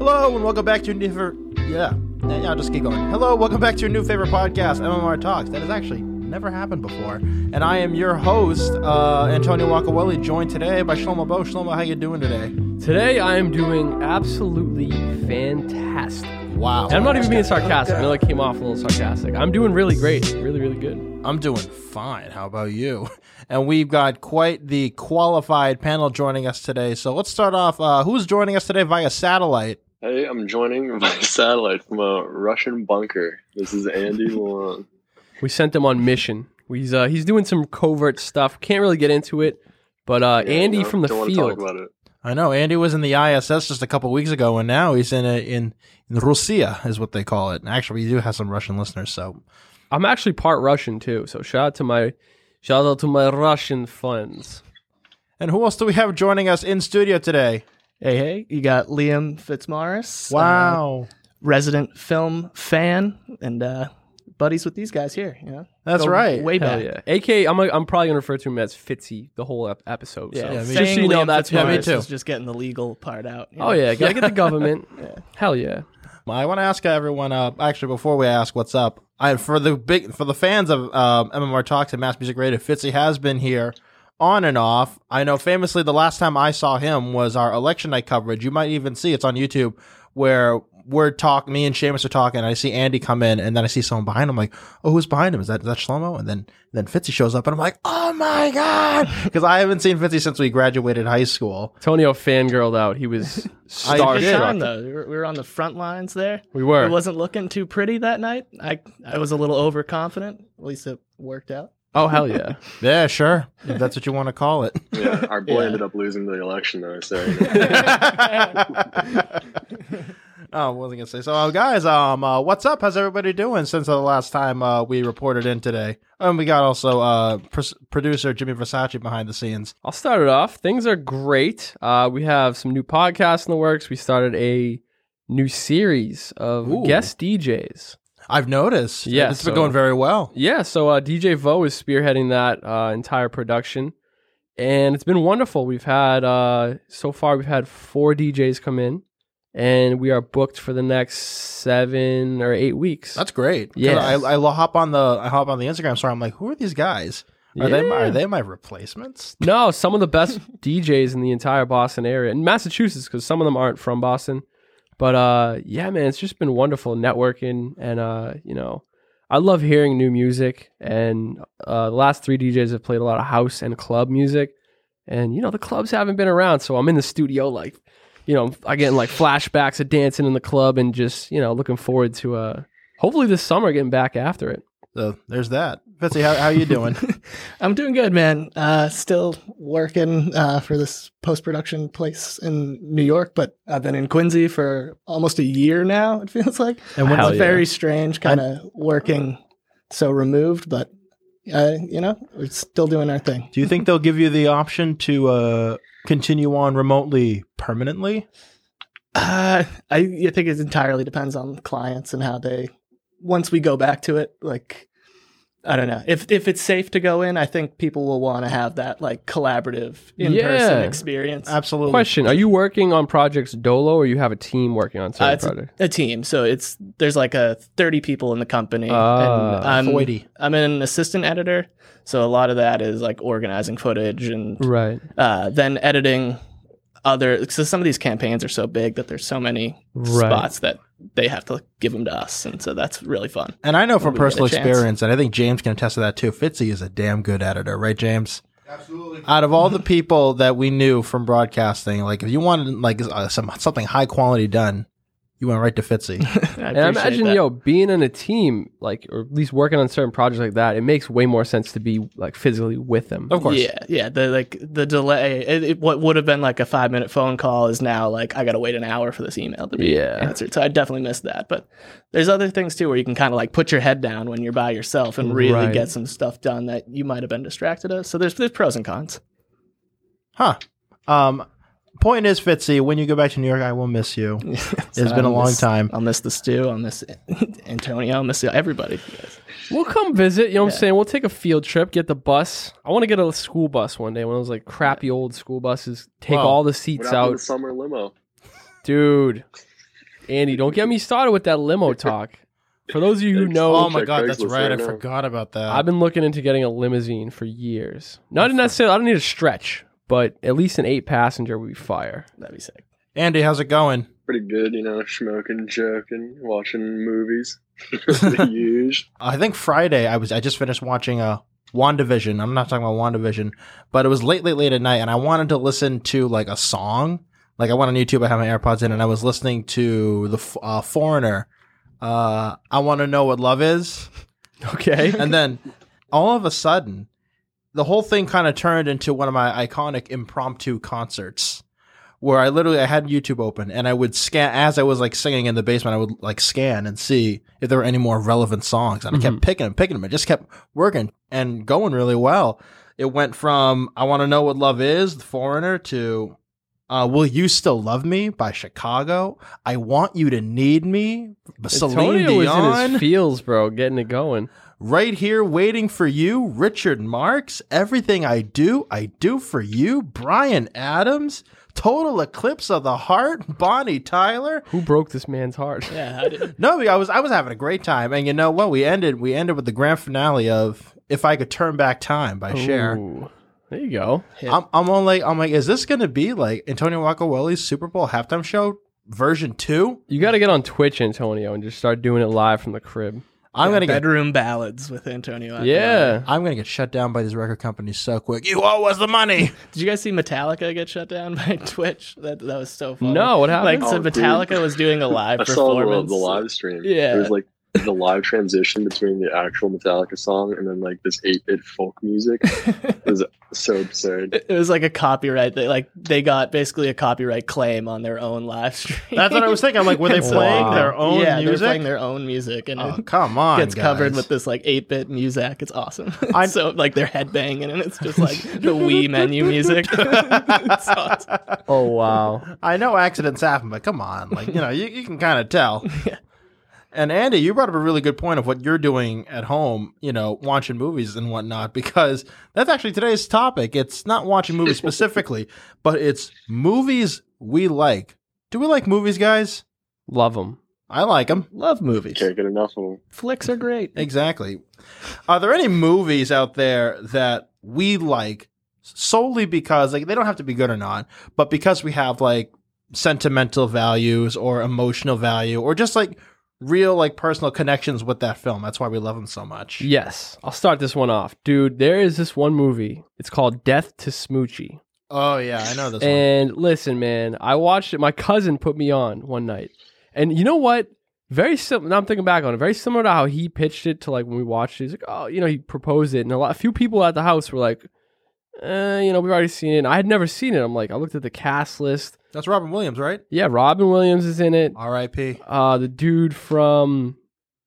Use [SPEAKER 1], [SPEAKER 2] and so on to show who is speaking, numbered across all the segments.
[SPEAKER 1] Hello and welcome back to your new favorite. Yeah, yeah, I'll just keep going. Hello, welcome back to your new favorite podcast, MMR Talks. That has actually never happened before, and I am your host, uh, Antonio Wakaweli, joined today by Shlomo Bo. Shlomo, how you doing today?
[SPEAKER 2] Today I am doing absolutely fantastic.
[SPEAKER 1] Wow,
[SPEAKER 2] And I'm not even being sarcastic. I know that came off a little sarcastic. I'm doing really great. Really, really good.
[SPEAKER 1] I'm doing fine. How about you? And we've got quite the qualified panel joining us today. So let's start off. Uh, who's joining us today via satellite?
[SPEAKER 3] Hey, I'm joining by satellite from a Russian bunker. This is Andy Long.
[SPEAKER 2] We sent him on mission. He's uh, he's doing some covert stuff. Can't really get into it, but uh,
[SPEAKER 3] Yeah,
[SPEAKER 2] Andy
[SPEAKER 3] no,
[SPEAKER 2] from the
[SPEAKER 3] don't
[SPEAKER 2] field.
[SPEAKER 3] Talk about it.
[SPEAKER 1] I know Andy was in the ISS just a couple weeks ago, and now he's in a, in in Russia, is what they call it. And actually, we do have some Russian listeners, so
[SPEAKER 2] I'm actually part Russian too. So shout out to my shout out to my Russian friends.
[SPEAKER 1] And who else do we have joining us in studio today?
[SPEAKER 4] Hey, hey, you got Liam Fitzmaurice. uh,
[SPEAKER 1] Wow,
[SPEAKER 4] resident film fan and uh, buddies with these guys here. You know?
[SPEAKER 1] that's
[SPEAKER 4] Go
[SPEAKER 1] right.
[SPEAKER 4] Way
[SPEAKER 2] Hell
[SPEAKER 4] back.
[SPEAKER 2] yeah. AK, I'm I'm probably gonna refer to him as Fitzy the whole ep- episode.
[SPEAKER 4] Yeah,
[SPEAKER 2] so.
[SPEAKER 1] Yeah, me
[SPEAKER 2] just so you know, that's
[SPEAKER 1] Yeah, me too.
[SPEAKER 4] is just getting the legal part out. you
[SPEAKER 2] Oh yeah, gotta get the government. Hell yeah.
[SPEAKER 1] I want to ask everyone. Uh, actually, before we ask what's up, I for the big for the fans of um, MMR Talks and Mass Music Radio, Fitzy has been here on and off. I know famously the last time I saw him was our election night coverage. You might even see it's on YouTube where we're talking. Me and Seamus are talking. I see Andy come in, and then I see someone behind him. I'm like, oh, who's behind him? Is that is that Shlomo? And then then Fitzy shows up, and I'm like, oh my god, because I haven't seen Fitzy since we graduated high school.
[SPEAKER 2] Tonio fangirled out. He was
[SPEAKER 1] I
[SPEAKER 4] Good
[SPEAKER 1] did.
[SPEAKER 2] starstruck.
[SPEAKER 4] though. We were, we were on the front lines there.
[SPEAKER 2] We were.
[SPEAKER 4] It wasn't looking too pretty that night. I I was a little overconfident. At least it worked out.
[SPEAKER 2] Oh hell yeah.
[SPEAKER 1] Yeah, sure, if that's what you want to call it.
[SPEAKER 3] Yeah, our boy
[SPEAKER 4] Yeah.
[SPEAKER 3] ended up losing the election though. So
[SPEAKER 1] oh, what was I gonna say? So, uh, guys, um, uh, what's up? How's everybody doing since the last time uh, we reported in today? And we got also uh, pr- producer Jimmy Versace behind the scenes.
[SPEAKER 2] I'll start it off. Things are great. Uh, we have some new podcasts in the works. We started a new series of
[SPEAKER 1] Ooh.
[SPEAKER 2] guest DJs.
[SPEAKER 1] I've noticed.
[SPEAKER 2] Yeah,
[SPEAKER 1] it's been going very well.
[SPEAKER 2] Yeah, so uh, DJ Vo is spearheading that uh, entire production, and it's been wonderful. We've had uh, so far we've had four DJs come in, and we are booked for the next seven or eight weeks.
[SPEAKER 1] That's great.
[SPEAKER 2] Yeah,
[SPEAKER 1] I, I hop on the I hop on the Instagram story. I'm like, who are these guys? Are they
[SPEAKER 2] Yeah.
[SPEAKER 1] are they my replacements?
[SPEAKER 2] No, some of the best DJs in the entire Boston area and Massachusetts because some of them aren't from Boston. But uh, yeah, man, it's just been wonderful networking, and uh, you know, I love hearing new music. And uh, the last three DJs have played a lot of house and club music, and you know, the clubs haven't been around, so I'm in the studio like, you know, I get like flashbacks of dancing in the club, and just you know, looking forward to uh, hopefully this summer getting back after it.
[SPEAKER 1] So there's that. Fitzy, how how you doing?
[SPEAKER 4] I'm doing good, man. Uh, still working uh, for this post production place in New York, but I've been in Quincy for almost a year now. It feels like
[SPEAKER 1] And
[SPEAKER 4] it's
[SPEAKER 2] yeah.
[SPEAKER 4] very strange, kind of working so removed, but uh, you know, we're still doing our thing.
[SPEAKER 1] do you think they'll give you the option to uh, continue on remotely permanently?
[SPEAKER 4] Uh, I, I think it entirely depends on clients and how they. Once we go back to it, like I don't know if if it's safe to go in. I think people will want to have that like collaborative in person
[SPEAKER 2] Yeah.
[SPEAKER 4] experience.
[SPEAKER 1] Absolutely.
[SPEAKER 2] Question: Are you working on projects dolo, or you have a team working on
[SPEAKER 4] Uh,
[SPEAKER 2] certain
[SPEAKER 4] it's a,
[SPEAKER 2] projects?
[SPEAKER 4] a team, so it's there's like a 30 people in the company,
[SPEAKER 2] Ah,
[SPEAKER 4] and I'm
[SPEAKER 1] 40.
[SPEAKER 4] I'm an assistant editor, so a lot of that is like organizing footage and
[SPEAKER 2] Right.
[SPEAKER 4] uh, then editing other. So some of these campaigns are so big that there's so many
[SPEAKER 2] Right.
[SPEAKER 4] spots that they have to give them to us, and so that's really fun.
[SPEAKER 1] And I know from
[SPEAKER 4] we get a
[SPEAKER 1] personal experience, and I think James can attest to that too. Fitzy is a damn good editor, right, James? Absolutely. Out of all the people that we knew from broadcasting, like if you wanted like uh, some something high quality done, you went right to Fitzy.
[SPEAKER 4] I
[SPEAKER 2] And I imagine,
[SPEAKER 4] that.
[SPEAKER 2] yo, being in a team, like, or at least working on certain projects like that, it makes way more sense to be like physically with them.
[SPEAKER 1] of course.
[SPEAKER 4] Yeah, yeah. The like the delay. It, it, what would have been like a five minute phone call is now like I got to wait an hour for this email to be
[SPEAKER 2] Yeah.
[SPEAKER 4] answered. So I definitely missed that. But there's other things too where you can kind of like put your head down when you're by yourself and really
[SPEAKER 2] Right.
[SPEAKER 4] get some stuff done that you might have been distracted of. So there's there's pros and cons.
[SPEAKER 1] Huh. Um. Point is, Fitzy, when you go back to New York, I will miss you.
[SPEAKER 4] it's
[SPEAKER 1] been a long time.
[SPEAKER 4] I'll miss the stew. I'll miss Antonio. I'll miss everybody.
[SPEAKER 2] We'll come visit. You know what I'm saying? We'll take a field trip, get the bus. I want to get a school bus one day. One of those like crappy old school buses. Take
[SPEAKER 1] Wow.
[SPEAKER 2] all the seats
[SPEAKER 3] happened
[SPEAKER 2] out,
[SPEAKER 3] the summer limo?
[SPEAKER 2] dude. Andy, don't get me started with that limo talk. For those of you who know,
[SPEAKER 1] Oh my god, that's right.
[SPEAKER 3] right
[SPEAKER 1] I forgot about that.
[SPEAKER 2] I've been looking into getting a limousine for years. Not necessarily, I don't need a stretch, but at least an eight passenger would be fire.
[SPEAKER 4] That'd be sick.
[SPEAKER 1] Andy, how's it going?
[SPEAKER 3] Pretty good, you know, smoking, joking, watching movies. Huge.
[SPEAKER 1] I think Friday I was I just finished watching a WandaVision. I'm not talking about WandaVision, but it was late, late, late at night, and I wanted to listen to like a song. Like I went on YouTube, I had my AirPods in, and I was listening to the uh, Foreigner. Uh, I want to know what love is,
[SPEAKER 2] Okay.
[SPEAKER 1] and then all of a sudden, the whole thing kind of turned into one of my iconic impromptu concerts. Where I literally I had YouTube open and I would scan as I was like singing in the basement. I would like scan and see if there were any more relevant songs, and I kept picking them, picking them. It just kept working and going really well. It went from "I Want to Know What Love Is," The Foreigner, to uh, "Will You Still Love Me" by Chicago. "I Want You to Need Me," by Celine
[SPEAKER 2] Antonio was in his feels, bro, getting it going.
[SPEAKER 1] Right here, waiting for you, Richard Marx. Everything I do, I do for you. Bryan Adams. Total Eclipse of the Heart. Bonnie Tyler.
[SPEAKER 2] Who broke this man's heart?
[SPEAKER 4] Yeah, how did,
[SPEAKER 1] No, I was I was having a great time, and you know what? We ended we ended with the grand finale of "If I Could Turn Back Time" by Cher.
[SPEAKER 2] There you go.
[SPEAKER 1] I'm I'm only I'm like, is this gonna be like Antonio Wakaweli's Super Bowl halftime show version two?
[SPEAKER 2] You got to get on Twitch, Antonio, and just start doing it live from the crib.
[SPEAKER 1] I'm gonna get
[SPEAKER 4] bedroom ballads with Antonio. Acquinoni.
[SPEAKER 2] Yeah.
[SPEAKER 1] I'm gonna get shut down by these record companies so quick. You owe us the money.
[SPEAKER 4] Did you guys see Metallica get shut down by Twitch? That that was so funny.
[SPEAKER 2] No, what happened?
[SPEAKER 4] Like
[SPEAKER 2] happened?
[SPEAKER 4] so,
[SPEAKER 3] Oh, dude.
[SPEAKER 4] Metallica was doing a live
[SPEAKER 3] I saw the,
[SPEAKER 4] performance.
[SPEAKER 3] the live stream.
[SPEAKER 4] Yeah.
[SPEAKER 3] It was like the live transition between the actual Metallica song and then like this 8 bit folk music. It was so absurd.
[SPEAKER 4] It was like a copyright. They like they got basically a copyright claim on their own live stream.
[SPEAKER 1] That's what I was thinking. I'm like, were they playing
[SPEAKER 2] Wow.
[SPEAKER 1] their own
[SPEAKER 4] yeah, they're
[SPEAKER 1] music?
[SPEAKER 4] playing their own music, and
[SPEAKER 1] oh,
[SPEAKER 4] it
[SPEAKER 1] come on,
[SPEAKER 4] gets covered with this like eight bit music. It's awesome.
[SPEAKER 1] I-
[SPEAKER 4] so like they're headbanging, and it's just like the Wii menu music. It's awesome.
[SPEAKER 2] Oh, wow.
[SPEAKER 1] I know accidents happen, but come on, like you know, you, you can kind of tell.
[SPEAKER 4] Yeah.
[SPEAKER 1] And Andy, you brought up a really good point of what you're doing at home, you know, watching movies and whatnot, because that's actually today's topic. It's not watching movies specifically, but it's movies we like. Do we like movies, guys?
[SPEAKER 2] Love them.
[SPEAKER 1] I like them.
[SPEAKER 4] Love movies.
[SPEAKER 3] Can't get enough of them.
[SPEAKER 4] Flicks are great.
[SPEAKER 1] Exactly. Are there any movies out there that we like solely because like they don't have to be good or not, but because we have like sentimental values or emotional value or just like real like personal connections with that film. That's why we love them so much.
[SPEAKER 2] Yes. I'll start this one off. Dude, there is this one movie. It's called Death to Smoochy.
[SPEAKER 1] Oh yeah, I know this one.
[SPEAKER 2] And listen, man, I watched it. My cousin put me on one night. And you know what? Very similar. Now I'm thinking back on it. Very similar to how he pitched it to like when we watched it. He's like, oh, you know, he proposed it. And a lot, a few people at the house were like, eh, you know, we've already seen it. And I had never seen it. I'm like, I looked at the cast list.
[SPEAKER 1] That's Robin Williams, right?
[SPEAKER 2] Yeah, Robin Williams is in it.
[SPEAKER 1] R.I.P.
[SPEAKER 2] Uh, the dude from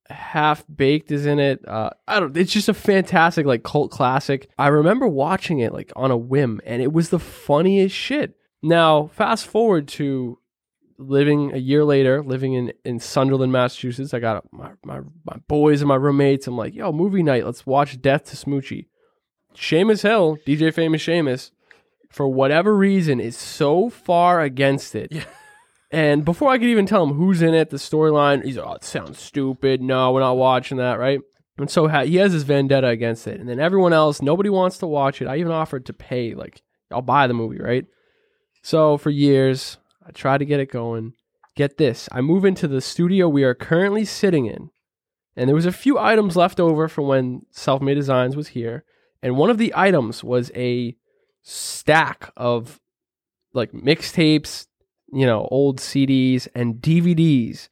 [SPEAKER 2] Half Baked is in it. Uh, I don't. It's just a fantastic like cult classic. I remember watching it like on a whim, and it was the funniest shit. Now, fast forward to living a year later, living in in Sunderland, Massachusetts. I got my my, my boys and my roommates. I'm like, yo, movie night. Let's watch Death to Smoochy. Seamus Hill, DJ Famous Seamus, for whatever reason, is so far against it.
[SPEAKER 1] Yeah.
[SPEAKER 2] And before I could even tell him who's in it, the storyline, he's like, oh, it sounds stupid. No, we're not watching that, right? And so ha- he has his vendetta against it. And then everyone else, nobody wants to watch it. I even offered to pay, like, I'll buy the movie, right? So for years, I tried to get it going. Get this I move into the studio we are currently sitting in. And there was a few items left over from when Self Made Designs was here. And one of the items was a stack of like mixtapes, you know, old CDs and DVDs.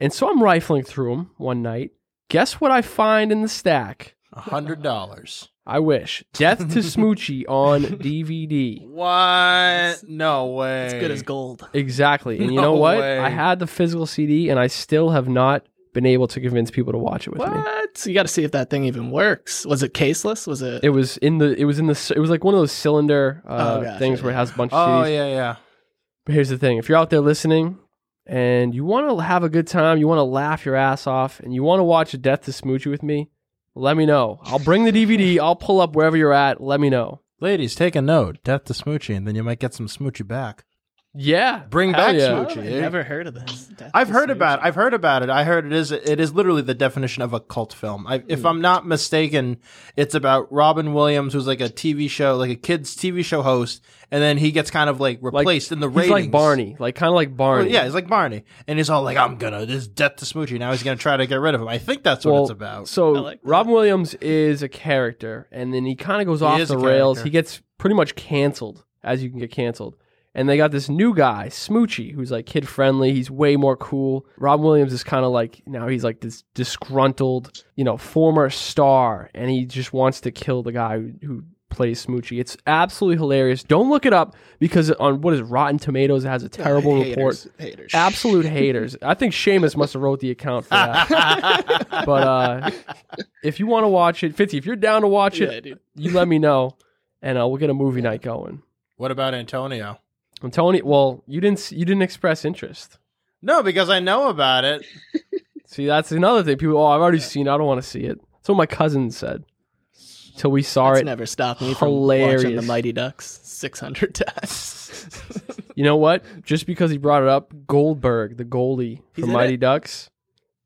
[SPEAKER 2] And so I'm rifling through them one night. Guess what I find in the stack?
[SPEAKER 1] A hundred dollars.
[SPEAKER 2] I wish. Death to Smoochy on DVD.
[SPEAKER 1] What? No way.
[SPEAKER 4] It's good as gold.
[SPEAKER 2] Exactly. And you
[SPEAKER 1] No
[SPEAKER 2] know what?
[SPEAKER 1] way.
[SPEAKER 2] I had the physical CD and I still have not been able to convince people to watch it with me.
[SPEAKER 4] What? You got to see if that thing even works. Was it caseless? Was it?
[SPEAKER 2] It was in the it was in the it was like one of those cylinder uh,
[SPEAKER 4] Oh, gotcha,
[SPEAKER 2] things where it has a bunch of
[SPEAKER 1] Oh
[SPEAKER 2] CDs.
[SPEAKER 1] yeah, yeah.
[SPEAKER 2] But here's the thing: if you're out there listening and you want to have a good time, you want to laugh your ass off, and you want to watch Death to Smoochy with me, let me know. I'll bring the DVD. I'll pull up wherever you're at. Let me know.
[SPEAKER 1] Ladies, take a note. Death to Smoochy, and then you might get some Smoochy back.
[SPEAKER 2] Yeah,
[SPEAKER 1] Bring
[SPEAKER 2] Hell
[SPEAKER 1] back
[SPEAKER 2] yeah.
[SPEAKER 1] Smoochy.
[SPEAKER 4] I've never heard of this. Death
[SPEAKER 1] I've heard
[SPEAKER 4] Smoochy.
[SPEAKER 1] about. I've heard about it. I heard it is. It is literally the definition of a cult film. I, if hmm. I'm not mistaken, it's about Robin Williams, who's like a TV show, like a kids TV show host, and then he gets kind of like replaced in the
[SPEAKER 2] He's like Barney, like kind of like
[SPEAKER 1] Well,
[SPEAKER 2] Barney.
[SPEAKER 1] yeah, he's like Barney, and he's all like, "I'm gonna this death to Smoochy." Now he's gonna try to get rid of him. I think that's what
[SPEAKER 2] Well,
[SPEAKER 1] it's about.
[SPEAKER 2] So
[SPEAKER 4] like.
[SPEAKER 2] Robin Williams is a character, and then he kind of goes off the rails.
[SPEAKER 1] character.
[SPEAKER 2] He gets pretty much canceled, as you can get canceled. And they got this new guy, Smoochy, who's like kid friendly. He's way more cool. Robin Williams is kind of like now he's like this disgruntled, you know, former star, and he just wants to kill the guy who, who plays Smoochy. It's absolutely hilarious. Don't look it up because on what is Rotten Tomatoes it has a terrible
[SPEAKER 4] haters,
[SPEAKER 2] report.
[SPEAKER 4] Haters.
[SPEAKER 2] Absolute haters. I think Seamus must have wrote the account for that. but uh, if you want to watch it, 50, if you're down to watch
[SPEAKER 4] Yeah,
[SPEAKER 2] it,
[SPEAKER 4] dude.
[SPEAKER 2] you let me know, and uh, we'll get a movie night going.
[SPEAKER 1] what about Antonio?
[SPEAKER 2] And Tony, well, you didn't you didn't express interest.
[SPEAKER 1] No, because I know about it.
[SPEAKER 2] See, that's another thing. People, oh, I've already seen. it. I don't want to see it. That's what my cousin said. Till we saw
[SPEAKER 4] That's
[SPEAKER 2] it.
[SPEAKER 4] never stopped me from watching the Mighty Ducks 600 times.
[SPEAKER 2] You know what? Just because he brought it up, Goldberg, the goalie
[SPEAKER 4] He's
[SPEAKER 2] for
[SPEAKER 4] in
[SPEAKER 2] Mighty
[SPEAKER 4] it?
[SPEAKER 2] Ducks,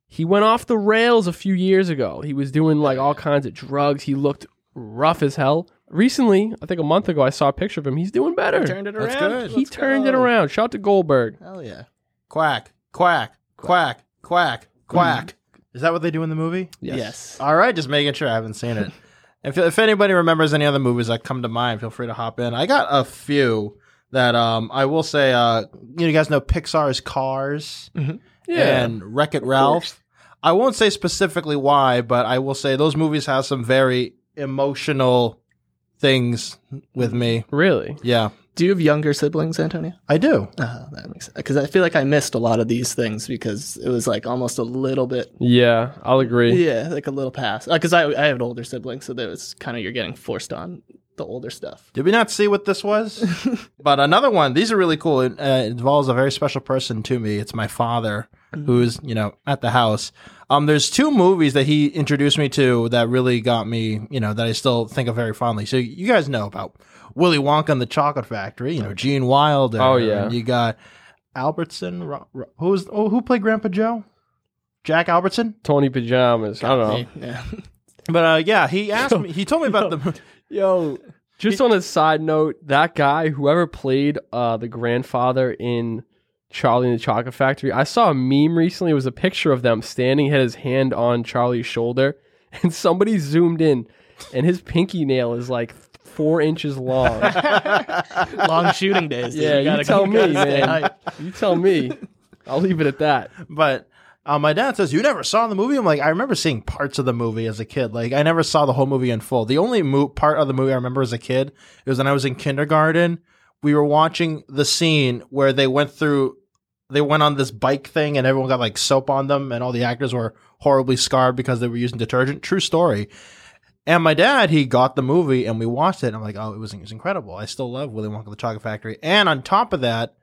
[SPEAKER 2] he went off the rails a few years ago. He was doing like all kinds of drugs. He looked rough as hell. Recently, I think a month ago, I saw a picture of him. He's doing better.
[SPEAKER 4] Turned it around.
[SPEAKER 1] That's good.
[SPEAKER 2] he
[SPEAKER 4] Let's
[SPEAKER 2] turned it around. Shout out to Goldberg.
[SPEAKER 4] Hell yeah.
[SPEAKER 1] Quack, quack, quack, quack, quack. Is that what they do in the movie?
[SPEAKER 4] Yes.
[SPEAKER 1] All right, just making sure I haven't seen it. if, if anybody remembers any other movies that come to mind, feel free to hop in. I got a few that um I will say. Uh, you, know, you guys know Pixar's Cars
[SPEAKER 2] Yeah.
[SPEAKER 1] and Wreck It Ralph. I won't say specifically why, but I will say those movies have some very emotional things with me.
[SPEAKER 2] really?
[SPEAKER 1] Yeah,
[SPEAKER 4] Do you have younger siblings, Antonio?
[SPEAKER 1] I do.
[SPEAKER 4] Oh, that makes sense. Because I feel like I missed a lot of these things because it was like almost a little bit.
[SPEAKER 2] Yeah, I'll agree.
[SPEAKER 4] Yeah, like a little pass. Because uh, I, I have an older sibling, so there was kind of you're getting forced on the older stuff.
[SPEAKER 1] Did we not see what this was? but another one. These are really cool. It uh, involves a very special person to me. It's my father, who's you know at the house. Um, there's two movies that he introduced me to that really got me. You know that I still think of very fondly. So you guys know about Willy Wonka and the Chocolate Factory. You know Gene Wilder.
[SPEAKER 2] Oh, yeah.
[SPEAKER 1] And you got Albertson. Ro- Ro- who's oh who played Grandpa Joe? Jack Albertson.
[SPEAKER 2] Tony pajamas. I don't know.
[SPEAKER 4] Me, Yeah.
[SPEAKER 1] But uh, yeah, he asked me. He told me about the.
[SPEAKER 2] Yo, just on a side note, that guy, whoever played uh, the grandfather in Charlie and the Chocolate Factory, I saw a meme recently. It was a picture of them standing, had his hand on Charlie's shoulder, and somebody zoomed in, and his pinky nail is like four inches long.
[SPEAKER 4] Long shooting days. dude.
[SPEAKER 2] yeah, you,
[SPEAKER 4] gotta-
[SPEAKER 2] tell
[SPEAKER 4] you
[SPEAKER 2] me, man.
[SPEAKER 4] hype.
[SPEAKER 2] You tell me. I'll leave it at that.
[SPEAKER 1] But uh, my dad says you never saw the movie. I'm like, I remember seeing parts of the movie as a kid. Like, I never saw the whole movie in full. The only mo- part of the movie I remember as a kid was when I was in kindergarten. We were watching the scene where they went through. They went on this bike thing, and everyone got like soap on them, and all the actors were horribly scarred because they were using detergent. True story. And my dad, he got the movie, and we watched it. And I'm like, oh, it was, it was incredible. I still love Willy Wonka the Chocolate Factory. And on top of that,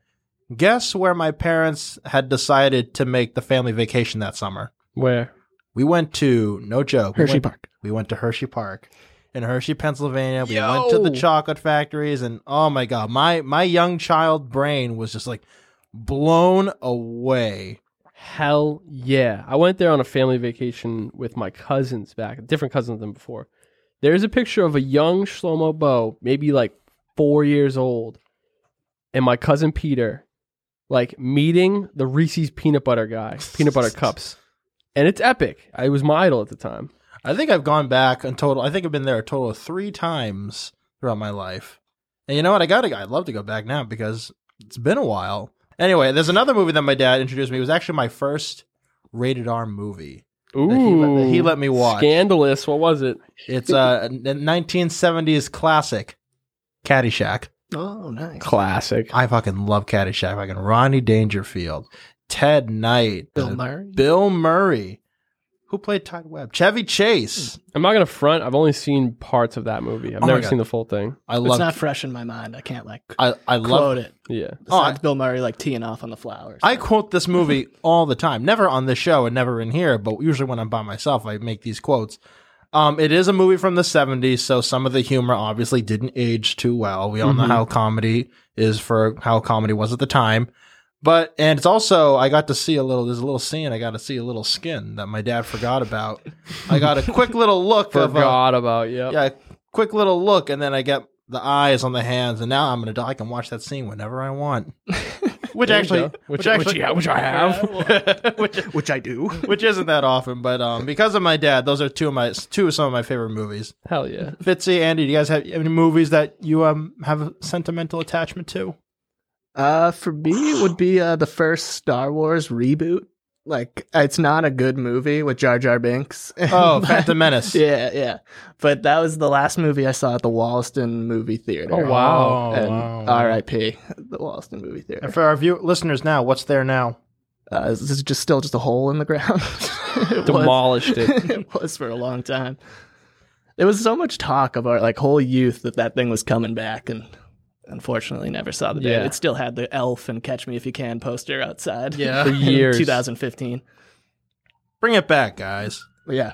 [SPEAKER 1] guess where my parents had decided to make the family vacation that summer?
[SPEAKER 2] Where?
[SPEAKER 1] We went to no joke. we
[SPEAKER 4] Hershey
[SPEAKER 1] went-
[SPEAKER 4] Park.
[SPEAKER 1] We went to Hershey Park in Hershey, Pennsylvania. We went to the chocolate factories, and oh my god, my my young child brain was just like blown away.
[SPEAKER 2] Hell yeah. I went there on a family vacation with my cousins back, different cousins than before. There's a picture of a young Shlomo Bo, maybe like four years old, and my cousin Peter, like meeting the Reese's peanut butter guy, peanut butter cups. And it's epic. I was my idol at the time.
[SPEAKER 1] I think I've gone back in total. I think I've been there a total of three times throughout my life. And you know what? I gotta. I'd love to go back now because it's been a while. Anyway, there's another movie that my dad introduced me. It was actually my first rated R movie.
[SPEAKER 2] Ooh.
[SPEAKER 1] he let- that he let me watch.
[SPEAKER 2] Scandalous. What was it?
[SPEAKER 1] It's a 1970s classic, Caddyshack.
[SPEAKER 4] Oh, nice.
[SPEAKER 2] Classic.
[SPEAKER 1] I fucking love Caddyshack. Fucking Ronnie Dangerfield, Ted Knight,
[SPEAKER 4] Bill
[SPEAKER 1] uh,
[SPEAKER 4] Murray.
[SPEAKER 1] Bill Murray, who played Ty Webb, Chevy Chase.
[SPEAKER 2] I'm not going to front. I've only seen parts of that movie. I've
[SPEAKER 1] Oh my
[SPEAKER 2] never
[SPEAKER 1] God.
[SPEAKER 2] seen the full thing.
[SPEAKER 1] I love.
[SPEAKER 4] It's not fresh in my mind. I can't like
[SPEAKER 1] I I
[SPEAKER 4] quote
[SPEAKER 1] love.
[SPEAKER 4] it.
[SPEAKER 2] Yeah.
[SPEAKER 1] Oh,
[SPEAKER 4] Besides Bill Murray like teeing off on the flowers.
[SPEAKER 1] I quote this movie all the time. Never on this show and never in here, but usually when I'm by myself, I make these quotes. Um, it is a movie from the 70s, so some of the humor obviously didn't age too well. We all know
[SPEAKER 2] Mhm.
[SPEAKER 1] how comedy is for how comedy was at the time. But, and it's also, I got to see a little, there's a little scene, I got to see a little skin that my dad forgot about. I got a quick little look of, uh,
[SPEAKER 2] Forgot about yep.
[SPEAKER 1] yeah, quick little look, and then I get the eyes on the hands, and now I'm gonna, I can watch that scene whenever I want. Which actually, which,
[SPEAKER 2] Which-
[SPEAKER 1] actually,
[SPEAKER 2] which- yeah, which I have.
[SPEAKER 1] which,
[SPEAKER 4] which I do.
[SPEAKER 1] which isn't that often, but um, because of my dad, those are two of my two of some of my favorite movies.
[SPEAKER 2] Hell yeah.
[SPEAKER 1] Fitzy, Andy, do you guys have any movies that you um have a sentimental attachment to?
[SPEAKER 4] Uh, for me, it would be uh, the first Star Wars reboot. Like, it's not a good movie with Jar Jar Binks.
[SPEAKER 1] Oh, Phantom Menace.
[SPEAKER 4] yeah, yeah. But that was the last movie I saw at the Wollaston movie theater.
[SPEAKER 2] Oh, wow.
[SPEAKER 4] And
[SPEAKER 1] wow.
[SPEAKER 4] R.I.P. the Wollaston movie theater.
[SPEAKER 1] And for our view listeners now, what's there now?
[SPEAKER 4] Uh, this is just still just a hole in the ground. it, was,
[SPEAKER 2] Demolished it.
[SPEAKER 4] it was for a long time. There was so much talk of our like whole youth that that thing was coming back, and unfortunately never saw the day.
[SPEAKER 2] Yeah.
[SPEAKER 4] It still had the Elf and Catch Me If You Can poster outside.
[SPEAKER 1] Yeah.
[SPEAKER 2] For
[SPEAKER 4] in
[SPEAKER 2] years.
[SPEAKER 4] 2015.
[SPEAKER 1] Bring it back, guys.
[SPEAKER 4] But yeah,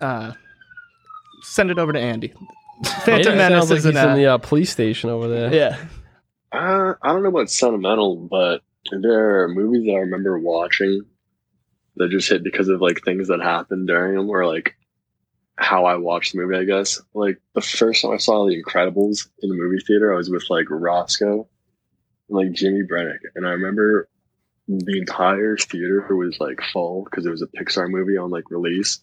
[SPEAKER 4] uh, send it over to Andy. Phantom
[SPEAKER 2] it
[SPEAKER 4] Menace
[SPEAKER 2] like
[SPEAKER 4] is
[SPEAKER 2] he's in the uh, police station over there.
[SPEAKER 4] yeah.
[SPEAKER 3] Uh, I don't know about sentimental, but there are movies that I remember watching that just hit because of like things that happened during them, or like how I watched the movie. I guess like the first time I saw The Incredibles in the movie theater, I was with like Roscoe and like Jimmy Brennick, and I remember the entire theater was like full because it was a Pixar movie on like release.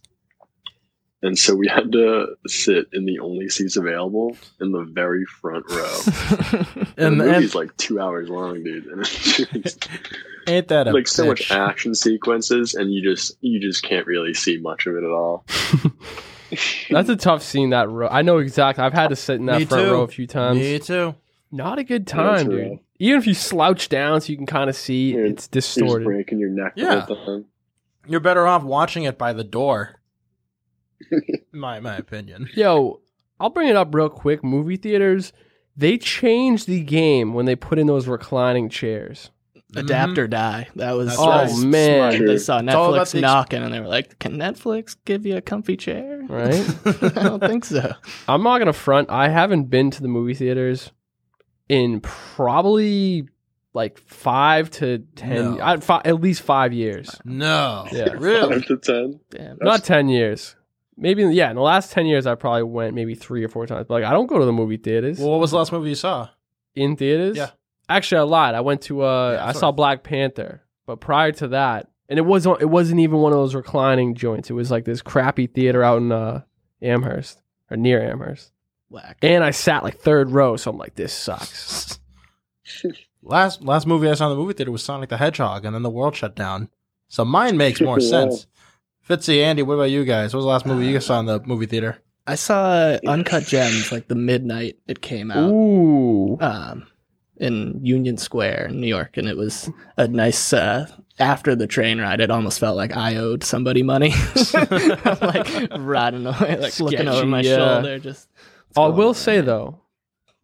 [SPEAKER 3] And so we had to sit in the only seats available in the very front row.
[SPEAKER 1] And,
[SPEAKER 3] And, the movie's
[SPEAKER 1] and
[SPEAKER 3] like two hours long, dude. And it's just,
[SPEAKER 1] ain't that a
[SPEAKER 3] like so much action sequences, and you just you just can't really see much of it at all.
[SPEAKER 2] That's a tough scene. That row. I know exactly. I've had to sit in that
[SPEAKER 1] Me
[SPEAKER 2] front
[SPEAKER 1] too.
[SPEAKER 2] row a few times.
[SPEAKER 1] Me too.
[SPEAKER 2] Not a good time, dude.
[SPEAKER 3] rough.
[SPEAKER 2] Even if you slouch down so you can kind of see,
[SPEAKER 3] Yeah,
[SPEAKER 2] it's
[SPEAKER 3] You're just
[SPEAKER 2] distorted.
[SPEAKER 3] breaking your neck
[SPEAKER 1] Yeah.
[SPEAKER 3] the.
[SPEAKER 1] You're better off watching it by the door. my my opinion.
[SPEAKER 2] Yo, I'll bring it up real quick. Movie theaters, they changed the game when they put in those reclining chairs.
[SPEAKER 4] Adapt mm-hmm. or die. That was
[SPEAKER 1] That's
[SPEAKER 2] Oh,
[SPEAKER 1] right.
[SPEAKER 4] smart.
[SPEAKER 2] man.
[SPEAKER 4] They saw Netflix
[SPEAKER 1] the ex-
[SPEAKER 4] knocking, and they were like, "Can Netflix give you a comfy chair?"
[SPEAKER 2] Right?
[SPEAKER 4] I don't think so.
[SPEAKER 2] I'm not gonna front. I haven't been to the movie theaters in probably like five to ten,
[SPEAKER 1] No.
[SPEAKER 2] I, fi- at least five years.
[SPEAKER 1] No.
[SPEAKER 2] Yeah.
[SPEAKER 1] Really?
[SPEAKER 3] Five to ten.
[SPEAKER 4] Damn.
[SPEAKER 2] Not ten years. Maybe yeah. In the last ten years, I probably went maybe three or four times. But like, I don't go to the movie theaters
[SPEAKER 1] Well, what was the last movie you saw?
[SPEAKER 2] in theaters.
[SPEAKER 1] Yeah.
[SPEAKER 2] Actually, I lied. I went to uh,
[SPEAKER 1] Yeah,
[SPEAKER 2] I saw Black Panther, but prior to that, and it wasn't it wasn't even one of those reclining joints. It was like this crappy theater out in uh, Amherst or near Amherst.
[SPEAKER 4] Whack.
[SPEAKER 2] And I sat like third row, so I'm like, this sucks.
[SPEAKER 1] Last last movie I saw in the movie theater was Sonic the Hedgehog, and then the world shut down. So mine makes more
[SPEAKER 3] Yeah.
[SPEAKER 1] sense. Fitzy, Andy, what about you guys? What was the last movie you saw in the movie theater?
[SPEAKER 4] I saw Uncut Gems like the midnight it came out.
[SPEAKER 2] Ooh.
[SPEAKER 4] um, in Union Square in New York, and it was a nice. Uh, after the train ride, it almost felt like I owed somebody money. I'm like riding away, like looking over my
[SPEAKER 2] yeah.
[SPEAKER 4] shoulder. Just.
[SPEAKER 2] I will say
[SPEAKER 4] here?
[SPEAKER 2] though,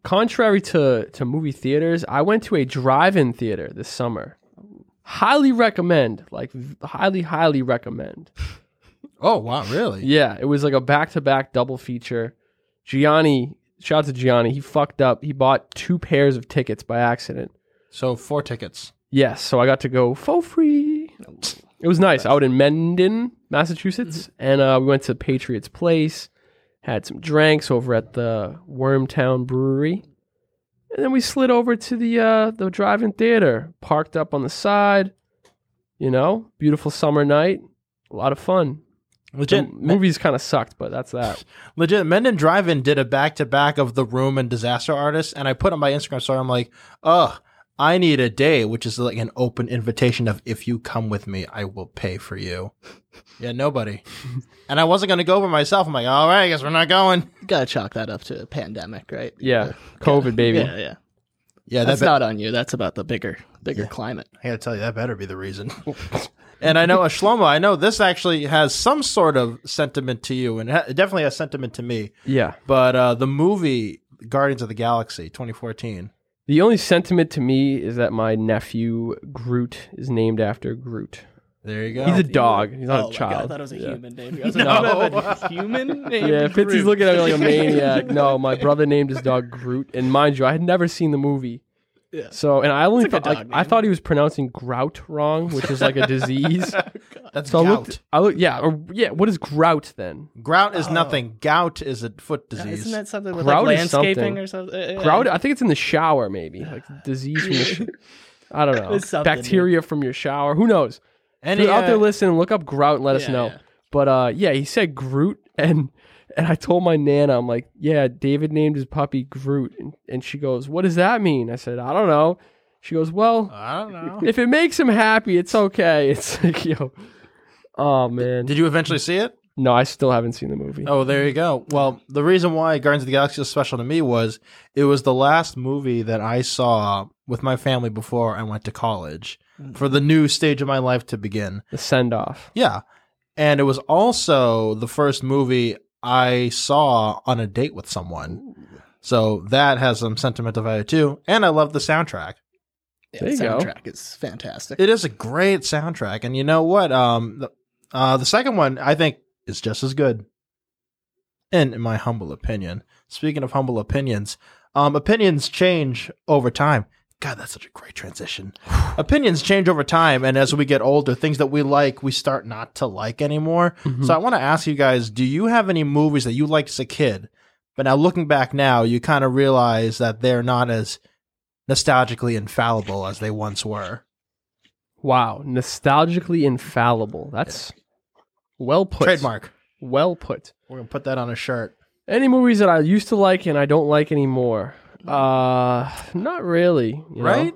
[SPEAKER 2] contrary to to movie theaters, I went to a drive-in theater this summer. Highly recommend, like v- highly, highly recommend.
[SPEAKER 1] Oh wow, really?
[SPEAKER 2] Yeah, it was like a back-to-back double feature. Gianni, shout out to Gianni, he fucked up. He bought two pairs of tickets by accident.
[SPEAKER 1] So four tickets.
[SPEAKER 2] Yes, so I got to go for free. It was nice. Out in Mendon, Massachusetts, and uh, we went to Patriots Place, had some drinks over at the Wormtown Brewery, and then we slid over to the uh, the drive-in theater, parked up on the side. You know, beautiful summer night, a lot of fun. The
[SPEAKER 1] Legit,
[SPEAKER 2] movies kind of sucked, but that's that.
[SPEAKER 1] legit. Mendon Drive-In did a back-to-back of The Room and Disaster Artist, and I put on my Instagram story. I'm like, ugh, I need a day, which is like an open invitation of if you come with me, I will pay for you. Yeah, nobody. and I wasn't gonna go by myself. I'm like, all right, I guess we're not going.
[SPEAKER 4] You gotta chalk that up to a pandemic, right?
[SPEAKER 2] Yeah, COVID baby.
[SPEAKER 4] Yeah, yeah.
[SPEAKER 1] Yeah,
[SPEAKER 4] That's
[SPEAKER 1] that be-
[SPEAKER 4] not on you. That's about the bigger, bigger climate.
[SPEAKER 1] I gotta tell you, that better be the reason. and I know, uh, Shlomo, I know this actually has some sort of sentiment to you, and it definitely has sentiment to me.
[SPEAKER 2] Yeah.
[SPEAKER 1] But uh, the movie Guardians of the Galaxy 2014.
[SPEAKER 2] The only sentiment to me is that my nephew Groot is named after Groot.
[SPEAKER 1] There you go.
[SPEAKER 2] He's a dog. He's not
[SPEAKER 4] oh
[SPEAKER 2] a
[SPEAKER 4] my
[SPEAKER 2] child.
[SPEAKER 4] God, I thought it was a
[SPEAKER 2] Yeah.
[SPEAKER 4] human name. I was
[SPEAKER 1] No.
[SPEAKER 4] like, I don't a human name.
[SPEAKER 2] Yeah, Fitzy's looking at me like a maniac. No, my brother named his dog Groot, and mind you, I had never seen the movie.
[SPEAKER 4] Yeah.
[SPEAKER 2] So, and I only
[SPEAKER 4] It's
[SPEAKER 2] thought, like, I thought he was pronouncing grout wrong, which is like a disease.
[SPEAKER 1] That's
[SPEAKER 2] So I
[SPEAKER 1] gout.
[SPEAKER 2] looked, I look, yeah, or yeah. What is grout then?
[SPEAKER 1] Grout is
[SPEAKER 4] Oh.
[SPEAKER 1] nothing. Gout is a foot disease.
[SPEAKER 4] Isn't that something with
[SPEAKER 2] Grout
[SPEAKER 4] like landscaping
[SPEAKER 2] something.
[SPEAKER 4] or something?
[SPEAKER 2] Grout. I think it's in the shower, maybe like disease from the. Sh- I don't know.
[SPEAKER 4] It's something,
[SPEAKER 2] Bacteria from your shower. Who knows?
[SPEAKER 1] and
[SPEAKER 2] If you're
[SPEAKER 1] he,
[SPEAKER 2] out there
[SPEAKER 1] uh,
[SPEAKER 2] listening, look up grout and let us know.
[SPEAKER 4] yeah.
[SPEAKER 2] But uh, yeah, he said Groot, and and I told my nana, I'm like, yeah, David named his puppy Groot, and, and she goes, what does that mean? I said, I don't know. She goes, well,
[SPEAKER 1] I don't know.
[SPEAKER 2] if it makes him happy, it's okay. It's like, yo, oh man,
[SPEAKER 1] Did you eventually see it?
[SPEAKER 2] no, I still haven't seen the movie.
[SPEAKER 1] Oh, there you go. Well, the reason why Guardians of the Galaxy was special to me was it was the last movie that I saw with my family before I went to college for the new stage of my life to begin.
[SPEAKER 2] The send off.
[SPEAKER 1] Yeah. And it was also the first movie I saw on a date with someone. So that has some sentimental value too. And I love the soundtrack.
[SPEAKER 4] Yeah,
[SPEAKER 2] There
[SPEAKER 4] the
[SPEAKER 2] you go.
[SPEAKER 4] soundtrack is fantastic.
[SPEAKER 1] It is a great soundtrack. And you know what? Um, the, uh, the second one I think is just as good. And in my humble opinion. Speaking of humble opinions, um, opinions change over time. God, that's such a great transition. opinions change over time, and as we get older, things that we like, we start not to like anymore.
[SPEAKER 2] Mhm.
[SPEAKER 1] So I want to ask you guys: Do you have any movies that you liked as a kid, but now looking back now, you kind of realize that they're not as nostalgically infallible as they once were?
[SPEAKER 2] Wow, nostalgically infallible. That's well put.
[SPEAKER 1] Trademark.
[SPEAKER 2] Well put.
[SPEAKER 1] We're gonna put that on a shirt.
[SPEAKER 2] Any movies that I used to like and I don't like anymore? Uh, not really. you know?
[SPEAKER 1] Right?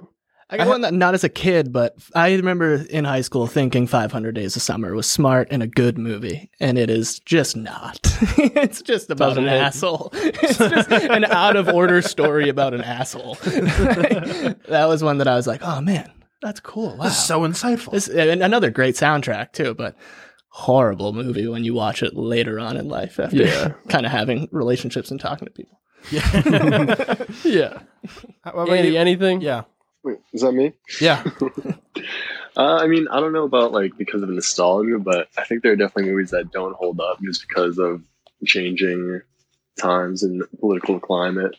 [SPEAKER 4] I got one that not as a kid, but I remember in high school thinking 500 Days of Summer was smart and a good movie, and it is just not. it's just about
[SPEAKER 2] Doesn't
[SPEAKER 4] an
[SPEAKER 2] hit.
[SPEAKER 4] asshole. It's just an out of order story about an asshole. that was one that I was like, oh man, that's cool. Wow.
[SPEAKER 1] This is so insightful.
[SPEAKER 4] This, and another great soundtrack too, but horrible movie when you watch it later on in life after
[SPEAKER 2] Yeah.
[SPEAKER 4] kind of having relationships and talking to people.
[SPEAKER 2] Yeah.
[SPEAKER 1] How about
[SPEAKER 2] Andy,
[SPEAKER 1] you?
[SPEAKER 2] anything?
[SPEAKER 1] yeah,
[SPEAKER 3] Wait, is that me?
[SPEAKER 1] yeah.
[SPEAKER 3] Uh, I mean, I don't know about like because of nostalgia, but I think there are definitely movies that don't hold up just because of changing times and political climate.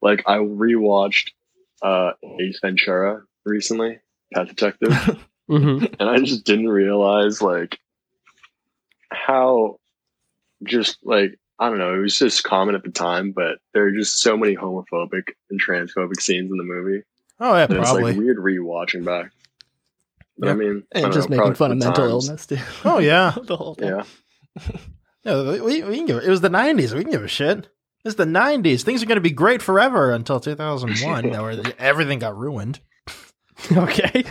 [SPEAKER 3] Like I rewatched uh, Ace Ventura recently, Pet Detective,
[SPEAKER 2] hmm
[SPEAKER 3] and I just didn't realize like how just like I don't know, it was just common at the time, but there are just so many homophobic and transphobic scenes in the movie.
[SPEAKER 1] Oh yeah,
[SPEAKER 3] that It's
[SPEAKER 1] probably.
[SPEAKER 3] like weird rewatching back. But I mean,
[SPEAKER 4] And
[SPEAKER 3] don't
[SPEAKER 4] just
[SPEAKER 3] know,
[SPEAKER 4] making fun of mental
[SPEAKER 3] times.
[SPEAKER 4] illness too.
[SPEAKER 1] oh yeah.
[SPEAKER 4] the whole time.
[SPEAKER 3] Yeah.
[SPEAKER 1] Yeah, we, we can give it. It was the '90s. We can give a shit. It's the '90s. Things are going to be great forever until 2001, where everything got ruined.
[SPEAKER 2] Okay.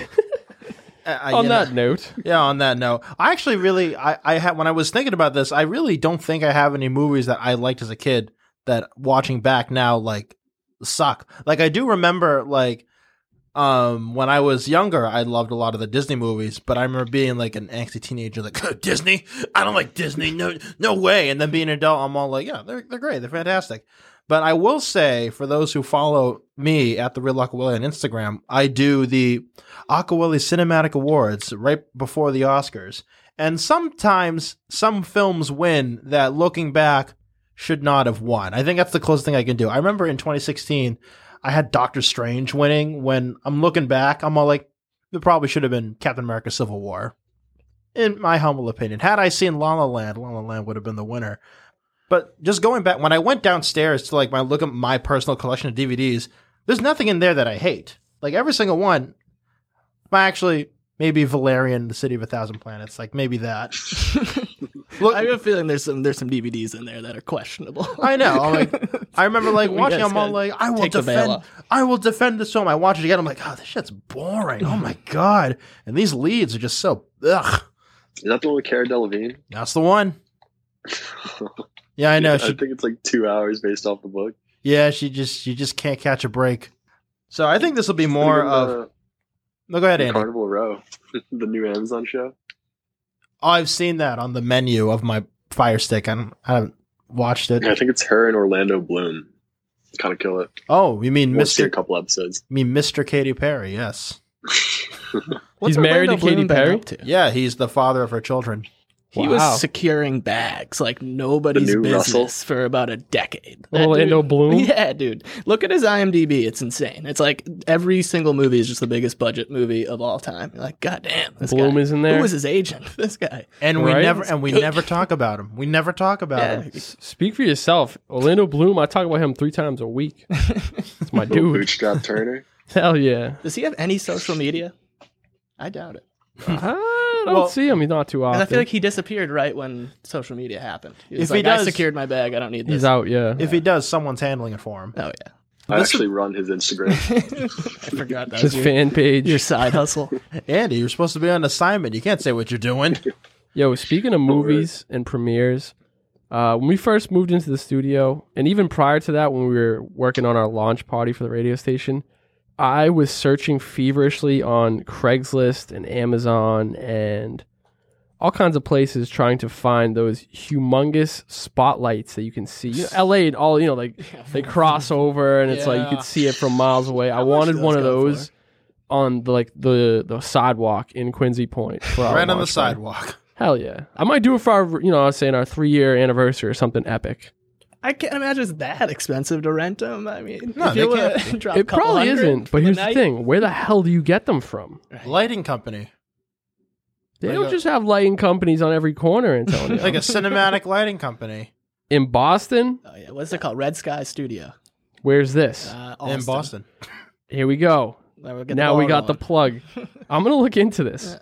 [SPEAKER 1] Uh, uh,
[SPEAKER 2] On that
[SPEAKER 1] know-
[SPEAKER 2] note,
[SPEAKER 1] yeah. On that note, I actually really, I, I had when I was thinking about this, I really don't think I have any movies that I liked as a kid that watching back now like suck. Like I do remember, like um when I was younger, I loved a lot of the Disney movies, but I remember being like an angsty teenager, like "Oh, Disney, I don't like Disney, no, no way. And then being an adult, I'm all like, yeah, they're they're great, they're fantastic. But I will say, for those who follow me at the Real Aquawilly on Instagram, I do the Aquawilly Cinematic Awards right before the Oscars. And sometimes some films win that looking back should not have won. I think that's the closest thing I can do. I remember in 2016, I had Doctor Strange winning. When I'm looking back, I'm all like, it probably should have been Captain America Civil War. In my humble opinion. Had I seen La La Land, La La Land would have been the winner. But just going back, when I went downstairs to like my look at my personal collection of DVDs, there's nothing in there that I hate. Like every single one. Well, actually, maybe Valerian, the City of a Thousand Planets. Like maybe that. Look,
[SPEAKER 4] I have a feeling there's some there's some DVDs in there that are questionable.
[SPEAKER 1] I know. I'm like, I remember like watching.
[SPEAKER 4] just
[SPEAKER 1] I'm all like, I will
[SPEAKER 4] take the veil
[SPEAKER 1] defend.
[SPEAKER 4] off.
[SPEAKER 1] I will defend this film. I watch it again. I'm like, oh, this shit's boring. Oh my god. And these leads are just so ugh.
[SPEAKER 3] Is that the one with Cara Delevingne?
[SPEAKER 1] That's the one. Yeah, I know.
[SPEAKER 3] I
[SPEAKER 1] She,
[SPEAKER 3] think it's like two hours based off the book.
[SPEAKER 1] yeah, she just, she just can't catch a break. So I think this will be more of.
[SPEAKER 3] the-
[SPEAKER 1] No, go ahead,
[SPEAKER 3] the
[SPEAKER 1] Andy.
[SPEAKER 3] Carnival Row, the new Amazon show.
[SPEAKER 1] Oh, I've seen that on the menu of my Fire Stick. I, don't, I haven't watched it.
[SPEAKER 3] I think it's her and Orlando Bloom. Kind of kill it.
[SPEAKER 1] Oh, you mean
[SPEAKER 3] We'll see a
[SPEAKER 1] Mister?
[SPEAKER 3] couple episodes.
[SPEAKER 1] You mean Mister Katy Perry? Yes.
[SPEAKER 4] What's
[SPEAKER 2] He's married to Katy
[SPEAKER 4] Bloom been
[SPEAKER 2] Perry?
[SPEAKER 4] to?
[SPEAKER 1] Yeah, he's the father of her children.
[SPEAKER 4] He
[SPEAKER 2] Wow.
[SPEAKER 4] was securing bags like nobody's business
[SPEAKER 3] Russell?
[SPEAKER 4] for about a decade. Oh, that
[SPEAKER 2] Orlando
[SPEAKER 4] dude-
[SPEAKER 2] Bloom?
[SPEAKER 4] Yeah, dude. Look at his IMDb. It's insane. It's like every single movie is just the biggest budget movie of all time. You're like, God damn, this
[SPEAKER 2] Bloom
[SPEAKER 4] guy.
[SPEAKER 2] is in there?
[SPEAKER 4] Who was his agent? This guy.
[SPEAKER 1] And we never and we never talk about him. We never talk about
[SPEAKER 4] Yeah.
[SPEAKER 1] him.
[SPEAKER 2] S- Speak for yourself. Orlando Bloom, I talk about him three times a week. It's my dude.
[SPEAKER 3] Bootstrap Turner.
[SPEAKER 2] Hell yeah.
[SPEAKER 4] Does he have any social media? I doubt it.
[SPEAKER 2] I don't
[SPEAKER 1] Well-
[SPEAKER 2] see him. He's not too often.
[SPEAKER 4] And I feel like he disappeared right when social media happened. He was
[SPEAKER 1] If he
[SPEAKER 4] like, I
[SPEAKER 1] does-
[SPEAKER 4] secured my bag. I don't need this.
[SPEAKER 2] He's out, yeah.
[SPEAKER 1] If he does, someone's handling it for him.
[SPEAKER 4] Oh yeah.
[SPEAKER 3] I actually run his Instagram.
[SPEAKER 4] I forgot that
[SPEAKER 2] His
[SPEAKER 4] was your,
[SPEAKER 2] fan page.
[SPEAKER 4] your side hustle.
[SPEAKER 1] Andy, you're supposed to be on assignment. You can't say what you're doing.
[SPEAKER 2] Yo, speaking of movies and premieres, uh, when we first moved into the studio, and even prior to that, when we were working on our launch party for the radio station, I was searching feverishly on Craigslist and Amazon and all kinds of places trying to find those humongous spotlights that you can see. You know, LA and all, you know, like they cross over and it's like you
[SPEAKER 4] Yeah.
[SPEAKER 2] could see it from miles away. I wanted one of
[SPEAKER 4] those
[SPEAKER 2] those on the like the the sidewalk in Quincy Point. for
[SPEAKER 1] right on the sidewalk.
[SPEAKER 2] Hell yeah. I might do it for our, you know, I was saying our three year anniversary or something epic.
[SPEAKER 4] I can't imagine it's that expensive to rent them. I mean,
[SPEAKER 1] No,
[SPEAKER 4] if
[SPEAKER 1] they
[SPEAKER 4] you
[SPEAKER 1] can't
[SPEAKER 4] drop
[SPEAKER 2] It probably
[SPEAKER 4] hundred
[SPEAKER 2] isn't, but here's the
[SPEAKER 4] night-
[SPEAKER 2] thing. Where the hell do you get them from?
[SPEAKER 1] Lighting company.
[SPEAKER 2] They
[SPEAKER 1] Like
[SPEAKER 2] don't
[SPEAKER 1] a-
[SPEAKER 2] just have lighting companies on every corner, Antonio.
[SPEAKER 1] Like a cinematic lighting company
[SPEAKER 2] in Boston,
[SPEAKER 4] Oh yeah, what's it called? Red Sky Studio
[SPEAKER 2] where's this?
[SPEAKER 4] uh,
[SPEAKER 1] in Boston.
[SPEAKER 2] Here we go.
[SPEAKER 4] Now, we'll get
[SPEAKER 2] now we
[SPEAKER 4] ball
[SPEAKER 2] got the plug. I'm going to look into this.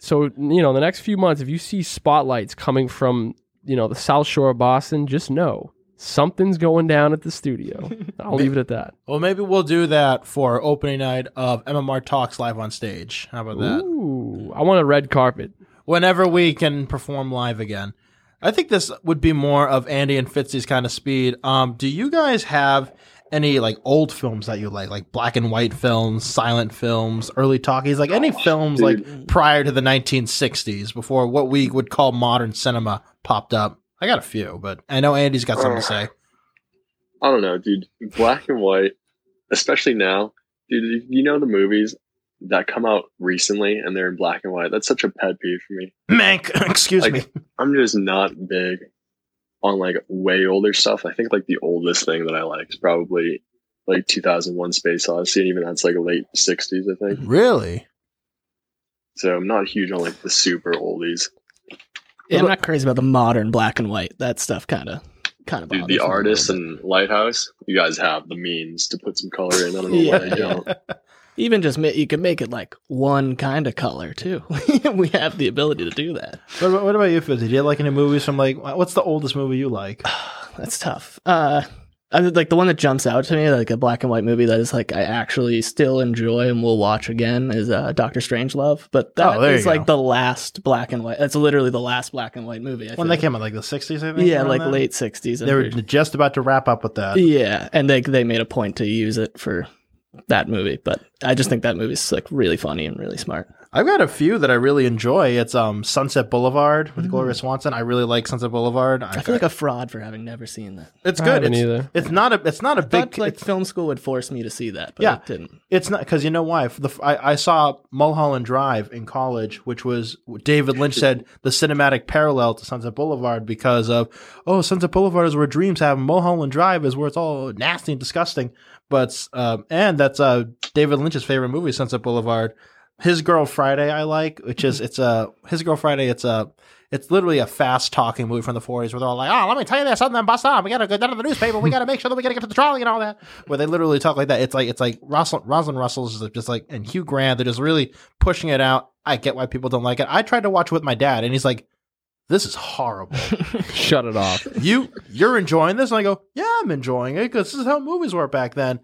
[SPEAKER 2] So, you know, the next few months, if you see spotlights coming from, you know, the South Shore of Boston, just know something's going down at the studio. I'll leave it at that.
[SPEAKER 1] Well, maybe we'll do that for opening night of MMR Talks live on stage. How about that?
[SPEAKER 2] Ooh, I want a red carpet.
[SPEAKER 1] Whenever we can perform live again. I think this would be more of Andy and Fitzy's kind of speed. Um, do you guys have any like old films that you like, like black and white films, silent films, early talkies, like any films like prior to the 1960s, before what we would call modern cinema popped up? I got a few, but I know Andy's got something to say.
[SPEAKER 3] I don't know, dude. Black and white, especially now, dude. You know the movies that come out recently and they're in black and white. That's such a pet peeve for me.
[SPEAKER 1] Mank, excuse
[SPEAKER 3] Like-
[SPEAKER 1] me.
[SPEAKER 3] I'm just not big on like way older stuff. I think like the oldest thing that I like is probably like 2001 Space Odyssey, and even that's like late 60s, I think.
[SPEAKER 1] Really?
[SPEAKER 3] So I'm not huge on like the super oldies.
[SPEAKER 4] Yeah, I'm not crazy about the modern black and white. That stuff kind of, kind of.
[SPEAKER 3] Dude, the artist and Lighthouse, you guys have the means to put some color in. I don't know why you don't.
[SPEAKER 4] even just ma- you can make it like one kind of color too. we have the ability to do that.
[SPEAKER 1] What about, what about you, Fitzy? Do you like any movies from like what's the oldest movie you like?
[SPEAKER 4] That's tough. Uh, I mean, like the one that jumps out to me, like a black and white movie that is like I actually still enjoy and will watch again is uh, Doctor Strangelove. But that
[SPEAKER 1] Oh,
[SPEAKER 4] is like
[SPEAKER 1] go.
[SPEAKER 4] the last black and white. That's literally the last black and white movie. I
[SPEAKER 1] When they came out, like the '60s, I think.
[SPEAKER 4] yeah, like
[SPEAKER 1] then?
[SPEAKER 4] late sixties.
[SPEAKER 1] They were just about to wrap up with that.
[SPEAKER 4] Yeah, and they they made a point to use it for that movie, but I just think that movie's like really funny and really smart.
[SPEAKER 1] I've got a few that I really enjoy. It's um Sunset Boulevard
[SPEAKER 2] Mm.
[SPEAKER 1] with Gloria Swanson. I really like Sunset Boulevard. I,
[SPEAKER 4] I feel like a fraud for having never seen that.
[SPEAKER 1] it's
[SPEAKER 2] I
[SPEAKER 1] good. It's,
[SPEAKER 2] either.
[SPEAKER 1] it's not a it's not a
[SPEAKER 4] I
[SPEAKER 1] big
[SPEAKER 4] thought like
[SPEAKER 1] it's,
[SPEAKER 4] film school would force me to see that, but
[SPEAKER 1] Yeah.
[SPEAKER 4] it didn't.
[SPEAKER 1] it's not because you know why. The I, I saw Mulholland Drive in college, which was David Lynch said the cinematic parallel to Sunset Boulevard because of oh Sunset Boulevard is where dreams happen. Mulholland Drive is where it's all nasty and disgusting. But um, and that's uh David Lynch's favorite movie, Sunset Boulevard. His Girl Friday, I like, which is mm-hmm. it's a His Girl Friday. It's a it's literally a fast talking movie from the 40s where they're all like, oh, let me tell you this, something then bust on. We got to go down to the newspaper. We got to make sure that we got to get to the trolley and all that. Where they literally talk like that. It's like, it's like Rosalind, Rosalind Russell's is just like, and Hugh Grant, they're just really pushing it out. I get why people don't like it. I tried to watch it with my dad and he's like, this is horrible.
[SPEAKER 2] Shut it off.
[SPEAKER 1] you, you're enjoying this? And I go, yeah, I'm enjoying it because this is how movies were back then.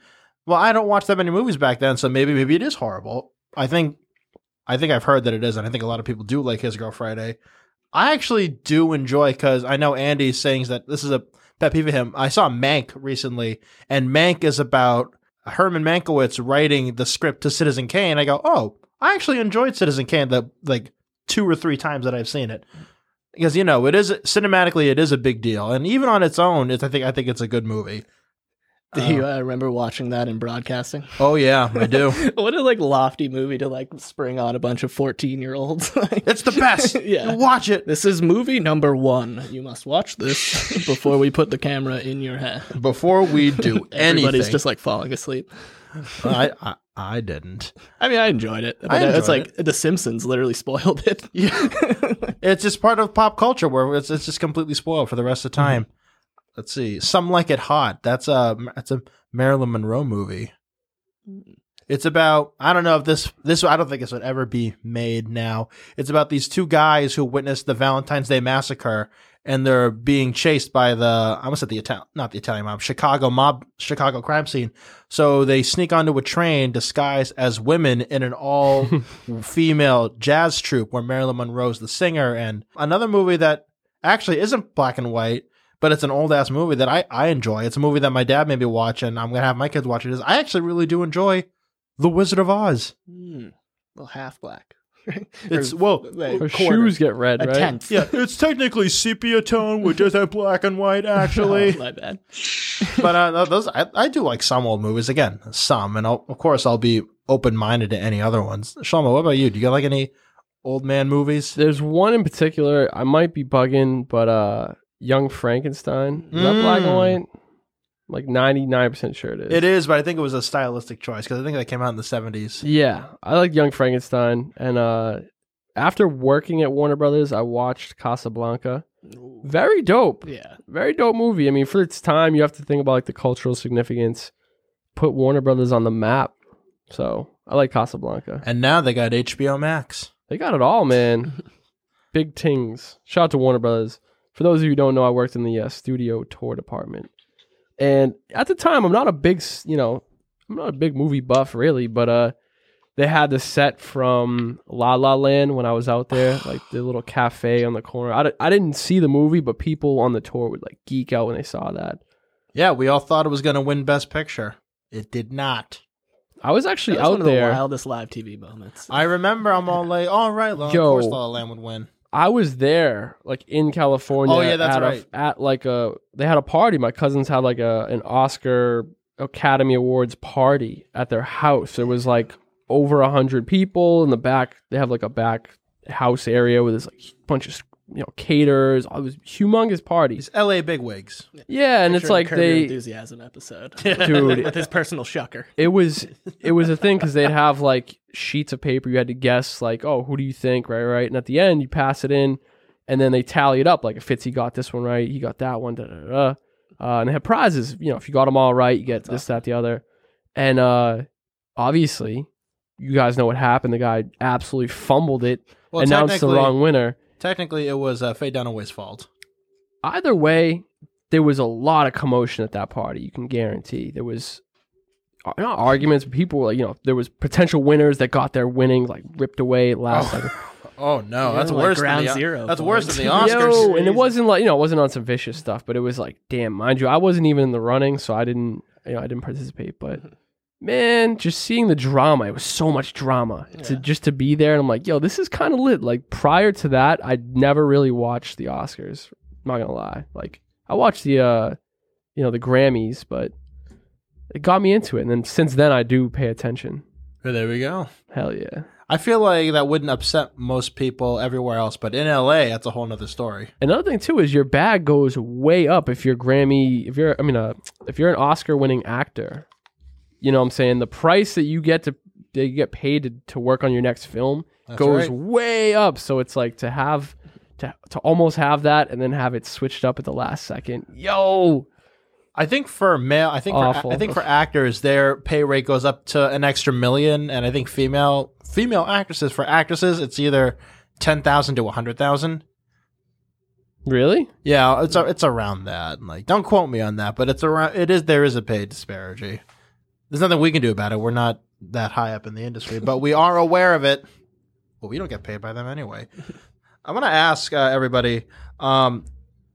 [SPEAKER 1] Well, I don't watch that many movies back then, so maybe, maybe it is horrible. I think, I think I've heard that it is, and I think a lot of people do like His Girl Friday. I actually do enjoy because I know Andy's saying that this is a pet peeve of him. I saw Mank recently, and Mank is about Herman Mankiewicz writing the script to Citizen Kane. I go, oh, I actually enjoyed Citizen Kane the like two or three times that I've seen it because you know it is cinematically it is a big deal, and even on its own, it's I think I think it's a good movie.
[SPEAKER 4] Do you uh, remember watching that in broadcasting?
[SPEAKER 1] Oh yeah, I do.
[SPEAKER 4] what a like lofty movie to like spring on a bunch of fourteen year olds.
[SPEAKER 1] it's the best.
[SPEAKER 4] Yeah.
[SPEAKER 1] watch it
[SPEAKER 4] this is movie number one. You must watch this before we put the camera in your head.
[SPEAKER 1] before we do anything.
[SPEAKER 4] Everybody's just like falling asleep.
[SPEAKER 1] I, I I didn't.
[SPEAKER 4] I mean, I enjoyed it. But
[SPEAKER 1] I
[SPEAKER 4] it's
[SPEAKER 1] enjoyed
[SPEAKER 4] like The Simpsons literally spoiled it.
[SPEAKER 1] Yeah, it's just part of pop culture where it's it's just completely spoiled for the rest of time. Let's see, some like it hot. That's a that's a Marilyn Monroe movie. Mm. It's about I don't know if this this I don't think this would ever be made now. It's about these two guys who witnessed the Valentine's Day massacre and they're being chased by the I almost said the Italian not the Italian mob Chicago mob Chicago crime scene. So they sneak onto a train disguised as women in an all female jazz troupe where Marilyn Monroe's the singer and another movie that actually isn't black and white but it's an old ass movie that I, I enjoy. It's a movie that my dad made me watch and I'm gonna have my kids watch it. Is I actually really do enjoy The Wizard of Oz.
[SPEAKER 4] Hmm. Well, half black.
[SPEAKER 1] It's well
[SPEAKER 4] like,
[SPEAKER 2] Her
[SPEAKER 4] quarter.
[SPEAKER 2] shoes get red,
[SPEAKER 4] a
[SPEAKER 2] right?
[SPEAKER 4] tenth.
[SPEAKER 1] yeah, it's technically sepia tone with just that black and white actually.
[SPEAKER 4] Oh, my bad.
[SPEAKER 1] but uh, those I, I do like some old movies again, some, and I'll, of course I'll be open minded to any other ones. Shlomo, what about you? Do you like any old man movies?
[SPEAKER 2] There's one in particular. I might be bugging, but uh, Young Frankenstein. Is that black and
[SPEAKER 1] Mm.
[SPEAKER 2] white? Like 99% sure it is.
[SPEAKER 1] It is, but I think it was a stylistic choice because I think that came out in the seventies.
[SPEAKER 2] Yeah, I like Young Frankenstein, and uh, after working at Warner Brothers, I watched Casablanca. Very dope,
[SPEAKER 4] Yeah.
[SPEAKER 2] very dope movie. I mean, for its time, you have to think about like the cultural significance. Put Warner Brothers on the map, so I like Casablanca.
[SPEAKER 1] And now they got HBO Max.
[SPEAKER 2] They got it all, man. Big tings. Shout out to Warner Brothers. For those of you who don't know, I worked in the uh, studio tour department, and at the time, I'm not a big, you know, I'm not a big movie buff really, but uh, they had the set from La La Land when I was out there, like the little cafe on the corner. I, I didn't see the movie, but people on the tour would like geek out when they saw that.
[SPEAKER 1] Yeah, we all thought it was going to win Best Picture. It did not.
[SPEAKER 2] I was actually
[SPEAKER 4] That was
[SPEAKER 2] out
[SPEAKER 4] one of the
[SPEAKER 2] there.
[SPEAKER 4] wildest live TV moments.
[SPEAKER 1] I remember I'm all like, all right, well,
[SPEAKER 2] Yo.
[SPEAKER 1] of course La La Land would win.
[SPEAKER 2] I was there, like in California.
[SPEAKER 1] Oh, yeah, that's
[SPEAKER 2] at a-
[SPEAKER 1] right.
[SPEAKER 2] at like a, they had a party. My cousins had like a an Oscar Academy Awards party at their house. It was like over a hundred people in the back. They have like a back house area with this like bunch of you know caterers. It was humongous parties.
[SPEAKER 1] These LA bigwigs.
[SPEAKER 2] Yeah, and it's like
[SPEAKER 4] Curb Your
[SPEAKER 2] they,
[SPEAKER 4] enthusiasm episode
[SPEAKER 2] dude.
[SPEAKER 4] with his personal shucker.
[SPEAKER 2] it was it was a thing because they'd have like sheets of paper you had to guess like oh who do you think right right and at the end you pass it in and then they tally it up like if Fitzy got this one right he got that one da, da, da, da. Uh, and they had prizes you know if you got them all right you get this that the other and uh obviously you guys know what happened the guy absolutely fumbled it
[SPEAKER 1] Well,
[SPEAKER 2] announced the
[SPEAKER 1] technically-
[SPEAKER 2] wrong winner
[SPEAKER 1] Technically, it was uh, Faye Dunaway's fault.
[SPEAKER 2] either way, there was a lot of commotion at that party. You can guarantee there was uh, not arguments, but people were like, you know, there was potential winners that got their winnings like ripped away at last second.
[SPEAKER 1] Oh no, that's
[SPEAKER 4] like
[SPEAKER 1] worse
[SPEAKER 4] ground
[SPEAKER 1] than the,
[SPEAKER 4] zero
[SPEAKER 1] That's worse than the Oscars.
[SPEAKER 2] Yo, and it wasn't like you know, it wasn't on some vicious stuff, but it was like, damn, mind you, I wasn't even in the running, so I didn't, you know, I didn't participate. But man, just seeing the drama, it was so much drama to just to be there, and I'm like, yo, this is kind of lit. Like prior to that, I'd never really watched the Oscars. I'm not gonna lie, like I watched the, uh you know, the Grammys, but it got me into it, and then since then, I do pay attention.
[SPEAKER 1] Well, there we go.
[SPEAKER 2] Hell yeah.
[SPEAKER 1] I feel like that wouldn't upset most people everywhere else, but in LA, that's a whole nother story.
[SPEAKER 2] Another thing too is your bag goes way up if you're Grammy, if you're, I mean, uh, if you're an Oscar-winning actor. You know, what I'm saying the price that you get to that you get paid to, to work on your next film
[SPEAKER 1] That's
[SPEAKER 2] goes
[SPEAKER 1] right.
[SPEAKER 2] way up. So it's like to have to to almost have that and then have it switched up at the last second. Yo,
[SPEAKER 1] I think for male, I think
[SPEAKER 2] Awful.
[SPEAKER 1] for, I think for actors, their pay rate goes up to an extra million, and I think female female actresses for actresses, it's either ten thousand to a hundred thousand.
[SPEAKER 2] really?
[SPEAKER 1] Yeah, it's a, it's around that. Like, don't quote me on that, but it's around. It is there is a pay disparity. There's nothing we can do about it. We're not that high up in the industry, but we are aware of it. Well, we don't get paid by them anyway. I want to ask uh, everybody: um,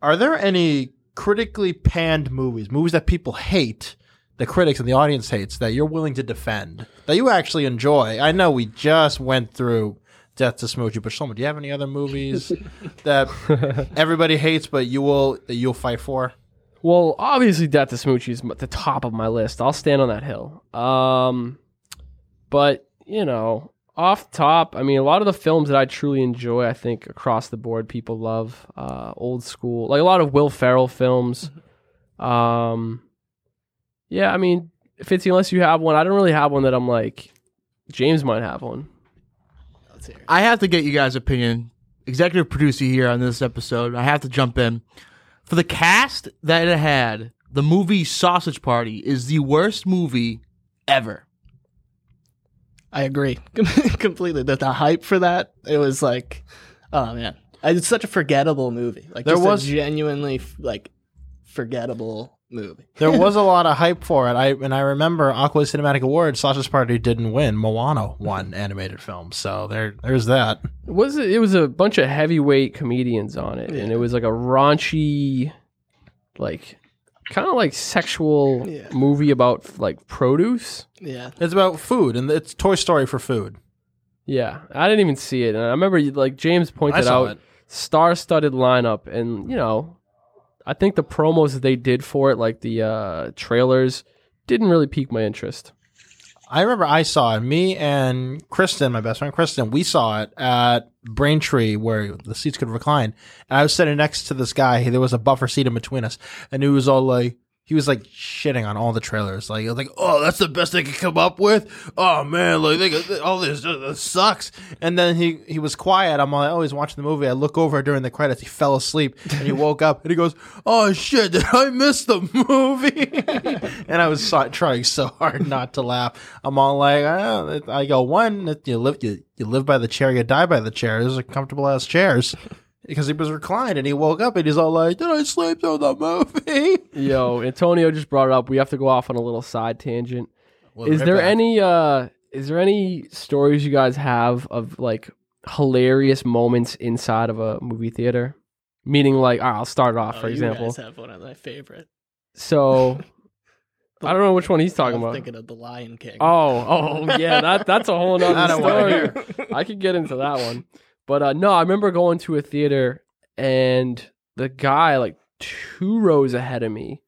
[SPEAKER 1] Are there any critically panned movies, movies that people hate, the critics and the audience hates, that you're willing to defend, that you actually enjoy? I know we just went through Death to Smoochy, but Shlomo, do you have any other movies that everybody hates, but you will that you'll fight for?
[SPEAKER 2] Well, obviously, Death to Smoochy is at the top of my list. I'll stand on that hill. Um, but you know, off top, I mean, a lot of the films that I truly enjoy, I think across the board, people love. Uh, old school, like a lot of Will Ferrell films. Um, yeah, I mean, Fitzy, unless you have one, I don't really have one that I'm like. James might have one.
[SPEAKER 4] Let's hear it.
[SPEAKER 5] I have to get you guys' opinion. Executive producer here on this episode. I have to jump in. For the cast that it had, the movie Sausage Party is the worst movie ever.
[SPEAKER 4] I agree completely. The, the hype for that, it was like, oh man, it's such a forgettable movie. Like
[SPEAKER 1] There was-
[SPEAKER 4] genuinely like forgettable movie.
[SPEAKER 1] There was a lot of hype for it. I and I remember Aqua Cinematic Awards. Sausage Party didn't win. Moana won animated film. So there, there's that.
[SPEAKER 2] was it, it was a bunch of heavyweight comedians on it and it was like a raunchy like kind of like sexual
[SPEAKER 4] Yeah.
[SPEAKER 2] movie about like produce
[SPEAKER 4] Yeah,
[SPEAKER 1] It's about food, and it's Toy Story for food.
[SPEAKER 2] yeah i didn't even see it and i remember like james
[SPEAKER 1] I
[SPEAKER 2] pointed
[SPEAKER 1] saw
[SPEAKER 2] out
[SPEAKER 1] it.
[SPEAKER 2] star-studded lineup and you know i think the promos that they did for it like the uh trailers didn't really pique my interest
[SPEAKER 1] I remember I saw it. Me and Kristen, my best friend Kristen, we saw it at Braintree where the seats could recline. And I was sitting next to this guy. There was a buffer seat in between us, and he was all like, he was like shitting on all the trailers. Like, like, oh, that's the best they could come up with. Oh man, like they got, all this, uh, sucks. And then he he was quiet. I'm like, oh, he's watching the movie. I look over during the credits. He fell asleep, and he woke up, and he goes, oh shit, did I miss the movie? and I was so, trying so hard not to laugh. I'm all like, I, I go, one, you live you, you live by the chair, you die by the chair. Those are comfortable ass chairs. Because he was reclined and he woke up and he's all like, Did I sleep through the movie?
[SPEAKER 2] yo antonio just brought it up. We have to go off on a little side tangent.
[SPEAKER 1] Well,
[SPEAKER 2] is
[SPEAKER 1] right
[SPEAKER 2] there
[SPEAKER 1] back.
[SPEAKER 2] any uh is there any stories you guys have of like hilarious moments inside of a movie theater? Meaning like all right, i'll start off for
[SPEAKER 4] Oh,
[SPEAKER 2] example.
[SPEAKER 4] you guys have one of my favorite.
[SPEAKER 2] so i don't know which one he's talking
[SPEAKER 4] I was
[SPEAKER 2] about.
[SPEAKER 4] Thinking of the Lion King.
[SPEAKER 2] oh oh yeah that that's a whole
[SPEAKER 1] I
[SPEAKER 2] nother story. i could get into that one but uh no i remember going to a theater and the guy like two rows ahead of me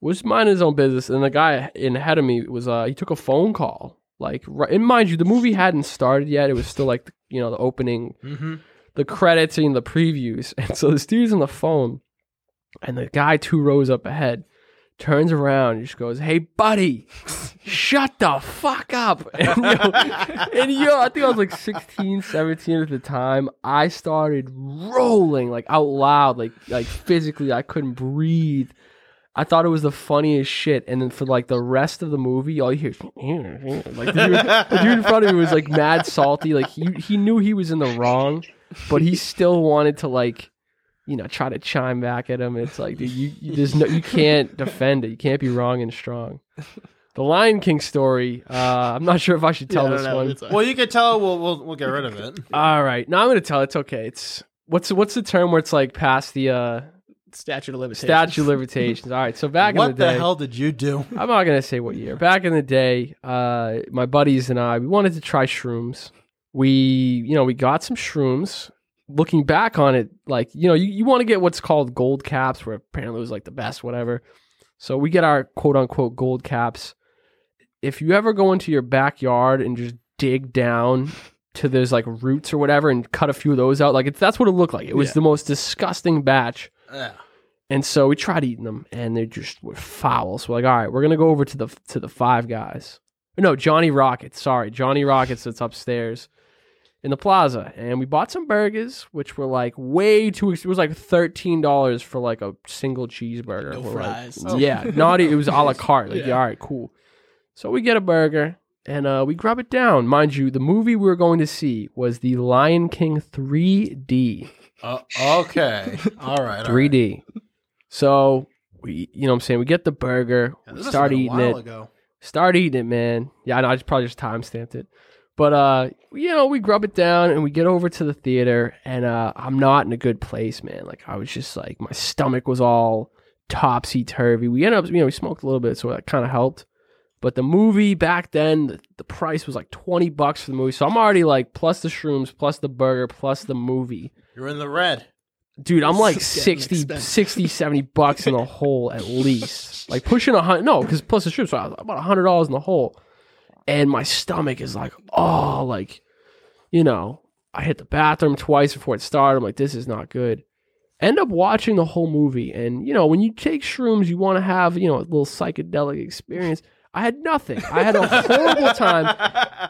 [SPEAKER 2] was minding his own business and the guy in ahead of me was uh he took a phone call like right and mind you the movie hadn't started yet it was still like you know the opening
[SPEAKER 1] Mm-hmm.
[SPEAKER 2] the credits and the previews and so this dude's on the phone and the guy two rows up ahead turns around and just goes hey buddy shut the fuck up. And yo, and yo i think i was like 16 17 at the time. I started rolling like out loud like like physically. I couldn't breathe. I thought it was the funniest shit, and then for like the rest of the movie, all you hear is like the dude, the dude in front of me was like mad salty. Like he he knew he was in the wrong, but he still wanted to like, you know, try to chime back at him. It's like dude, you, you there's no you can't defend it. You can't be wrong and strong. The Lion King story. Uh, I'm not sure if I should tell
[SPEAKER 4] I don't
[SPEAKER 2] this
[SPEAKER 4] know,
[SPEAKER 2] one.
[SPEAKER 4] it's
[SPEAKER 1] Well, you can tell we'll, we'll we'll get rid of it.
[SPEAKER 2] All right, no, I'm gonna tell. It's okay. It's what's what's the term where it's like past the uh,
[SPEAKER 4] statute of limitations.
[SPEAKER 2] statute of limitations. All right, so back
[SPEAKER 1] what
[SPEAKER 2] in the day, what the
[SPEAKER 1] hell did you do?
[SPEAKER 2] I'm not gonna say what year. Back in the day, uh, my buddies and I we wanted to try shrooms. We, you know, we got some shrooms. Looking back on it, like you know, you, you want to get what's called gold caps, where apparently it was like the best, whatever. So we get our quote unquote gold caps. If you ever go into your backyard and just dig down to those like roots or whatever and cut a few of those out, like it's that's what it looked like. It was
[SPEAKER 4] Yeah.
[SPEAKER 2] the most disgusting batch.
[SPEAKER 1] Yeah.
[SPEAKER 2] And so we tried eating them, and they just were foul. So we're like, all right, we're gonna go over to the to the Five Guys. No, Johnny Rockets. Sorry, Johnny Rockets. That's upstairs in the plaza, and we bought some burgers, which were like way too. ex- It was like thirteen dollars for like a single cheeseburger.
[SPEAKER 4] No
[SPEAKER 2] We're like,
[SPEAKER 4] fries.
[SPEAKER 1] Oh.
[SPEAKER 2] Yeah, not e- it was a la carte. Like,
[SPEAKER 4] Yeah.
[SPEAKER 2] yeah, all right, cool. So we get a burger and uh, we grub it down. Mind you, the movie we were going to see was the Lion King 3D.
[SPEAKER 1] Uh, okay. All right. all right.
[SPEAKER 2] 3D. So we, you know, what I'm saying we get the burger,
[SPEAKER 1] Yeah,
[SPEAKER 2] we start eating it,
[SPEAKER 1] Ago.
[SPEAKER 2] start eating it, man. Yeah, I know. I just probably just time stamped it, but uh, you know, we grub it down and we get over to the theater, and uh, I'm not in a good place, man. Like I was just like my stomach was all topsy turvy. We ended up, you know, we smoked a little bit, so that kind of helped. But the movie back then, the, the price was like twenty bucks for the movie, so I'm already like plus the shrooms, plus the burger, plus the movie.
[SPEAKER 1] You're in the red.
[SPEAKER 2] dude, I'm like
[SPEAKER 4] It's
[SPEAKER 2] 60, 60, 70 bucks in the hole at least. Like pushing a hundred. No, because plus the trip, so I was about a hundred dollars in the hole, and my stomach is like, oh, like, you know, I hit the bathroom twice before it started. I'm like, this is not good. End up watching the whole movie, and you know, when you take shrooms, you want to have you know a little psychedelic experience. I had nothing. I had a horrible time.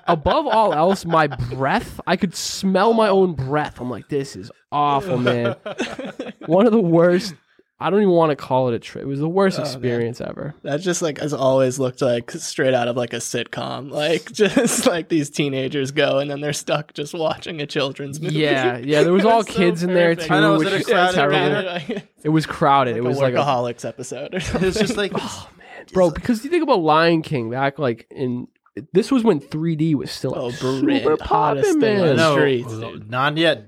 [SPEAKER 2] Above all else, my breath. I could smell my own breath. I'm like, this is awful, man. One of the worst. I don't even want to call it a trip. It was the worst
[SPEAKER 4] Oh, man.
[SPEAKER 2] experience ever.
[SPEAKER 4] That just like has always looked like straight out of like a sitcom. Like just like these teenagers go and then they're stuck just watching a children's movie.
[SPEAKER 2] Yeah, yeah. There was all
[SPEAKER 4] It's so
[SPEAKER 2] kids in there
[SPEAKER 4] perfect.
[SPEAKER 2] too,
[SPEAKER 1] I know, was
[SPEAKER 2] which
[SPEAKER 1] it
[SPEAKER 2] is terrible.
[SPEAKER 1] theater?
[SPEAKER 2] It was crowded.
[SPEAKER 4] it
[SPEAKER 2] it
[SPEAKER 4] was
[SPEAKER 2] was
[SPEAKER 4] like
[SPEAKER 2] like a,
[SPEAKER 4] Holics episode. Or something.
[SPEAKER 1] It's just like oh man,
[SPEAKER 2] bro. Because you think about Lion King back like in this was when 3D was still
[SPEAKER 4] Oh,
[SPEAKER 2] like, super
[SPEAKER 4] hottest
[SPEAKER 2] poppin',
[SPEAKER 4] thing
[SPEAKER 2] man.
[SPEAKER 4] the
[SPEAKER 1] no,
[SPEAKER 4] streets, dude.
[SPEAKER 1] not yet.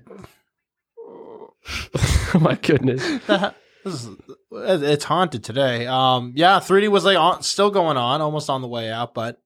[SPEAKER 2] oh my goodness.
[SPEAKER 1] Is, it's haunted today. Um, yeah, 3D was like on, still going on, almost on the way out, but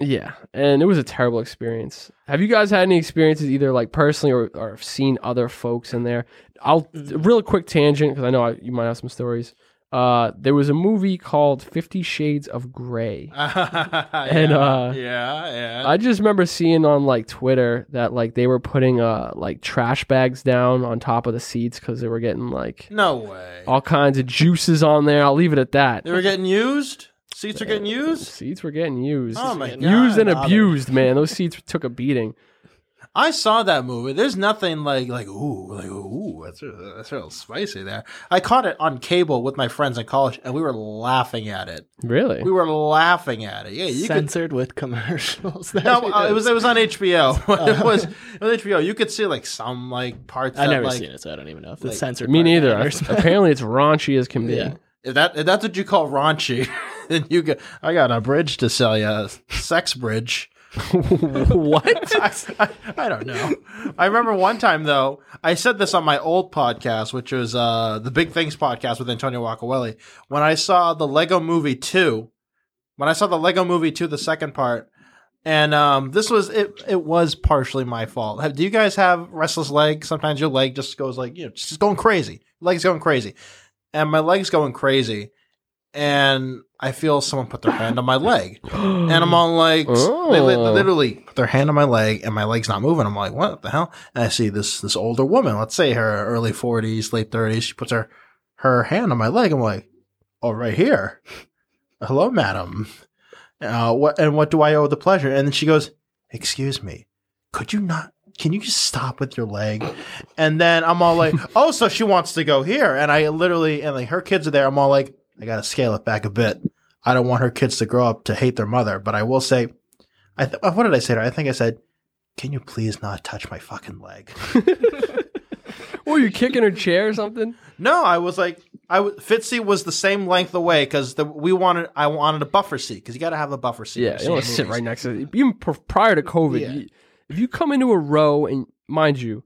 [SPEAKER 2] Yeah, and it was a terrible experience. Have you guys had any experiences either like personally or, or seen other folks in there? I'll real quick tangent because I know I, you might have some stories. Uh, there was a movie called Fifty Shades of Grey.
[SPEAKER 1] and
[SPEAKER 2] uh,
[SPEAKER 1] yeah, yeah.
[SPEAKER 2] I just remember seeing on like Twitter that like they were putting uh like trash bags down on top of the seats because they were getting like
[SPEAKER 1] no way.
[SPEAKER 2] all kinds of juices on there. I'll leave it at that.
[SPEAKER 1] They were getting used. Seats are getting used.
[SPEAKER 2] Seats were getting used.
[SPEAKER 1] Oh my god!
[SPEAKER 2] used and
[SPEAKER 1] bothered.
[SPEAKER 2] abused, man. Those seats took a beating.
[SPEAKER 1] I saw that movie. There's nothing like like ooh like ooh that's real, that's real spicy there. I caught it on cable with my friends in college, and we were laughing at it.
[SPEAKER 2] Really?
[SPEAKER 1] We were laughing at it. Yeah, you could.
[SPEAKER 4] Censored with commercials. That
[SPEAKER 1] No, uh, it was it was on HBO. it was
[SPEAKER 2] Oh.
[SPEAKER 1] it was HBO. You could see like some like parts.
[SPEAKER 4] I've
[SPEAKER 1] that,
[SPEAKER 4] never
[SPEAKER 1] like,
[SPEAKER 4] seen it, so I don't even know if the
[SPEAKER 1] like-
[SPEAKER 4] censored.
[SPEAKER 2] Me neither. Apparently, it's raunchy as can be.
[SPEAKER 4] Yeah.
[SPEAKER 1] If that if that's what you call raunchy, then you got I got a bridge to sell you, a sex bridge.
[SPEAKER 2] what?
[SPEAKER 1] I, I don't know. I remember one time though, I said this on my old podcast, which was uh, the Big Things podcast with Antonio Wakaweli. When I saw the Lego Movie two, when I saw the Lego Movie two, the second part, and um, this was it. It was partially my fault. Have, do you guys have restless leg? Sometimes your leg just goes like you know, just going crazy. Leg's going crazy, and my leg's going crazy, and I feel someone put their hand on my leg and I'm all like, they li-
[SPEAKER 2] Oh.
[SPEAKER 1] literally put their hand on my leg, and my leg's not moving. I'm like, what the hell? And I see this this older woman, let's say her early 40s, late 30s. She puts her her hand on my leg. I'm like, oh, right here. Hello, madam. Uh, what and what do I owe the pleasure? And then she goes, excuse me, could you not? Can you just stop with your leg? And then I'm all like, oh, so she wants to go here. And I literally, and like her kids are there. I'm all like, I got to scale it back a bit. I don't want her kids to grow up to hate their mother, but I will say, I th- what did I say to her? I think I said, "Can you please not touch my fucking leg?"
[SPEAKER 2] Were you kicking her chair or something?
[SPEAKER 1] no, I was like, I w- Fitzy was the same length away because we wanted, I wanted a buffer seat because you got to have a buffer seat.
[SPEAKER 2] Yeah, you don't sit right next to it. Even pr- prior to COVID,
[SPEAKER 4] Yeah.
[SPEAKER 2] you- if you come into a row, and mind you,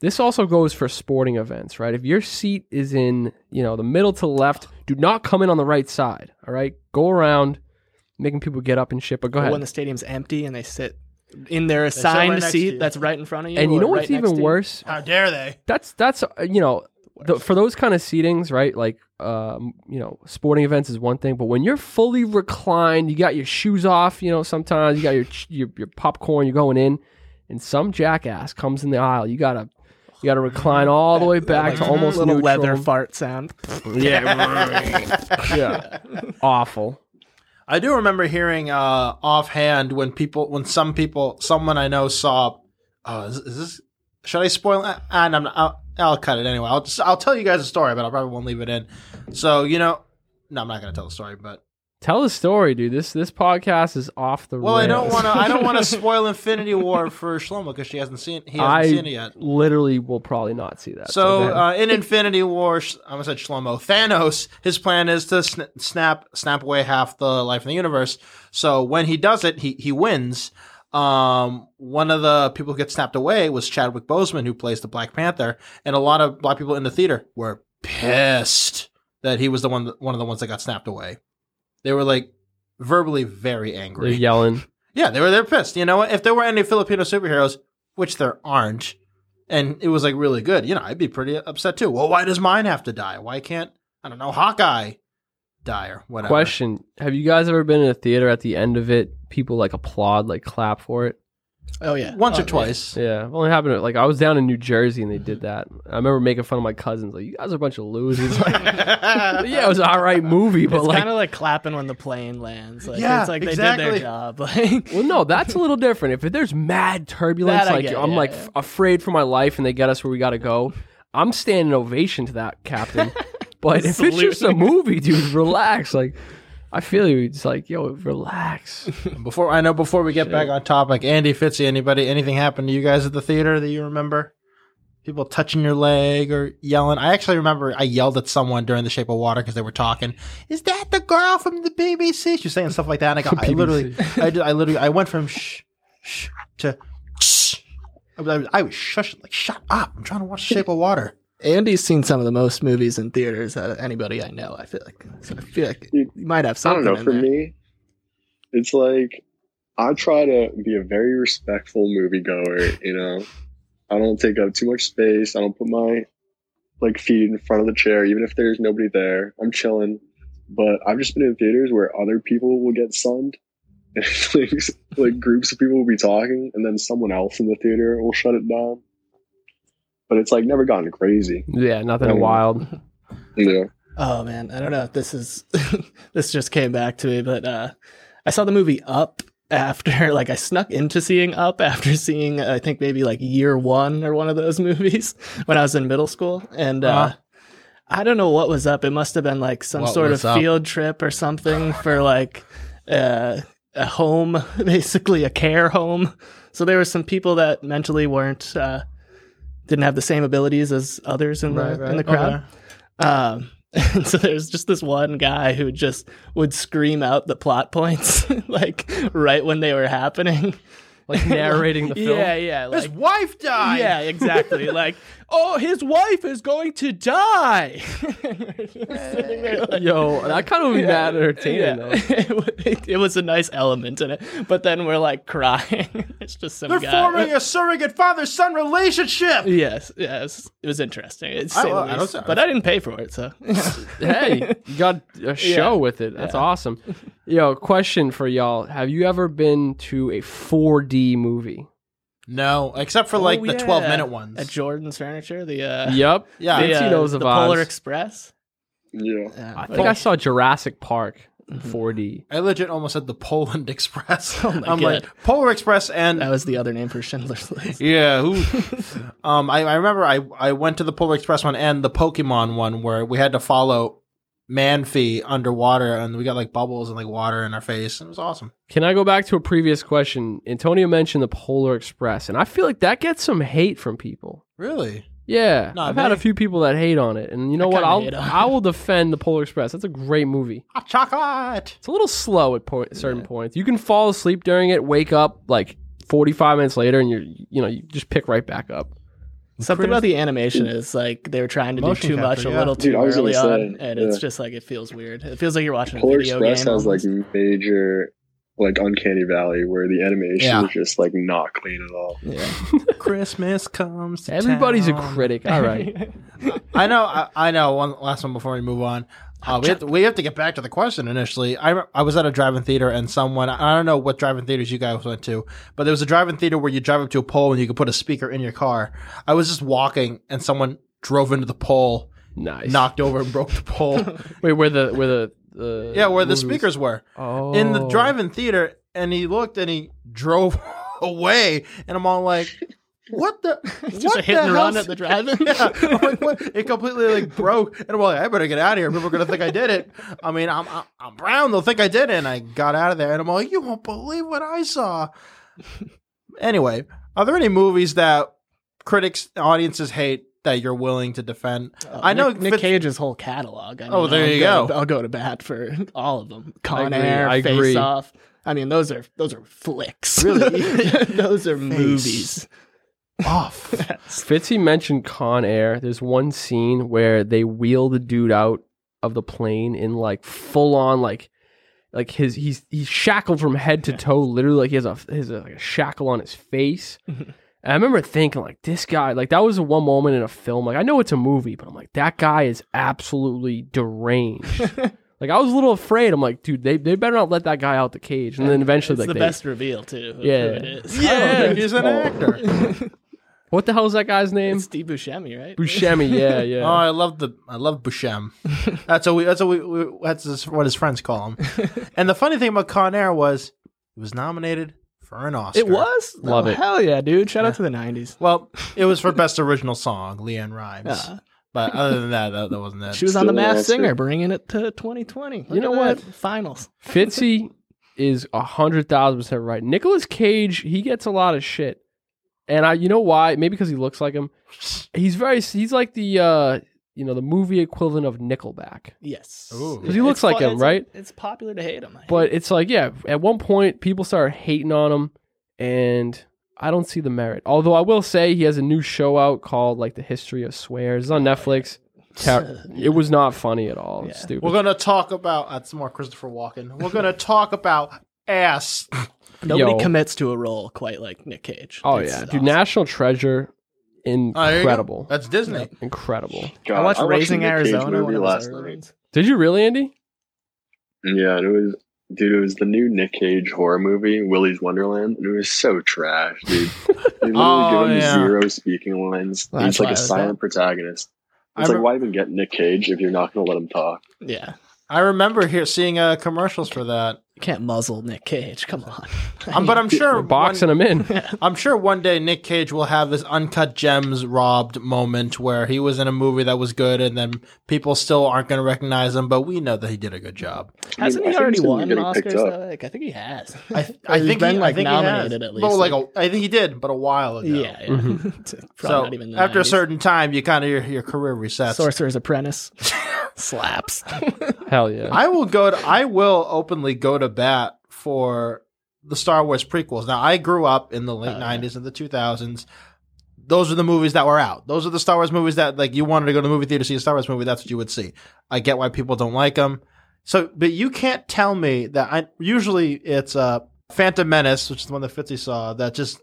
[SPEAKER 2] this also goes for sporting events, right? If your seat is in, you know, the middle to the left, do not come in on the right side. All right, go around, making people get up and shit. But go ahead.
[SPEAKER 4] when the stadium's empty and they sit in their
[SPEAKER 1] sit right
[SPEAKER 4] assigned seat that's right in front of you.
[SPEAKER 2] and you know what's
[SPEAKER 4] next
[SPEAKER 2] even worse?
[SPEAKER 1] How dare they?
[SPEAKER 2] That's that's uh, you know, the, for those kind of seatings, right? Like, um, you know, sporting events is one thing, but when you're fully reclined, you got your shoes off. You know, sometimes you got your your, your popcorn. You're going in, and some jackass comes in the aisle. You gotta you gotta recline all the way back to almost
[SPEAKER 4] little
[SPEAKER 2] neutral.
[SPEAKER 4] leather fart sound.
[SPEAKER 2] Yeah, yeah, awful.
[SPEAKER 1] I do remember hearing uh, offhand when people, when some people, someone I know saw. Oh, is, is this? Should I spoil? it? And I'm. I'll, I'll cut it anyway. I'll just. I'll tell you guys a story, but I probably won't leave it in. So you know, no, I'm not going to tell the story. But
[SPEAKER 2] Tell the story, dude. This this podcast is off the road.
[SPEAKER 1] well, I don't want to. I don't want to spoil Infinity War for Shlomo because she hasn't seen. He hasn't
[SPEAKER 2] I
[SPEAKER 1] seen it yet.
[SPEAKER 2] literally will probably not see that.
[SPEAKER 1] So
[SPEAKER 2] ahead.
[SPEAKER 1] uh, in Infinity War, I almost said Shlomo. Thanos, his plan is to sn- snap snap away half the life in the universe. So when he does it, he he wins. Um, one of the people who gets snapped away was Chadwick Boseman, who plays the Black Panther, and a lot of black people in the theater were pissed that he was the one one of the ones that got snapped away. They were like verbally very
[SPEAKER 2] they're
[SPEAKER 1] angry.
[SPEAKER 2] yelling.
[SPEAKER 1] Yeah, they were they're pissed. You know what? If there were any Filipino superheroes, which there aren't, and it was like really good. You know, I'd be pretty upset too. Well, why does mine have to die? Why can't I don't know Hawkeye die or whatever?
[SPEAKER 2] Question: Have you guys ever been in a theater at the end of it? People like applaud, like clap for it.
[SPEAKER 4] Oh yeah,
[SPEAKER 1] Once
[SPEAKER 4] Oh,
[SPEAKER 1] or twice.
[SPEAKER 2] Yeah, it only happened. At, like I was down in New Jersey and they did that. I remember making fun of my cousins. Like you guys are a bunch of losers. Like, yeah, it was an all right movie, but
[SPEAKER 4] It's
[SPEAKER 2] like,
[SPEAKER 4] kind of like clapping when the plane lands. Like,
[SPEAKER 1] Yeah,
[SPEAKER 4] it's like they did their job. Like,
[SPEAKER 2] well, no, that's a little different. If there's mad turbulence,
[SPEAKER 4] That I
[SPEAKER 2] like
[SPEAKER 4] get,
[SPEAKER 2] I'm
[SPEAKER 4] yeah,
[SPEAKER 2] like
[SPEAKER 4] yeah.
[SPEAKER 2] f- afraid for my life, and they get us where we got to go. I'm standing ovation to that captain. But if it's just a movie, dude, relax. Like, I feel you. It's like, yo, relax.
[SPEAKER 1] Before I know, before we get back on topic, Andy Fitzy, anybody, anything happened to you guys at the theater that you remember? People touching your leg or yelling. I actually remember I yelled at someone during The Shape of Water because they were talking. Is that the girl from the BBC? She was saying stuff like that. And I, go, I literally, I, did, I literally, I went from shh, shh to shh. I was, I was, I was shushing, like, shut up. I'm trying to watch The Shape of Water.
[SPEAKER 4] Andy's seen some of the most movies in theaters out of anybody I know. I feel like, so I feel like you might have something.
[SPEAKER 3] I don't know. For
[SPEAKER 4] there.
[SPEAKER 3] me, it's like I try to be a very respectful moviegoer. You know, I don't take up too much space. I don't put my like feet in front of the chair, even if there's nobody there. I'm chilling. But I've just been in theaters where other people will get sunned. And like, like groups of people will be talking, and then someone else in the theater will shut it down. But it's like never gotten crazy.
[SPEAKER 2] Yeah, nothing
[SPEAKER 3] Yeah.
[SPEAKER 2] wild.
[SPEAKER 3] Yeah.
[SPEAKER 4] Oh man, I don't know if this is this just came back to me, but uh I saw the movie Up after like I snuck into seeing Up after seeing I think maybe like year 1 or one of those movies when I was in middle school and uh
[SPEAKER 1] Uh-huh.
[SPEAKER 4] I don't know what was up. It must have been like some
[SPEAKER 1] What
[SPEAKER 4] sort of
[SPEAKER 1] up?
[SPEAKER 4] field trip or something for like uh, a home, basically a care home. So there were some people that mentally weren't uh, didn't have the same abilities as others in the
[SPEAKER 1] Right, right.
[SPEAKER 4] in the crowd.
[SPEAKER 1] Okay.
[SPEAKER 4] Um, and so there's just this one guy who just would scream out the plot points like right when they were happening.
[SPEAKER 2] Like narrating the film.
[SPEAKER 4] Yeah, yeah.
[SPEAKER 1] His wife died.
[SPEAKER 4] yeah, exactly. like, oh, his wife is going to die. Like-
[SPEAKER 2] Yo, that kind of would be mad entertaining
[SPEAKER 4] yeah.
[SPEAKER 2] though.
[SPEAKER 4] it, it was a nice element in it, but then we're like crying. it's just some
[SPEAKER 1] They're
[SPEAKER 4] guy.
[SPEAKER 1] forming a surrogate father son relationship.
[SPEAKER 4] Yes, yes, it was interesting. It's
[SPEAKER 1] I-
[SPEAKER 4] say the
[SPEAKER 1] I don't
[SPEAKER 4] least.
[SPEAKER 1] say-
[SPEAKER 4] but I didn't pay for it, so
[SPEAKER 2] hey, you got a show with it. That's awesome. Yo, question for y'all: Have you ever been to a 4D movie?
[SPEAKER 1] No, except for like
[SPEAKER 4] Oh,
[SPEAKER 1] the
[SPEAKER 4] yeah.
[SPEAKER 1] 12 minute ones.
[SPEAKER 4] At Jordan's Furniture, the uh,
[SPEAKER 2] Yep.
[SPEAKER 1] Yeah.
[SPEAKER 4] the,
[SPEAKER 2] Fancy
[SPEAKER 4] uh,
[SPEAKER 2] knows
[SPEAKER 4] the Polar
[SPEAKER 2] Oz.
[SPEAKER 4] Express.
[SPEAKER 3] Yeah.
[SPEAKER 4] Yeah,
[SPEAKER 2] I think I saw Jurassic Park in 4D.
[SPEAKER 1] I legit almost said the Poland Express.
[SPEAKER 4] Oh my
[SPEAKER 1] I'm
[SPEAKER 4] God.
[SPEAKER 1] like Polar Express and
[SPEAKER 4] that was the other name for Schindler's List.
[SPEAKER 1] yeah. Who? um, I, I remember I I went to the Polar Express one and the Pokemon one where we had to follow Manaphy underwater and we got like bubbles and like water in our face. It was awesome.
[SPEAKER 2] Can I go back to a previous question? Antonio mentioned the Polar Express, and I feel like that gets some hate from people.
[SPEAKER 1] Really?
[SPEAKER 2] Yeah,
[SPEAKER 1] Not
[SPEAKER 2] I've had a few people that hate on it, and you know
[SPEAKER 4] I
[SPEAKER 2] what? I'll
[SPEAKER 4] hate on it.
[SPEAKER 2] I will defend the Polar Express. That's a great movie.
[SPEAKER 1] Hot chocolate.
[SPEAKER 2] It's a little slow at point, certain points. You can fall asleep during it, wake up like 45 minutes later, and you're you know you just pick right back up.
[SPEAKER 4] Something about the animation is like they were trying to do
[SPEAKER 1] Motion
[SPEAKER 4] too much
[SPEAKER 1] capture,
[SPEAKER 4] a little too
[SPEAKER 3] I was
[SPEAKER 4] early
[SPEAKER 3] gonna
[SPEAKER 4] on,
[SPEAKER 3] say,
[SPEAKER 4] and it's just like it feels weird. It feels like you're watching a
[SPEAKER 3] Polar
[SPEAKER 4] video
[SPEAKER 3] Express
[SPEAKER 4] game.
[SPEAKER 3] has like major like uncanny valley where the animation
[SPEAKER 1] Yeah.
[SPEAKER 3] is just like not clean at all.
[SPEAKER 4] yeah.
[SPEAKER 1] Christmas comes. To
[SPEAKER 2] Everybody's a critic. All right.
[SPEAKER 1] I know. I, I know. One last one before we move on. Uh, we, have to, we have to get back to the question initially. I, I was at a drive-in theater and someone I don't know what drive-in theaters you guys went to, but there was a drive-in theater where you drive up to a pole and you could put a speaker in your car. I was just walking and someone drove into the pole,
[SPEAKER 2] Nice.
[SPEAKER 1] knocked over and broke the pole.
[SPEAKER 2] Wait, where the where the, the
[SPEAKER 1] yeah, where the speakers were
[SPEAKER 2] oh.
[SPEAKER 1] in the drive-in theater, and he looked and he drove away, and I'm all like, "What the?
[SPEAKER 4] Just
[SPEAKER 1] what
[SPEAKER 4] a hit
[SPEAKER 1] the
[SPEAKER 4] and run at the drive-in.
[SPEAKER 1] yeah, like, what? It completely like broke, and I'm like, I better get out of here. People are gonna think I did it. I mean, I'm I'm, I'm brown. They'll think I did it. And I got out of there, and I'm like, you won't believe what I saw. anyway, are there any movies that critics, audiences hate that you're willing to defend? I know
[SPEAKER 4] Uh, Nick, Nick Cage's whole catalog. I
[SPEAKER 1] Oh, there
[SPEAKER 4] I'll
[SPEAKER 1] you
[SPEAKER 4] go.
[SPEAKER 1] go.
[SPEAKER 4] I'll go to bat for all of them. Con
[SPEAKER 2] agree,
[SPEAKER 4] Air,
[SPEAKER 2] I
[SPEAKER 4] Face
[SPEAKER 2] agree.
[SPEAKER 4] Off. I mean, those are those are flicks.
[SPEAKER 1] Really?
[SPEAKER 4] those are movies.
[SPEAKER 1] Off.
[SPEAKER 2] Fitzy mentioned Con Air. There's one scene where they wheel the dude out of the plane in like full on like like his he's he's shackled from head to toe, literally like he has a his a, like a shackle on his face. And I remember thinking, like, this guy, like, that was a one moment in a film. Like, I know it's a movie, but I'm like, that guy is absolutely deranged. like, I was a little afraid. I'm like, dude, they, they better not let that guy out the cage. And then eventually,
[SPEAKER 4] it's
[SPEAKER 2] like,
[SPEAKER 4] the
[SPEAKER 2] they-
[SPEAKER 4] best reveal too. of
[SPEAKER 2] Yeah.
[SPEAKER 4] it is.
[SPEAKER 1] Yeah, he's an actor.
[SPEAKER 2] What the hell is that guy's name?
[SPEAKER 4] It's Steve Buscemi, right?
[SPEAKER 2] Buscemi. Yeah, yeah.
[SPEAKER 1] Oh, I love the I love Buscem. That's what we that's what we, we that's his, what his friends call him. and the funny thing about Con Air was he was nominated for an Oscar.
[SPEAKER 4] It was.
[SPEAKER 2] Love
[SPEAKER 4] Oh,
[SPEAKER 2] it.
[SPEAKER 4] Hell yeah, dude! Shout out to the '90s.
[SPEAKER 1] Well, it was for best original song, LeAnn Rimes.
[SPEAKER 4] Uh,
[SPEAKER 1] But other than that, that, that wasn't it.
[SPEAKER 4] she was on the
[SPEAKER 3] Still an
[SPEAKER 4] Masked
[SPEAKER 3] Oscar.
[SPEAKER 4] Singer, bringing it to 2020. Look
[SPEAKER 2] You know what?
[SPEAKER 4] that. Finals.
[SPEAKER 2] Fitzy is a hundred thousand percent right. Nicolas Cage, he gets a lot of shit, and I, you know why? Maybe because he looks like him. He's very, he's like the, uh you know, the movie equivalent of Nickelback.
[SPEAKER 4] Yes,
[SPEAKER 1] Ooh.
[SPEAKER 2] 'Cause he looks
[SPEAKER 4] It's
[SPEAKER 2] like
[SPEAKER 4] fu-
[SPEAKER 2] him,
[SPEAKER 4] it's-
[SPEAKER 2] right?
[SPEAKER 4] It's popular to hate him. I
[SPEAKER 2] But
[SPEAKER 4] it.
[SPEAKER 2] it's like, yeah, at one point people started hating on him, and I don't see the merit. Although I will say he has a new show out called like the History of Swears It's on Netflix. Ter- it was not funny at all. It's
[SPEAKER 4] Yeah.
[SPEAKER 2] Stupid.
[SPEAKER 1] We're gonna talk about that's more Christopher Walken. We're gonna talk about ass.
[SPEAKER 4] Nobody
[SPEAKER 2] Yo.
[SPEAKER 4] commits to a role quite like Nick Cage.
[SPEAKER 2] oh
[SPEAKER 4] It's
[SPEAKER 2] yeah, dude,
[SPEAKER 4] awesome.
[SPEAKER 2] National Treasure,
[SPEAKER 1] Oh, there you go.
[SPEAKER 2] incredible,
[SPEAKER 1] That's Disney.
[SPEAKER 2] incredible.
[SPEAKER 3] God,
[SPEAKER 4] I watched
[SPEAKER 3] the
[SPEAKER 4] Raising
[SPEAKER 3] Nick Cage
[SPEAKER 4] Arizona.
[SPEAKER 3] movie
[SPEAKER 4] One of
[SPEAKER 3] last
[SPEAKER 4] early
[SPEAKER 3] night.
[SPEAKER 2] Did you really, Andy?
[SPEAKER 3] Yeah, and it was dude. It was the new Nick Cage horror movie, Willy's Wonderland, and it was so trash, dude. They literally
[SPEAKER 1] Oh,
[SPEAKER 3] give him
[SPEAKER 1] yeah.
[SPEAKER 3] zero speaking lines.
[SPEAKER 4] Well,
[SPEAKER 3] He's
[SPEAKER 4] that's
[SPEAKER 3] like
[SPEAKER 4] why
[SPEAKER 3] a
[SPEAKER 4] was
[SPEAKER 3] silent
[SPEAKER 4] that.
[SPEAKER 3] protagonist.
[SPEAKER 1] I
[SPEAKER 3] It's like
[SPEAKER 1] rem-
[SPEAKER 3] why even get Nick Cage if you're not going to let him talk?
[SPEAKER 4] Yeah,
[SPEAKER 1] I remember here seeing uh, commercials for that.
[SPEAKER 4] You can't muzzle Nick Cage. Come on.
[SPEAKER 1] Um, but I'm sure
[SPEAKER 2] We're boxing
[SPEAKER 1] one,
[SPEAKER 2] him in.
[SPEAKER 1] I'm sure one day Nick Cage will have this uncut gems robbed moment where he was in a movie that was good and then people still aren't going to recognize him, but we know that he did a good job.
[SPEAKER 3] I
[SPEAKER 4] Hasn't
[SPEAKER 3] mean,
[SPEAKER 4] he
[SPEAKER 3] think
[SPEAKER 4] already won
[SPEAKER 3] be getting
[SPEAKER 4] Oscars? Though? Like, I think he has.
[SPEAKER 1] I, I
[SPEAKER 4] he's
[SPEAKER 1] think
[SPEAKER 4] been,
[SPEAKER 1] he,
[SPEAKER 4] like,
[SPEAKER 1] I think
[SPEAKER 4] nominated
[SPEAKER 1] he has.
[SPEAKER 4] at
[SPEAKER 1] But
[SPEAKER 4] least,
[SPEAKER 1] like,
[SPEAKER 4] like-
[SPEAKER 1] a, I think he did, but a while ago.
[SPEAKER 4] Yeah, yeah. It's probably
[SPEAKER 1] So
[SPEAKER 4] not even the
[SPEAKER 1] after a certain time, you kind of your, your career resets.
[SPEAKER 4] Sorcerer's Apprentice slaps.
[SPEAKER 2] Hell yeah.
[SPEAKER 1] I will go. To, I will openly go to bat for the Star Wars prequels. Now, I grew up in the late
[SPEAKER 4] Oh, yeah.
[SPEAKER 1] '90s and the 2000s. Those are the movies that were out. Those are the Star Wars movies that, like, you wanted to go to the movie theater to see a Star Wars movie. That's what you would see. I get why people don't like them. So, but you can't tell me that. I usually it's uh, Phantom Menace, which is the one that Fitzy saw, that just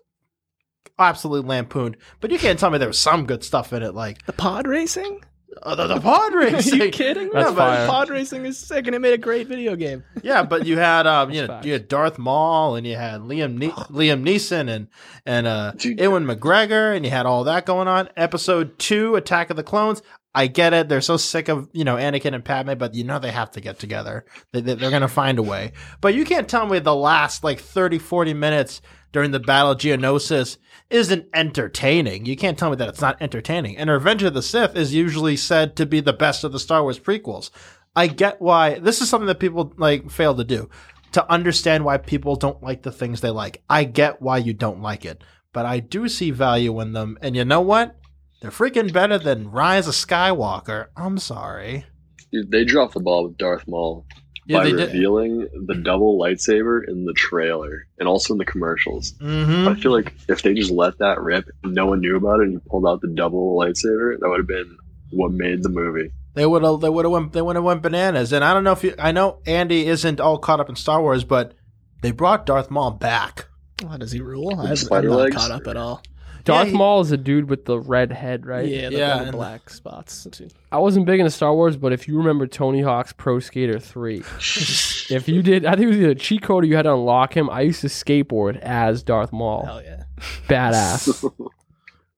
[SPEAKER 1] absolutely lampooned. But you can't tell me there was some good stuff in it, like
[SPEAKER 4] the pod racing?
[SPEAKER 1] Uh, the, the pod
[SPEAKER 4] Are you kidding?
[SPEAKER 2] That's
[SPEAKER 4] no,
[SPEAKER 2] fire.
[SPEAKER 4] but pod racing is sick, and it made a great video game.
[SPEAKER 1] Yeah, but you had um, you know,
[SPEAKER 2] facts.
[SPEAKER 1] you had Darth Maul, and you had Liam ne- Liam Neeson, and and uh,
[SPEAKER 3] Dude.
[SPEAKER 1] Ewan McGregor, and you had all that going on. Episode two, Attack of the Clones. I get it; they're so sick of you know Anakin and Padme, but you know they have to get together. They, they, they're gonna find a way. But you can't tell me the last like 30, 40 minutes during the Battle of Geonosis isn't entertaining. You can't tell me that it's not entertaining. And Revenge of the Sith is usually said to be the best of the Star Wars prequels. I get why this is something that people like fail to do to understand why people don't like the things they like. I get why you don't like it, but I do see value in them. And you know what? They're freaking better than Rise of Skywalker. I'm sorry.
[SPEAKER 3] They dropped the ball with Darth Maul
[SPEAKER 1] Yeah,
[SPEAKER 3] by
[SPEAKER 1] they did.
[SPEAKER 3] revealing the double lightsaber in the trailer and also in the commercials.
[SPEAKER 1] Mm-hmm.
[SPEAKER 3] I feel like if they just let that rip, no one knew about it, and you pulled out the double lightsaber, that would have been what made the movie.
[SPEAKER 1] They would have. They would have went. They would have went bananas. And I don't know if you. I know Andy isn't all caught up in Star Wars, but they brought Darth Maul back.
[SPEAKER 4] What does he rule? I've, I'm not
[SPEAKER 3] legs?
[SPEAKER 4] caught up at all.
[SPEAKER 2] Darth
[SPEAKER 1] Yeah, he-
[SPEAKER 2] Maul is a dude with the red head, right?
[SPEAKER 4] Yeah, the
[SPEAKER 1] Yeah,
[SPEAKER 4] little
[SPEAKER 1] and-
[SPEAKER 4] black spots.
[SPEAKER 2] I wasn't big into Star Wars, but if you remember Tony Hawk's Pro Skater 3, if you did, I think it was either a cheat code or you had to unlock him. I used to skateboard as Darth Maul.
[SPEAKER 4] Hell yeah.
[SPEAKER 2] Badass.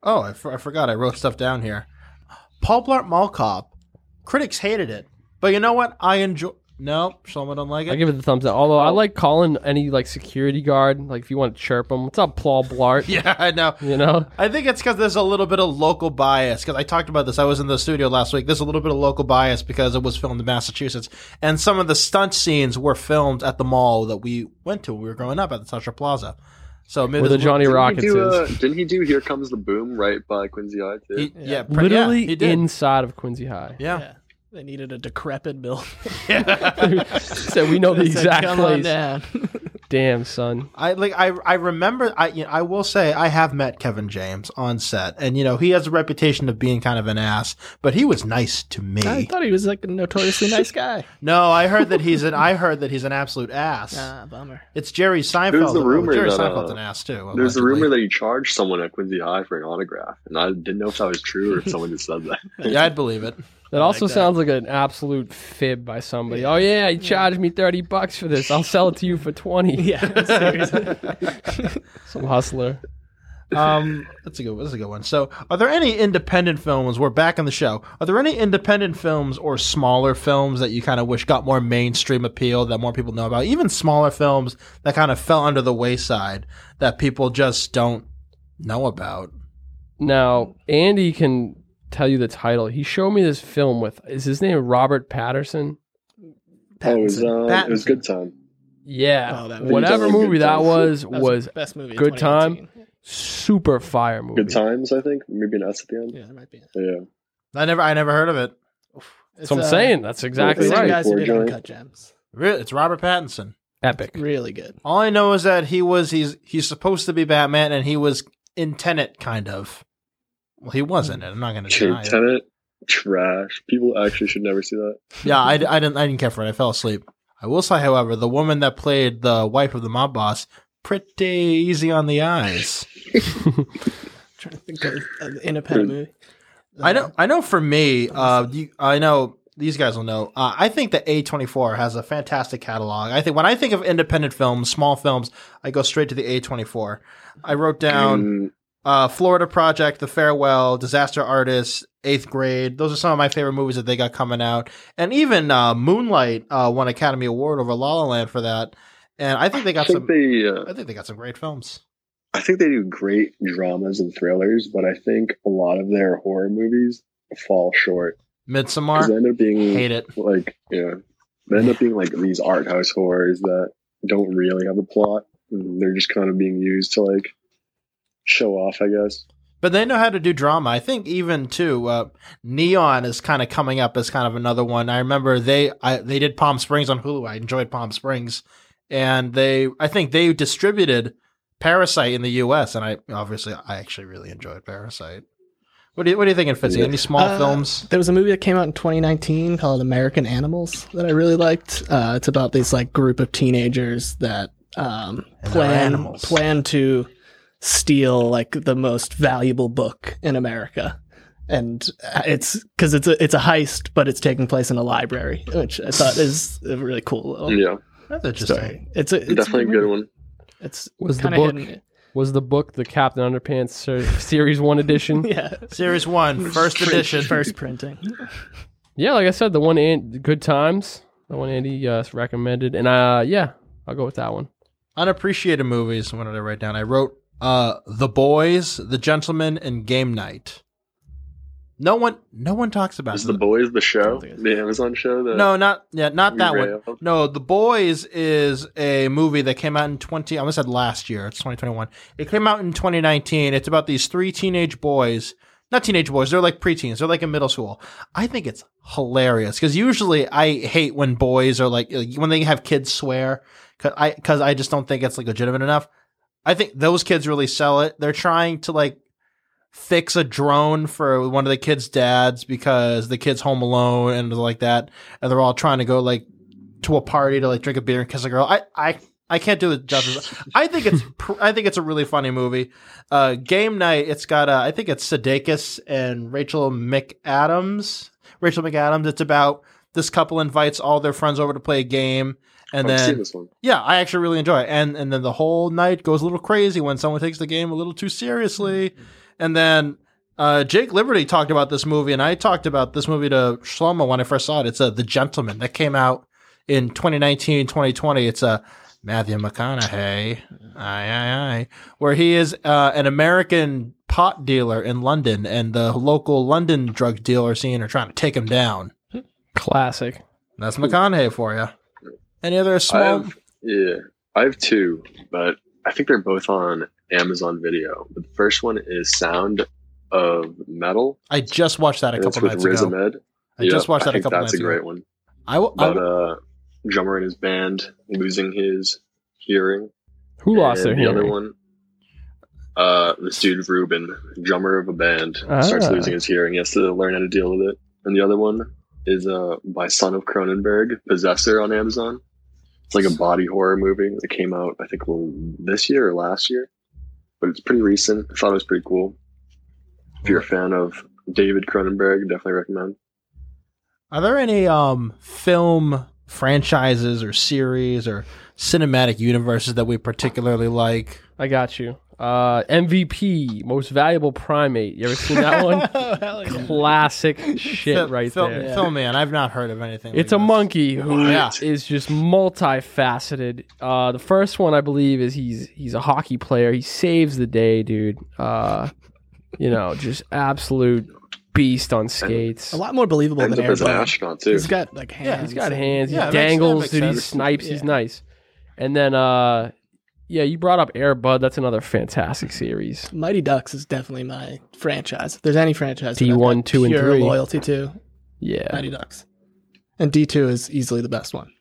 [SPEAKER 1] Oh, I, for- I forgot. I wrote stuff down here. Paul Blart Mall Cop. Critics hated it, but you know what? I enjoy. No, someone don't like it.
[SPEAKER 2] I
[SPEAKER 1] it.
[SPEAKER 2] give it the thumbs up. Although I like calling any like security guard, like if you want to chirp him, what's up, Paul Blart?
[SPEAKER 1] yeah, I know.
[SPEAKER 2] You know?
[SPEAKER 1] I think it's because there's a little bit of local bias. Because I talked about this. I was in the studio last week. There's a little bit of local bias because it was filmed in Massachusetts, and some of the stunt scenes were filmed at the mall that we went to when we were growing up at the Central Plaza. So maybe
[SPEAKER 2] Where the
[SPEAKER 1] there's little-
[SPEAKER 2] Johnny
[SPEAKER 3] Didn't he,
[SPEAKER 2] Rockets
[SPEAKER 3] do, uh,
[SPEAKER 2] is.
[SPEAKER 3] didn't he do Here Comes the Boom right by Quincy High, too?
[SPEAKER 1] He, yeah,
[SPEAKER 4] Yeah.
[SPEAKER 2] Literally
[SPEAKER 1] yeah, he did.
[SPEAKER 2] inside of Quincy High.
[SPEAKER 1] yeah.
[SPEAKER 4] Yeah. They needed a decrepit building.
[SPEAKER 2] so we know the
[SPEAKER 4] They said,
[SPEAKER 2] exact
[SPEAKER 4] Come on
[SPEAKER 2] place.
[SPEAKER 4] down.
[SPEAKER 2] Damn, son.
[SPEAKER 1] I like I I remember I you know, I will say I have met Kevin James on set and you know he has a reputation of being kind of an ass but he was nice to me.
[SPEAKER 4] I thought he was like a notoriously nice guy.
[SPEAKER 1] no, I heard that he's an I heard that he's an absolute ass.
[SPEAKER 4] Ah, bummer.
[SPEAKER 1] It's Jerry Seinfeld.
[SPEAKER 3] There's the rumor
[SPEAKER 1] Jerry
[SPEAKER 3] that, uh,
[SPEAKER 1] Seinfeld's an ass too.
[SPEAKER 3] There's a
[SPEAKER 1] allegedly.
[SPEAKER 3] rumor that he charged someone at Quincy High for an autograph, and I didn't know if that was true or if someone just said that.
[SPEAKER 1] Yeah, I'd believe it.
[SPEAKER 2] That also
[SPEAKER 4] that.
[SPEAKER 2] sounds like an absolute fib by somebody. Oh yeah, he charged me thirty bucks for this. I'll sell it to you for twenty.
[SPEAKER 4] Yeah, seriously.
[SPEAKER 2] Some hustler.
[SPEAKER 1] Um, that's a good. That's a good one. So, are there any independent films? We're back on the show. Are there any independent films or smaller films that you kind of wish got more mainstream appeal that more people know about? Even smaller films that kind of fell under the wayside that people just don't know about.
[SPEAKER 2] Now, Andy can tell you the title. He showed me this film with is his name Robert Patterson?
[SPEAKER 3] Oh, it was,
[SPEAKER 4] Pattinson.
[SPEAKER 3] uh, it was good time.
[SPEAKER 2] Yeah.
[SPEAKER 4] Oh, that
[SPEAKER 2] Whatever
[SPEAKER 3] Good
[SPEAKER 2] movie that was
[SPEAKER 4] That
[SPEAKER 2] was
[SPEAKER 4] the best movie.
[SPEAKER 2] Good Time. super fire movie.
[SPEAKER 3] Good times, I think. Maybe an S at the end.
[SPEAKER 4] Yeah, that might be.
[SPEAKER 3] Yeah.
[SPEAKER 1] I never, I never heard of it.
[SPEAKER 2] That's what I'm saying. That's exactly
[SPEAKER 4] the
[SPEAKER 3] It's
[SPEAKER 2] right.
[SPEAKER 4] guys who did
[SPEAKER 3] Before
[SPEAKER 4] Uncut Gems.
[SPEAKER 1] Really, it's Robert Pattinson.
[SPEAKER 2] Epic.
[SPEAKER 4] Really good.
[SPEAKER 1] All I know is that he was he's he's supposed to be Batman, and he was in Tenet, kind of. Well, he wasn't. I'm not going to deny it.
[SPEAKER 3] Tenet, trash. People actually should never see that.
[SPEAKER 1] Yeah, I, I didn't I didn't care for it. I fell asleep. I will say, however, the woman that played the wife of the mob boss, pretty easy on the eyes.
[SPEAKER 4] trying to think of an independent movie.
[SPEAKER 1] I know. I know. For me, uh, you, I know these guys will know. Uh, I think that A twenty four has a fantastic catalog. I think when I think of independent films, small films, I go straight to the A twenty four. I wrote down
[SPEAKER 3] Mm,
[SPEAKER 1] uh, Florida Project, The Farewell, Disaster Artist, Eighth Grade. Those are some of my favorite movies that they got coming out. And even uh, Moonlight uh, won Academy Award over La La Land for that. And I think they
[SPEAKER 3] I
[SPEAKER 1] got
[SPEAKER 3] think
[SPEAKER 1] some.
[SPEAKER 3] they. Uh,
[SPEAKER 1] I think they got some great films.
[SPEAKER 3] I think they do great dramas and thrillers, but I think a lot of their horror movies fall short. Because
[SPEAKER 1] Midsommar,
[SPEAKER 3] they end up being
[SPEAKER 1] hate it.
[SPEAKER 3] like yeah, they end up being like these art house horrors that don't really have a plot. They're just kind of being used to like show off, I guess.
[SPEAKER 1] But they know how to do drama. I think even too, uh, Neon is kind of coming up as kind of another one. I remember they I, they did Palm Springs on Hulu. I enjoyed Palm Springs, and they I think they distributed Parasite in the U.S. and I obviously I actually really enjoyed Parasite. What do you what do you think, Fitzy? Any small
[SPEAKER 4] Uh,
[SPEAKER 1] films?
[SPEAKER 4] There was a movie that came out in 2019 called American Animals that I really liked. Uh, it's about this like group of teenagers that um, plan
[SPEAKER 1] animals.
[SPEAKER 4] plan to steal like the most valuable book in America. And uh, it's because it's a it's a heist, but it's taking place in a library, which I thought is a really cool little
[SPEAKER 3] Yeah,
[SPEAKER 1] That's interesting.
[SPEAKER 4] story. It's a it's
[SPEAKER 3] definitely a good one.
[SPEAKER 4] It's
[SPEAKER 2] Was the book
[SPEAKER 4] hidden.
[SPEAKER 2] was the book the Captain Underpants ser- series one edition?
[SPEAKER 4] Yeah,
[SPEAKER 1] Series one, first
[SPEAKER 4] Print-
[SPEAKER 1] edition.
[SPEAKER 4] first printing.
[SPEAKER 2] Yeah, like I said, the one and Good Times, the one Andy uh, recommended, and uh, yeah, I'll go with that one.
[SPEAKER 1] Unappreciated movies. What did I write down? I wrote uh, The Boys, The Gentleman, and Game Night. No one, no one talks about
[SPEAKER 3] Is
[SPEAKER 1] them.
[SPEAKER 3] the boys the show,
[SPEAKER 4] don't think it's-
[SPEAKER 3] the Amazon show? That
[SPEAKER 1] No, not yeah, not
[SPEAKER 3] we
[SPEAKER 1] that one. No, The Boys is a movie that came out in 20 I almost said last year. It's 2021. It came out in 2019. It's about these three teenage boys. Not teenage boys, they're like preteens. They're like in middle school. I think it's hilarious cuz usually I hate when boys are like when they have kids swear cuz I cuz I just don't think it's like legitimate enough. I think those kids really sell it. They're trying to like fix a drone for one of the kids' dads because the kid's home alone and like that, and they're all trying to go like to a party to like drink a beer and kiss a girl. I I I can't do it justice. I think it's pr- I think it's a really funny movie. Uh, Game night. It's got uh, I think it's Sudeikis and Rachel McAdams. Rachel McAdams. It's about this couple invites all their friends over to play a game, and
[SPEAKER 3] I've
[SPEAKER 1] then
[SPEAKER 3] this one.
[SPEAKER 1] yeah, I actually really enjoy it. And and then the whole night goes a little crazy when someone takes the game a little too seriously. And then uh, Jake Liberty talked about this movie, and I talked about this movie to Shlomo when I first saw it. It's uh, The Gentleman that came out in 2019, 2020. It's a uh, Matthew McConaughey, aye, aye, aye, where he is uh, an American pot dealer in London, and the local London drug dealer scene are trying to take him down.
[SPEAKER 2] Classic.
[SPEAKER 1] That's McConaughey for you. Any other
[SPEAKER 3] I
[SPEAKER 1] small?
[SPEAKER 3] have, yeah, I have two, but I think they're both on Amazon Video. The first one is Sound of Metal.
[SPEAKER 1] I just watched that a couple nights
[SPEAKER 3] Riz
[SPEAKER 1] ago.
[SPEAKER 3] Ahmed.
[SPEAKER 1] I just watched that
[SPEAKER 3] I
[SPEAKER 1] a
[SPEAKER 3] think
[SPEAKER 1] couple
[SPEAKER 3] That's a great
[SPEAKER 1] ago.
[SPEAKER 3] one.
[SPEAKER 1] I, will- I,
[SPEAKER 3] About a drummer in his band losing his hearing.
[SPEAKER 2] Who lost their
[SPEAKER 3] And the
[SPEAKER 2] hearing?
[SPEAKER 3] other one, uh, this dude Ruben, drummer of a band, starts
[SPEAKER 2] Ah.
[SPEAKER 3] losing his hearing. He has to learn how to deal with it. And the other one is uh by Son of Cronenberg, Possessor on Amazon. It's like a body horror movie that came out, I think, this year or last year, but it's pretty recent. I thought it was pretty cool. If you're a fan of David Cronenberg, definitely recommend.
[SPEAKER 1] Are there any um film franchises or series or cinematic universes that we particularly like?
[SPEAKER 2] I got you. Uh, MVP, most valuable primate. You ever seen that one?
[SPEAKER 4] oh, hell yeah.
[SPEAKER 2] Classic shit
[SPEAKER 1] Fill-
[SPEAKER 2] right
[SPEAKER 1] fill,
[SPEAKER 2] there.
[SPEAKER 1] Fill me in. I've not heard of anything.
[SPEAKER 2] It's a
[SPEAKER 1] this.
[SPEAKER 2] monkey who is
[SPEAKER 1] Yeah.
[SPEAKER 2] just multifaceted. Uh, the first one, I believe, is he's he's a hockey player. He saves the day, dude. Uh, you know, just absolute beast on skates.
[SPEAKER 4] A lot more believable
[SPEAKER 3] Ends
[SPEAKER 4] than
[SPEAKER 3] up as an astronaut too.
[SPEAKER 4] He's got like hands.
[SPEAKER 2] He's got hands.
[SPEAKER 1] Yeah,
[SPEAKER 2] he
[SPEAKER 1] it makes-
[SPEAKER 2] dangles,
[SPEAKER 1] makes
[SPEAKER 2] dude. He
[SPEAKER 1] sense.
[SPEAKER 2] snipes. He's nice. And then, uh, yeah, you brought up Air Bud. That's another fantastic series.
[SPEAKER 4] Mighty Ducks is definitely my franchise. If there's any franchise
[SPEAKER 2] D1, 2, and 3.
[SPEAKER 4] loyalty to,
[SPEAKER 2] Yeah.
[SPEAKER 4] Mighty Ducks. And D2 is easily the best one.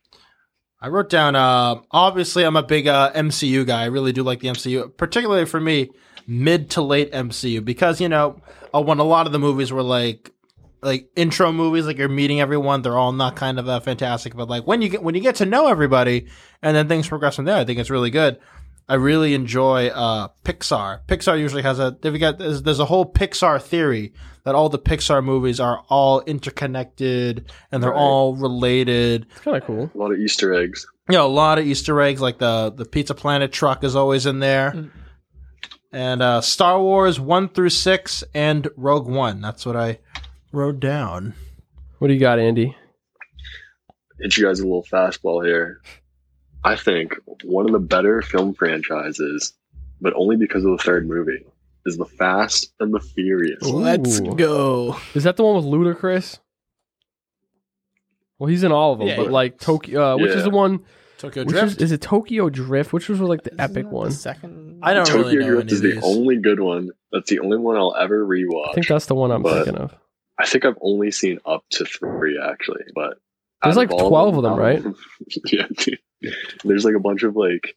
[SPEAKER 1] I wrote down. Uh, obviously, I'm a big uh, MCU guy. I really do like the MCU, particularly for me, mid to late MCU, because you know uh, when a lot of the movies were like like intro movies, like you're meeting everyone. They're all not kind of uh, fantastic, but like when you get when you get to know everybody, and then things progress from there. I think it's really good. I really enjoy uh, Pixar. Pixar usually has a they've got there's, there's a whole Pixar theory that all the Pixar movies are all interconnected and they're
[SPEAKER 3] Right.
[SPEAKER 1] all related
[SPEAKER 2] It's kind of cool.
[SPEAKER 3] A lot of Easter eggs.
[SPEAKER 1] you know, a lot of Easter eggs, like the the Pizza Planet truck is always in there,
[SPEAKER 4] Mm.
[SPEAKER 1] and uh, Star Wars one through six and Rogue One. That's what I wrote down.
[SPEAKER 2] What do you got, Andy?
[SPEAKER 3] hit you guys a little fastball here. I think one of the better film franchises, but only because of the third movie, is The Fast and the Furious.
[SPEAKER 4] Let's go.
[SPEAKER 2] Is that the one with Ludacris? Well, he's in all of them,
[SPEAKER 4] Yeah,
[SPEAKER 2] but
[SPEAKER 4] yeah.
[SPEAKER 2] like Tokyo, uh, which is the one?
[SPEAKER 1] Tokyo
[SPEAKER 2] Which
[SPEAKER 1] Drift.
[SPEAKER 2] is, is it Tokyo Drift? Which was like the
[SPEAKER 4] Isn't
[SPEAKER 2] epic one?
[SPEAKER 4] The second.
[SPEAKER 1] I don't
[SPEAKER 3] Tokyo
[SPEAKER 1] really know
[SPEAKER 3] Drift
[SPEAKER 1] any
[SPEAKER 3] is
[SPEAKER 1] of
[SPEAKER 3] the only good one. That's the only one I'll ever rewatch.
[SPEAKER 2] I think that's the one I'm
[SPEAKER 3] But-
[SPEAKER 2] thinking of.
[SPEAKER 3] I think I've only seen up to three actually, but
[SPEAKER 2] There's
[SPEAKER 3] out
[SPEAKER 2] like
[SPEAKER 3] all
[SPEAKER 2] 12 of them, right?
[SPEAKER 3] yeah, dude. There's like a bunch of like,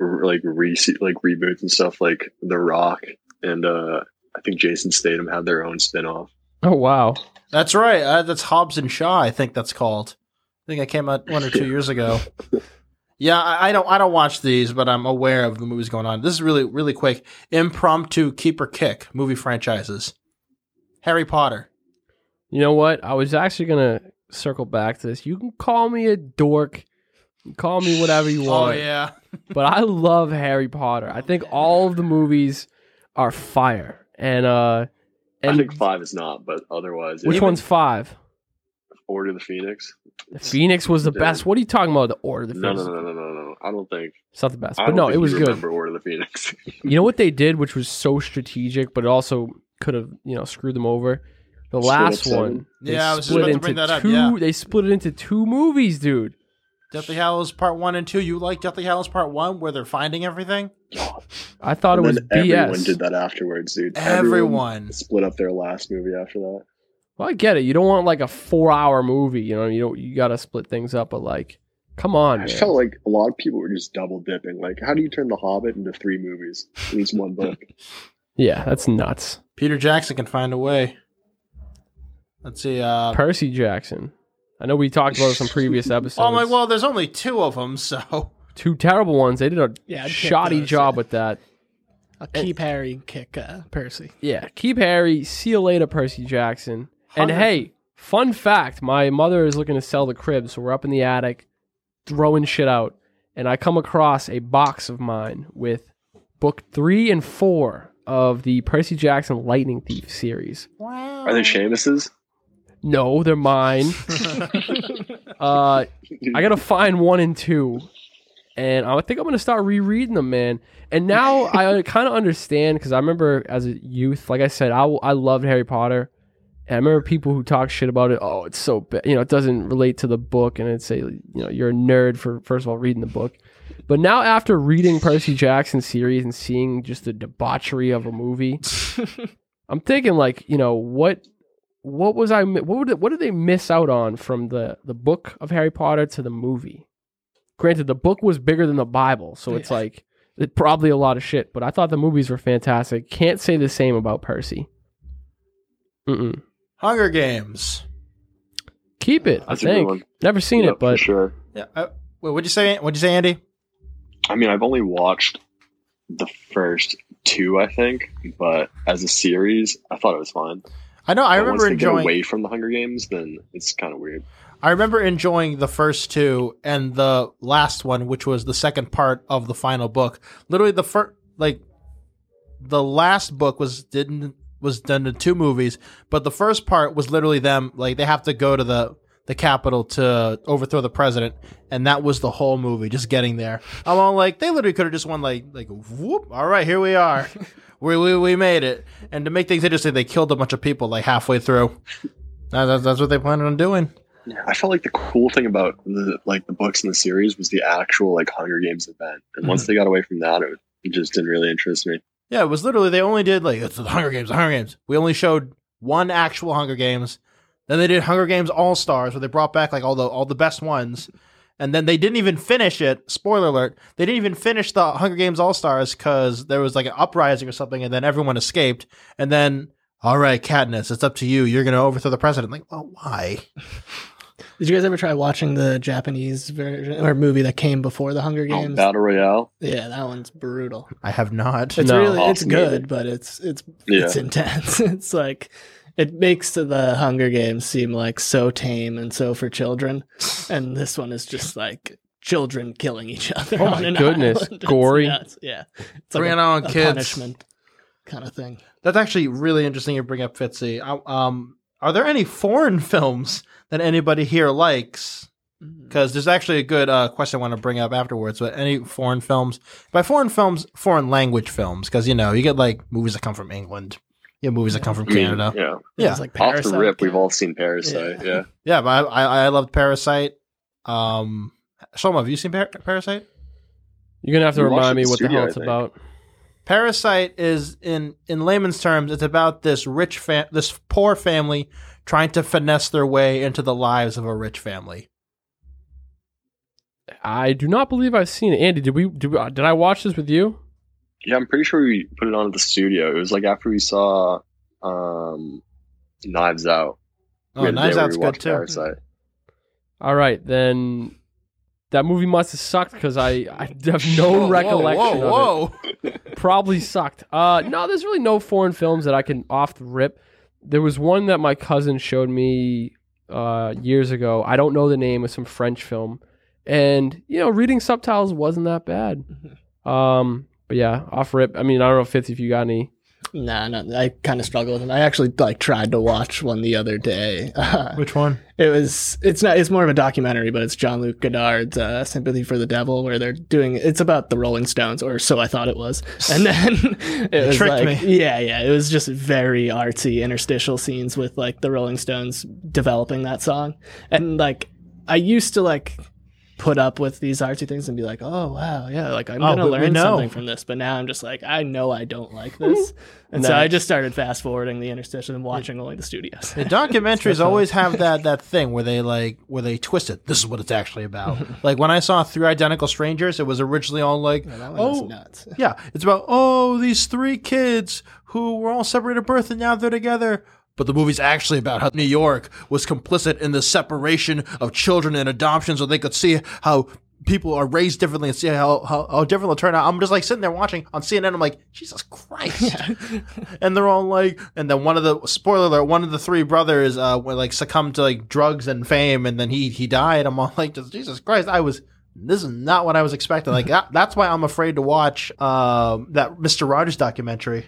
[SPEAKER 3] r- like re like reboots and stuff, like The Rock and uh I think Jason Statham had their own spin-off.
[SPEAKER 2] Oh wow,
[SPEAKER 1] That's right. Uh, that's Hobbs and Shaw. I think that's called. I think it came out one or two years ago. Yeah, I, I don't. I don't watch these, but I'm aware of the movies going on. This is really, really quick. Impromptu keep or kick movie franchises. Harry Potter.
[SPEAKER 2] you know what? I was actually gonna circle back to this. You can call me a dork, you can call me whatever you want.
[SPEAKER 1] Oh yeah.
[SPEAKER 2] but I love Harry Potter. I think all of the movies are fire, and uh, and
[SPEAKER 3] I think five is not, but otherwise,
[SPEAKER 2] which one's five?
[SPEAKER 3] Order of the Phoenix?
[SPEAKER 2] The Phoenix was the
[SPEAKER 3] Yeah.
[SPEAKER 2] best. What are you talking about? The Order of the
[SPEAKER 3] No,
[SPEAKER 2] Phoenix.
[SPEAKER 3] no, no, no, no, no. I don't think.
[SPEAKER 2] It's not the best, but no, it was good.
[SPEAKER 3] Remember Order of the Phoenix?
[SPEAKER 2] You know what they did, which was so strategic, but it also could have you know screwed them over. The
[SPEAKER 3] Split
[SPEAKER 2] last one,
[SPEAKER 1] Yeah, I was just
[SPEAKER 2] split
[SPEAKER 1] about to
[SPEAKER 2] into
[SPEAKER 1] bring that up,
[SPEAKER 2] two.
[SPEAKER 1] yeah.
[SPEAKER 2] They split it into two movies, dude.
[SPEAKER 1] Deathly Hallows Part One and Two. You like Deathly Hallows Part One, where they're finding everything?
[SPEAKER 2] I thought
[SPEAKER 3] And
[SPEAKER 2] it was
[SPEAKER 3] then everyone
[SPEAKER 2] BS.
[SPEAKER 3] did that afterwards, dude.
[SPEAKER 1] Everyone.
[SPEAKER 3] split up their last movie after that.
[SPEAKER 2] Well, I get it. You don't want like a four-hour movie. You know, you don't. You got to split things up. But like, come on,
[SPEAKER 3] I
[SPEAKER 2] man.
[SPEAKER 3] felt like a lot of people were just double dipping. Like, how do you turn The Hobbit into three movies At least one book?
[SPEAKER 2] yeah, that's nuts.
[SPEAKER 1] Peter Jackson can find a way. Let's see. Uh,
[SPEAKER 2] Percy Jackson. I know we talked about this on previous episodes.
[SPEAKER 1] oh my! Well, there's only two of them, so
[SPEAKER 2] two terrible ones. They did a
[SPEAKER 4] Yeah, I'd kick
[SPEAKER 2] shoddy
[SPEAKER 4] those,
[SPEAKER 2] job
[SPEAKER 4] yeah.
[SPEAKER 2] with that.
[SPEAKER 4] I'll keep Harry and kick uh, Percy.
[SPEAKER 2] Yeah, keep Harry. See you later, Percy Jackson. And
[SPEAKER 1] Hundred-
[SPEAKER 2] hey, fun fact: my mother is looking to sell the crib, so we're up in the attic throwing shit out, and I come across a box of mine with book three and four of the Percy Jackson Lightning Thief series. Wow.
[SPEAKER 3] Are they Seamus's?
[SPEAKER 2] No, they're mine. uh, I gotta find one and two, and I think I'm gonna start rereading them, man. And now I kind of understand because I remember as a youth, like I said, I I loved Harry Potter. And I remember people who talk shit about it. Oh, it's so bad. You know, it doesn't relate to the book, and it's say, you know, you're a nerd for first of all reading the book. But now after reading Percy Jackson series and seeing just the debauchery of a movie, I'm thinking like, you know, what what was I what would what did they miss out on from the the book of Harry Potter to the movie? Granted, the book was bigger than the Bible, so it's like it, probably a lot of shit. But I thought the movies were fantastic. Can't say the same about Percy. Mm-mm.
[SPEAKER 1] Hunger Games.
[SPEAKER 2] Keep it.
[SPEAKER 3] That's
[SPEAKER 2] I
[SPEAKER 3] a good
[SPEAKER 2] think
[SPEAKER 3] one.
[SPEAKER 2] never seen
[SPEAKER 3] Yeah,
[SPEAKER 2] it, but
[SPEAKER 3] for sure.
[SPEAKER 1] Yeah. Uh, wait, what'd you say? What'd you say, Andy?
[SPEAKER 3] I mean, I've only watched the first two, I think, but as a series, I thought it was fine.
[SPEAKER 1] I know. I
[SPEAKER 3] But
[SPEAKER 1] remember
[SPEAKER 3] once they get
[SPEAKER 1] enjoying.
[SPEAKER 3] away from the Hunger Games, then it's kind of weird.
[SPEAKER 1] I remember enjoying the first two and the last one, which was the second part of the final book. Literally, the first like the last book was didn't was done in two movies, but the first part was literally them like they have to go to the the capital to overthrow the president, and that was the whole movie, just getting there. I'm all like, they literally could have just won like like whoop, all right, here we are. We, we, we made it, and to make things interesting, they killed a bunch of people like halfway through. That- That's, that's what they planned on doing.
[SPEAKER 3] I felt like the cool thing about the like the books in the series was the actual like Hunger Games event, and once mm-hmm. they got away from that, it, it just didn't really interest me.
[SPEAKER 1] Yeah, it was literally they only did like it's the Hunger Games, the Hunger Games. We only showed one actual Hunger Games. Then they did Hunger Games All Stars, where they brought back like all the all the best ones. And then they didn't even finish it. Spoiler alert: they didn't even finish the Hunger Games All Stars because there was like an uprising or something, and then everyone escaped. And then, all right, Katniss, it's up to you. You're gonna overthrow the president. Like, well, why?
[SPEAKER 4] Did you guys ever try watching the Japanese version or movie that came before the Hunger
[SPEAKER 3] Oh,
[SPEAKER 4] Games?
[SPEAKER 3] Battle Royale,
[SPEAKER 4] yeah, that one's brutal.
[SPEAKER 1] I have not.
[SPEAKER 4] It's
[SPEAKER 2] No.
[SPEAKER 4] really it's good,
[SPEAKER 3] movie.
[SPEAKER 4] but it's it's
[SPEAKER 3] Yeah.
[SPEAKER 4] it's intense. It's like it makes the Hunger Games seem like so tame and so for children, and this one is just like children killing each other.
[SPEAKER 2] Oh
[SPEAKER 4] on
[SPEAKER 2] my
[SPEAKER 4] an
[SPEAKER 2] goodness.
[SPEAKER 4] island. It's-
[SPEAKER 2] Gory.
[SPEAKER 4] Yeah, it's, yeah. It's
[SPEAKER 1] Bring
[SPEAKER 4] a,
[SPEAKER 1] on,
[SPEAKER 4] a
[SPEAKER 1] kids.
[SPEAKER 4] punishment kind of thing.
[SPEAKER 1] That's actually really interesting. You bring up Fitzy. Um, are there any foreign films that anybody here likes? Because there's actually a good uh, question I want to bring up afterwards. But any foreign films? By foreign films, foreign language films, because you know you get like movies that come from England, you have movies that come from Canada.
[SPEAKER 3] yeah.
[SPEAKER 1] Yeah.
[SPEAKER 4] It's like
[SPEAKER 3] Off the rip, we've all seen Parasite.
[SPEAKER 4] Yeah.
[SPEAKER 3] Yeah,
[SPEAKER 1] Yeah, but I I, I loved Parasite. Um, Shlomo, have you seen Par- Parasite?
[SPEAKER 2] you're gonna have to
[SPEAKER 3] We watched
[SPEAKER 2] remind me
[SPEAKER 3] in
[SPEAKER 2] what the hell it's about.
[SPEAKER 1] Parasite is in in layman's terms, it's about this rich fam- this poor family trying to finesse their way into the lives of a rich family.
[SPEAKER 2] I do not believe I've seen it. Andy, did we? Did, we, did I watch this with you?
[SPEAKER 3] Yeah. I'm pretty sure we put it on at the studio. It was like after we saw um, Knives Out.
[SPEAKER 1] Oh,
[SPEAKER 3] had
[SPEAKER 1] Knives
[SPEAKER 3] where
[SPEAKER 1] Out's
[SPEAKER 3] we
[SPEAKER 1] good
[SPEAKER 3] watched
[SPEAKER 1] too.
[SPEAKER 3] Parasite.
[SPEAKER 2] All right, then that movie must have sucked because I, I have no recollection
[SPEAKER 1] Whoa, whoa,
[SPEAKER 2] of it. Probably sucked. Uh, no, there's really no foreign films that I can off the rip. There was one that my cousin showed me uh, years ago. I don't know the name of some French film, and you know, reading subtitles wasn't that bad. Um, but yeah, off rip. I mean, I don't know, Fitz, if you got any.
[SPEAKER 4] Nah, no, I kind of struggle with it. I actually like tried to watch one the other day.
[SPEAKER 1] Which one?
[SPEAKER 4] It was it's not it's more of a documentary, but it's Jean-Luc Godard's uh, Sympathy for the Devil, where they're doing it's about the Rolling Stones, or so I thought it was. And then it was
[SPEAKER 1] tricked
[SPEAKER 4] like
[SPEAKER 1] me.
[SPEAKER 4] yeah, yeah, it was just very artsy interstitial scenes with like the Rolling Stones developing that song, and like I used to like put up with these artsy things and be like, oh wow, yeah, like I'm
[SPEAKER 1] Oh,
[SPEAKER 4] gonna
[SPEAKER 1] we- we
[SPEAKER 4] learn
[SPEAKER 1] know.
[SPEAKER 4] something from this. But now I'm just like, I know I don't like this, and so I
[SPEAKER 2] Nice.
[SPEAKER 4] just started fast forwarding the interstitial and watching only the studios.
[SPEAKER 1] The documentaries always have that that thing where they like where they twist it. This is what it's actually about. like when I saw Three Identical Strangers, it was originally all like,
[SPEAKER 4] that one was
[SPEAKER 1] oh,
[SPEAKER 4] nuts.
[SPEAKER 1] yeah, it's about oh these three kids who were all separated at birth and now they're together. But the movie's actually about how New York was complicit in the separation of children and adoption, so they could see how people are raised differently and see how how, how different they'll turn out. I'm just like sitting there watching on CNN. I'm like, Jesus Christ! and they're all like, and then one of the spoiler alert, one of the three brothers uh went, like succumbed to like drugs and fame, and then he he died. I'm all like, just, Jesus Christ! I was this is not what I was expecting. Like that, that's why I'm afraid to watch um that Mister Rogers documentary.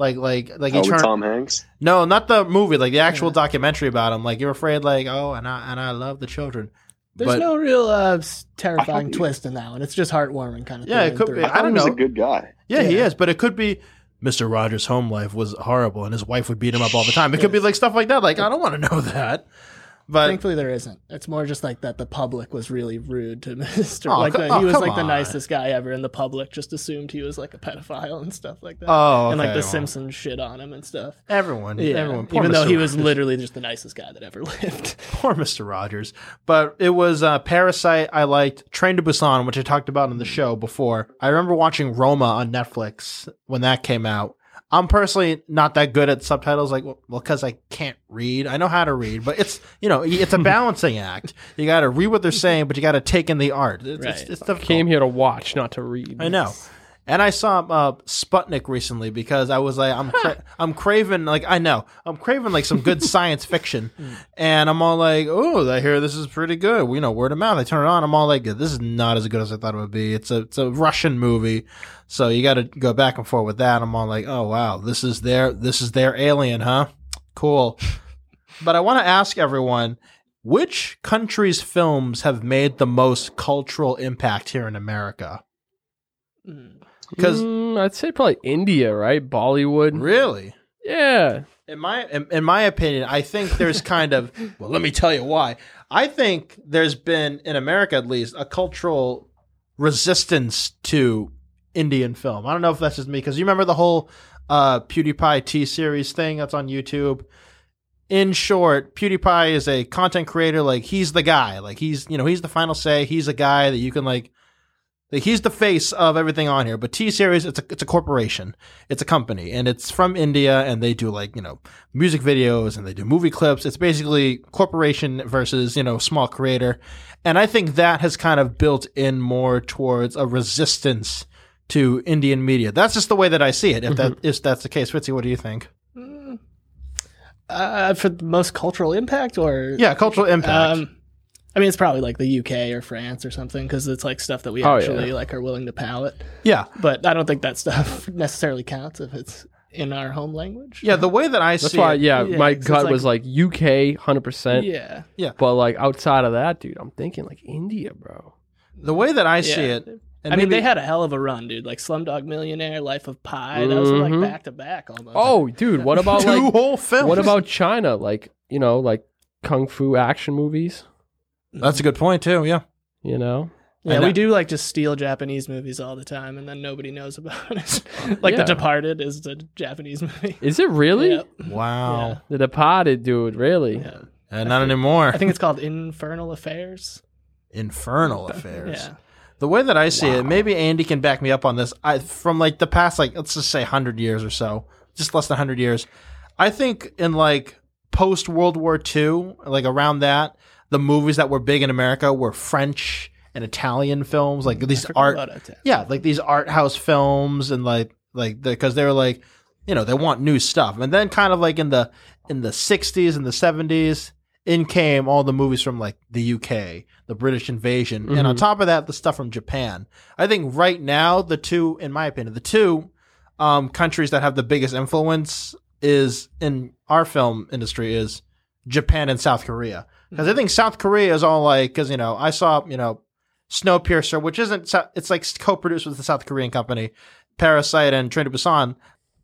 [SPEAKER 1] Like like like
[SPEAKER 3] Oh,
[SPEAKER 1] he
[SPEAKER 3] with
[SPEAKER 1] turned
[SPEAKER 3] Tom Hanks.
[SPEAKER 1] no, not the movie, like the actual documentary about him. Like you're afraid, like oh, and I and I love the children.
[SPEAKER 4] There's
[SPEAKER 1] But-
[SPEAKER 4] no real uh, terrifying
[SPEAKER 3] I
[SPEAKER 4] twist in that one. It's just heartwarming kind of
[SPEAKER 1] Yeah,
[SPEAKER 4] thing.
[SPEAKER 1] it could
[SPEAKER 4] through
[SPEAKER 1] be.
[SPEAKER 3] I,
[SPEAKER 1] I don't
[SPEAKER 3] he was
[SPEAKER 1] know.
[SPEAKER 3] a good guy.
[SPEAKER 1] Yeah, he is, but it could be Mr. Rogers' home life was horrible, and his wife would beat him up all the time. It could be like stuff like that. Like I don't want to know that. But
[SPEAKER 4] Thankfully, there isn't. It's more just like that the public was really rude to Mr.
[SPEAKER 1] Oh,
[SPEAKER 4] like the,
[SPEAKER 1] oh,
[SPEAKER 4] he was like the nicest guy ever, and the public just assumed he was like a pedophile and stuff like that.
[SPEAKER 1] oh,
[SPEAKER 4] and like the
[SPEAKER 1] well,
[SPEAKER 4] Simpsons shit on him and stuff.
[SPEAKER 1] Everyone,
[SPEAKER 4] Yeah,
[SPEAKER 1] everyone. Poor
[SPEAKER 4] even though he was literally just the nicest guy that ever lived.
[SPEAKER 1] poor Mr. Rogers. But it was uh, Parasite. I liked Train to Busan, which I talked about on the show before. I remember watching Roma on Netflix when that came out. I'm personally not that good at subtitles, like well, because I can't read. I know how to read, but it's you know it's a balancing act. You got to read what they're saying, but you got to take in the art. It's, it's,
[SPEAKER 4] Right.
[SPEAKER 1] it's difficult.
[SPEAKER 2] Came here to watch, not to read.
[SPEAKER 1] I know. And I saw uh, Sputnik recently because I was like, I'm cra- I'm craving like I know I'm craving like some good science fiction, and I'm all like, oh, I hear this is pretty good. You know, word of mouth. I turn it on. I'm all like, this is not as good as I thought it would be. It's a it's a Russian movie, so you got to go back and forth with that. I'm all like, oh wow, this is their this is their alien, huh? Cool. but I want to ask everyone. Which country's films have made the most cultural impact here in America? Because
[SPEAKER 2] Mm, I'd say probably India, right? Bollywood.
[SPEAKER 1] really,
[SPEAKER 2] Yeah.
[SPEAKER 1] in my in, in my opinion, I think there's kind of well, let me tell you why. I think there's been in America at least a cultural resistance to Indian film. I don't know if that's just me because you remember the whole uh, PewDiePie T series thing that's on YouTube. In short, PewDiePie is a content creator. Like he's the guy. Like he's you know he's the final say. He's a guy that you can like. Like he's the face of everything on here. But T series, it's a it's a corporation, it's a company, and it's from India, and they do like you know music videos and they do movie clips. It's basically corporation versus you know small creator, and I think that has kind of built in more towards a resistance to Indian media. That's just the way that I see it. If that if that's the case, Fitzy, what do you think?
[SPEAKER 4] Uh, for the most cultural impact, or
[SPEAKER 1] Yeah, cultural impact.
[SPEAKER 4] Um, I mean, it's probably like the UK or France or something because it's like stuff that we
[SPEAKER 2] Oh,
[SPEAKER 4] actually
[SPEAKER 2] yeah.
[SPEAKER 4] like are willing to palate.
[SPEAKER 1] yeah,
[SPEAKER 4] But I don't think that stuff necessarily counts if it's in our home language.
[SPEAKER 1] yeah. The way that I
[SPEAKER 2] That's
[SPEAKER 1] see
[SPEAKER 2] why,
[SPEAKER 1] it,
[SPEAKER 2] yeah,
[SPEAKER 4] Yeah,
[SPEAKER 2] my
[SPEAKER 4] 'cause it's
[SPEAKER 2] gut
[SPEAKER 4] like-
[SPEAKER 2] was like UK, 100%.
[SPEAKER 4] yeah. Yeah.
[SPEAKER 2] But like outside of that, dude, I'm thinking like India, bro.
[SPEAKER 1] the way that I see
[SPEAKER 4] Yeah.
[SPEAKER 1] it, and
[SPEAKER 4] I mean,
[SPEAKER 1] maybe-
[SPEAKER 4] they had a hell of a run, dude. Like Slumdog Millionaire, Life of Pi. That was like
[SPEAKER 2] Mhm.
[SPEAKER 4] back to back almost.
[SPEAKER 2] Oh, dude, what about
[SPEAKER 1] two
[SPEAKER 2] like
[SPEAKER 1] whole films.
[SPEAKER 2] what about China? Like, you know, like kung fu action movies,
[SPEAKER 1] That's a mm-hmm. good point too. Yeah.
[SPEAKER 2] you know?
[SPEAKER 4] yeah,
[SPEAKER 1] I know.
[SPEAKER 4] we do like just steal Japanese movies all the time, and then nobody knows about it. like
[SPEAKER 2] Yeah.
[SPEAKER 4] The Departed is a Japanese movie.
[SPEAKER 2] Is it really?
[SPEAKER 4] Yep.
[SPEAKER 1] Wow.
[SPEAKER 4] Yeah.
[SPEAKER 2] The Departed, dude, really?
[SPEAKER 4] Yeah.
[SPEAKER 1] Uh, and not anymore.
[SPEAKER 4] I think it's called Infernal Affairs.
[SPEAKER 1] Infernal affairs.
[SPEAKER 4] Yeah.
[SPEAKER 1] The way that I see it, maybe Andy can back me up on this. I from like the past, like let's just say hundred years or so, just less than hundred years. I think in like post World War II, like around that, the movies that were big in America were French and Italian films, like these art, yeah, like these art house films, and like like because they were like, you know, they want new stuff, and then kind of like in the in the '60s and the '70s, in came all the movies from like the UK, the British invasion, and on
[SPEAKER 2] Mhm.
[SPEAKER 1] top of that, the stuff from Japan. I think right now the two, in my opinion, the two um, countries that have the biggest influence is in our film industry is Japan and South Korea. Because I think South Korea is all like, because you know, I saw you know, Snowpiercer, which isn't, it's like co-produced with the South Korean company, Parasite and Train to Busan.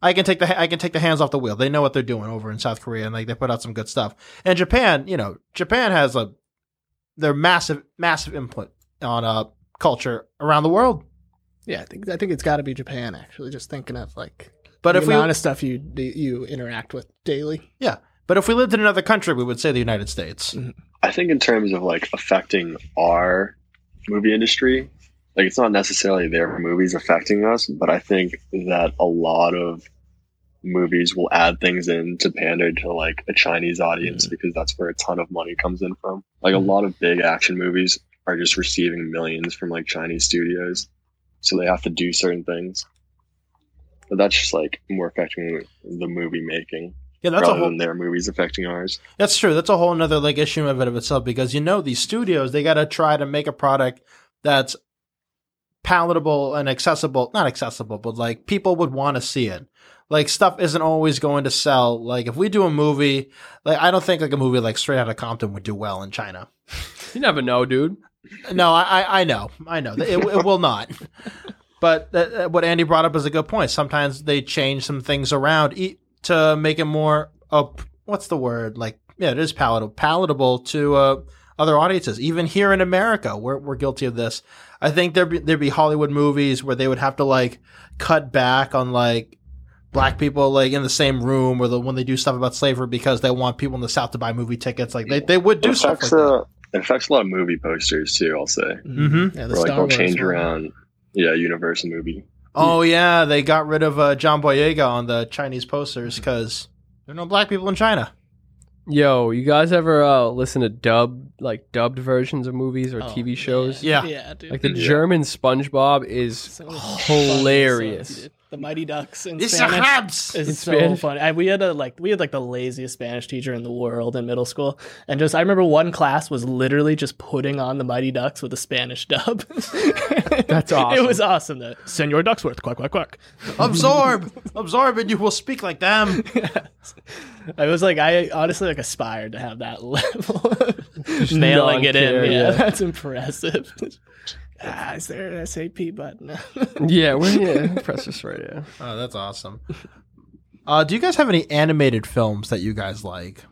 [SPEAKER 1] I can take the I can take the hands off the wheel. They know what they're doing over in South Korea, and like they put out some good stuff. And Japan, you know, Japan has a their massive massive input on uh culture around the world.
[SPEAKER 4] Yeah, I think I think it's got to be Japan. Actually, just thinking of like
[SPEAKER 1] But
[SPEAKER 4] the
[SPEAKER 1] if we
[SPEAKER 4] amount of stuff you you interact with daily.
[SPEAKER 1] yeah, but if we lived in another country, we would say the United States.
[SPEAKER 3] I think in terms of like affecting our movie industry, like it's not necessarily their movies affecting us, but I think that a lot of movies will add things in to pander to like a Chinese audience mm-hmm. because that's where a ton of money comes in from. Like a mm-hmm. lot of big action movies are just receiving millions from like Chinese studios, so they have to do certain things. But that's just like more affecting the movie making
[SPEAKER 1] Yeah, that's a whole
[SPEAKER 3] than their movies affecting ours.
[SPEAKER 1] That's true. That's a whole another like issue of it of itself because you know these studios they got to try to make a product that's palatable and accessible. Not accessible, but like people would want to see it. Like stuff isn't always going to sell. Like if we do a movie, like I don't think like a movie like Straight Outta Compton would do well in China.
[SPEAKER 2] You never know, dude.
[SPEAKER 1] No, I I, I know, I know it, it will not. But that, that- what Andy brought up is a good point. Sometimes they change some things around e- to make it more. What's the word? Like yeah, it is palatable palatable to uh, other audiences. Even here in America, we're we're guilty of this. I think there'd be there'd be Hollywood movies where they would have to like cut back on like black people like in the same room or the when they do stuff about slavery because they want people in the South to buy movie tickets. Like they, they would do
[SPEAKER 3] it
[SPEAKER 1] stuff
[SPEAKER 3] affects,
[SPEAKER 1] like that.
[SPEAKER 3] uh, it affects a lot of movie posters too. I'll say,
[SPEAKER 1] Mhm.
[SPEAKER 4] Yeah,
[SPEAKER 3] or like
[SPEAKER 4] Star
[SPEAKER 3] they'll
[SPEAKER 4] Wars
[SPEAKER 3] change
[SPEAKER 4] one.
[SPEAKER 3] around. Yeah, Universal movie.
[SPEAKER 1] Oh yeah, they got rid of uh, John Boyega on the Chinese posters because there are no black people in China.
[SPEAKER 2] Yo, you guys ever uh, listen to dub like dubbed versions of movies or
[SPEAKER 4] Oh,
[SPEAKER 2] TV shows?
[SPEAKER 1] Yeah.
[SPEAKER 4] yeah, dude.
[SPEAKER 2] Like the
[SPEAKER 3] Yeah.
[SPEAKER 2] German SpongeBob is
[SPEAKER 4] Some of the funniest
[SPEAKER 2] hilarious.
[SPEAKER 4] Songs, dude. The Mighty Ducks in
[SPEAKER 1] It's a
[SPEAKER 4] Spanish.
[SPEAKER 1] habs.
[SPEAKER 4] It's
[SPEAKER 2] In
[SPEAKER 4] so
[SPEAKER 2] Spanish?
[SPEAKER 4] funny. I, we had a like we had like the laziest Spanish teacher in the world in middle school, and just I remember one class was literally just putting on the Mighty Ducks with a Spanish dub.
[SPEAKER 2] That's awesome.
[SPEAKER 4] It was awesome. The Senor Ducksworth, quack quack quack.
[SPEAKER 1] absorb, absorb, and you will speak like them.
[SPEAKER 4] I was like, I honestly like aspired to have that level, of nailing it
[SPEAKER 2] non-care,
[SPEAKER 4] in. Yeah,
[SPEAKER 2] yeah.
[SPEAKER 4] that's impressive. Ah, is there an SAP button?
[SPEAKER 2] yeah, we're, yeah, press this right here.
[SPEAKER 1] Oh, that's awesome. Uh, do you guys have any animated films that you guys like?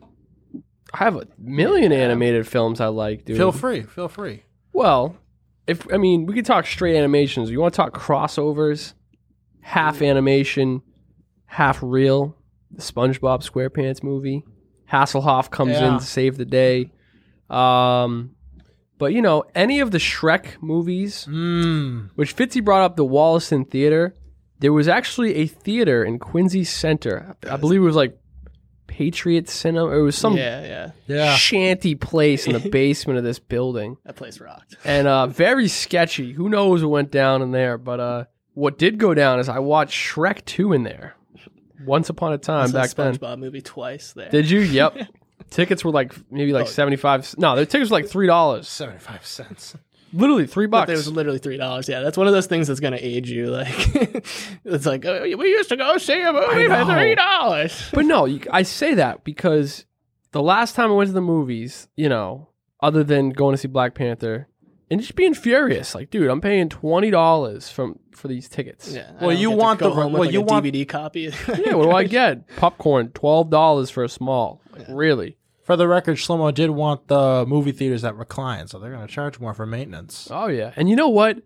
[SPEAKER 2] I have a million animated films I like, dude.
[SPEAKER 1] Feel free, feel free.
[SPEAKER 2] Well, if I mean, we could talk straight animations. You want to talk crossovers? Half animation, half real. The SpongeBob SquarePants movie. Hasselhoff comes
[SPEAKER 1] Yeah.
[SPEAKER 2] in to save the day. Um, but you know, any of the Shrek movies,
[SPEAKER 1] Mm.
[SPEAKER 2] which Fitzy brought up, the Wollaston Theater. There was actually a theater in Quincy Center. I believe it was like Patriot Cinema. It was some
[SPEAKER 4] yeah, yeah,
[SPEAKER 1] Yeah.
[SPEAKER 2] shanty place in the basement of this building
[SPEAKER 4] that place rocked.
[SPEAKER 2] and uh, very sketchy. Who knows what went down in there? But uh, what did go down is I watched Shrek two in there. Once upon a time,
[SPEAKER 4] Saw
[SPEAKER 2] back then.
[SPEAKER 4] SpongeBob movie twice there.
[SPEAKER 2] Did you? Yep. tickets were like maybe like
[SPEAKER 4] Oh.
[SPEAKER 2] seventy five. No, the tickets were like three dollars.
[SPEAKER 1] Seventy-five cents.
[SPEAKER 2] Literally three
[SPEAKER 4] But
[SPEAKER 2] bucks.
[SPEAKER 4] it was literally three dollars. Yeah, that's one of those things that's gonna age you. Like, it's like oh, we used to go see a movie for
[SPEAKER 2] know.
[SPEAKER 4] three dollars.
[SPEAKER 2] But no, you, I say that because the last time I went to the movies, you know, other than going to see Black Panther and just being furious, like, dude, I'm paying twenty dollars from for these tickets.
[SPEAKER 4] Yeah. I
[SPEAKER 1] Well,
[SPEAKER 4] don't
[SPEAKER 1] you
[SPEAKER 4] get to
[SPEAKER 1] want
[SPEAKER 4] go
[SPEAKER 1] the-
[SPEAKER 4] home with
[SPEAKER 1] well,
[SPEAKER 4] like
[SPEAKER 1] you
[SPEAKER 4] a
[SPEAKER 1] want-
[SPEAKER 4] DVD copy.
[SPEAKER 2] Yeah, what do I get? Popcorn, twelve dollars for a small. Like, really?
[SPEAKER 1] For the record, Shlomo did want the movie theaters that recline, so they're going to charge more for maintenance.
[SPEAKER 2] Oh yeah. And you know what?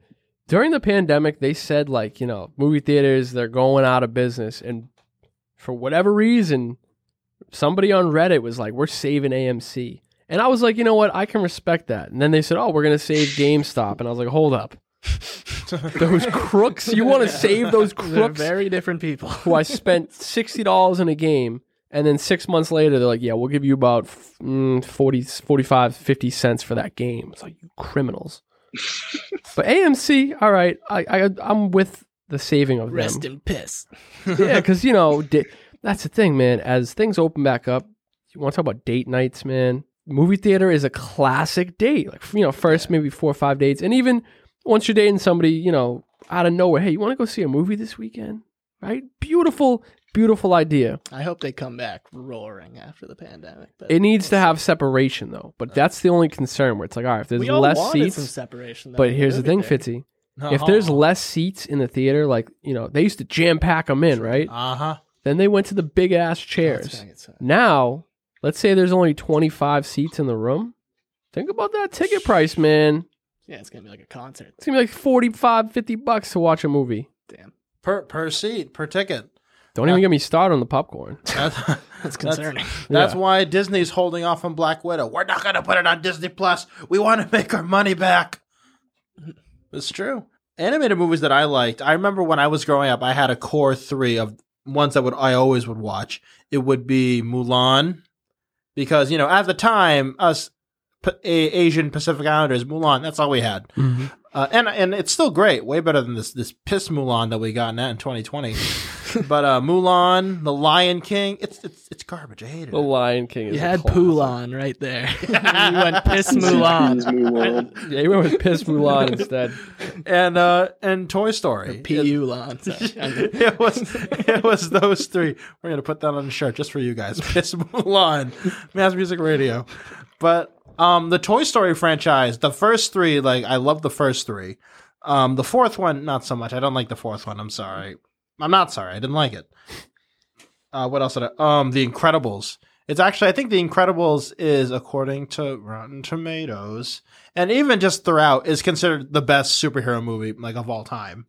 [SPEAKER 2] During the pandemic, they said like, you know, movie theaters they're going out of business and for whatever reason, somebody on Reddit was like, "We're saving AMC." And I was like, "You know what? I can respect that." And then they said, "Oh, we're going to save GameStop." And I was like, "Hold up. those crooks, you want to save those
[SPEAKER 4] They're
[SPEAKER 2] crooks
[SPEAKER 4] very different people.
[SPEAKER 2] who I spent $60 in a game and then 6 months later they're like, "Yeah, we'll give you about mm, 40 45 50 cents for that game." It's like, "You criminals." but AMC, all right, I, I I'm with the saving of
[SPEAKER 4] Rest
[SPEAKER 2] them.
[SPEAKER 4] in piss.
[SPEAKER 2] yeah, because you know da- that's the thing, man. As things open back up, you want to talk about date nights, man. Movie theater is a classic date. Like you know, first maybe four or five dates, and even once you're dating somebody, you know, out of nowhere, hey, you want to go see a movie this weekend? Right? Beautiful, beautiful idea.
[SPEAKER 4] I hope they come back roaring after the pandemic. But
[SPEAKER 2] It needs to have separation though, but that's the only concern where it's like, all right, if there's
[SPEAKER 4] we all
[SPEAKER 2] less
[SPEAKER 4] wanted some
[SPEAKER 2] seats,
[SPEAKER 4] separation. though
[SPEAKER 2] but
[SPEAKER 4] in
[SPEAKER 2] here's the thing,
[SPEAKER 4] movie theater.
[SPEAKER 2] Fitzy. If there's less seats in the theater, like you know, they used to jam pack them in, right?
[SPEAKER 1] Uh huh.
[SPEAKER 2] Then they went to the big ass chairs. Now, let's say there's only 25 seats in the room. Think about that ticket price, man.
[SPEAKER 4] Yeah, it's gonna be like a concert.
[SPEAKER 2] It's gonna be like 45, 50 bucks to watch a movie.
[SPEAKER 4] Damn,
[SPEAKER 1] Per per seat per ticket.
[SPEAKER 2] Don't even get me started on the popcorn.
[SPEAKER 1] That's,
[SPEAKER 4] that's concerning.
[SPEAKER 1] that's
[SPEAKER 2] Yeah.
[SPEAKER 1] why Disney's holding off on Black Widow. We're not going to put it on Disney Plus. We want to make our money back. It's true. Animated movies that I liked. I remember when I was growing up, I had a core three of ones that would I always would watch. It would be Mulan, because you know at the time us P- A- Asian Pacific Islanders Mulan. That's all we had. Uh, and and it's still great, way better than this this piss Mulan that we got now in 2020. but uh, Mulan, The Lion King, it's it's it's garbage. I hated
[SPEAKER 2] The
[SPEAKER 1] it.
[SPEAKER 2] Lion King is
[SPEAKER 4] You
[SPEAKER 2] a
[SPEAKER 4] had
[SPEAKER 2] classic.
[SPEAKER 4] Mulan right there. you went piss Mulan.
[SPEAKER 3] Mulan.
[SPEAKER 2] Yeah, you went with Piss Mulan instead.
[SPEAKER 1] And uh and Toy Story.
[SPEAKER 4] Pu Lan.
[SPEAKER 1] It was it was those three. We're gonna put that on a shirt just for you guys. Piss Mulan, Mass Music Radio. But um, the Toy Story franchise, the first three, like I love the first three. Um, the fourth one, not so much. I don't like the fourth one. I'm sorry. I'm not sorry. I didn't like it. Uh, what else did I? Um, The Incredibles. It's actually I think The Incredibles is according to Rotten Tomatoes and even just throughout is considered the best superhero movie like of all time.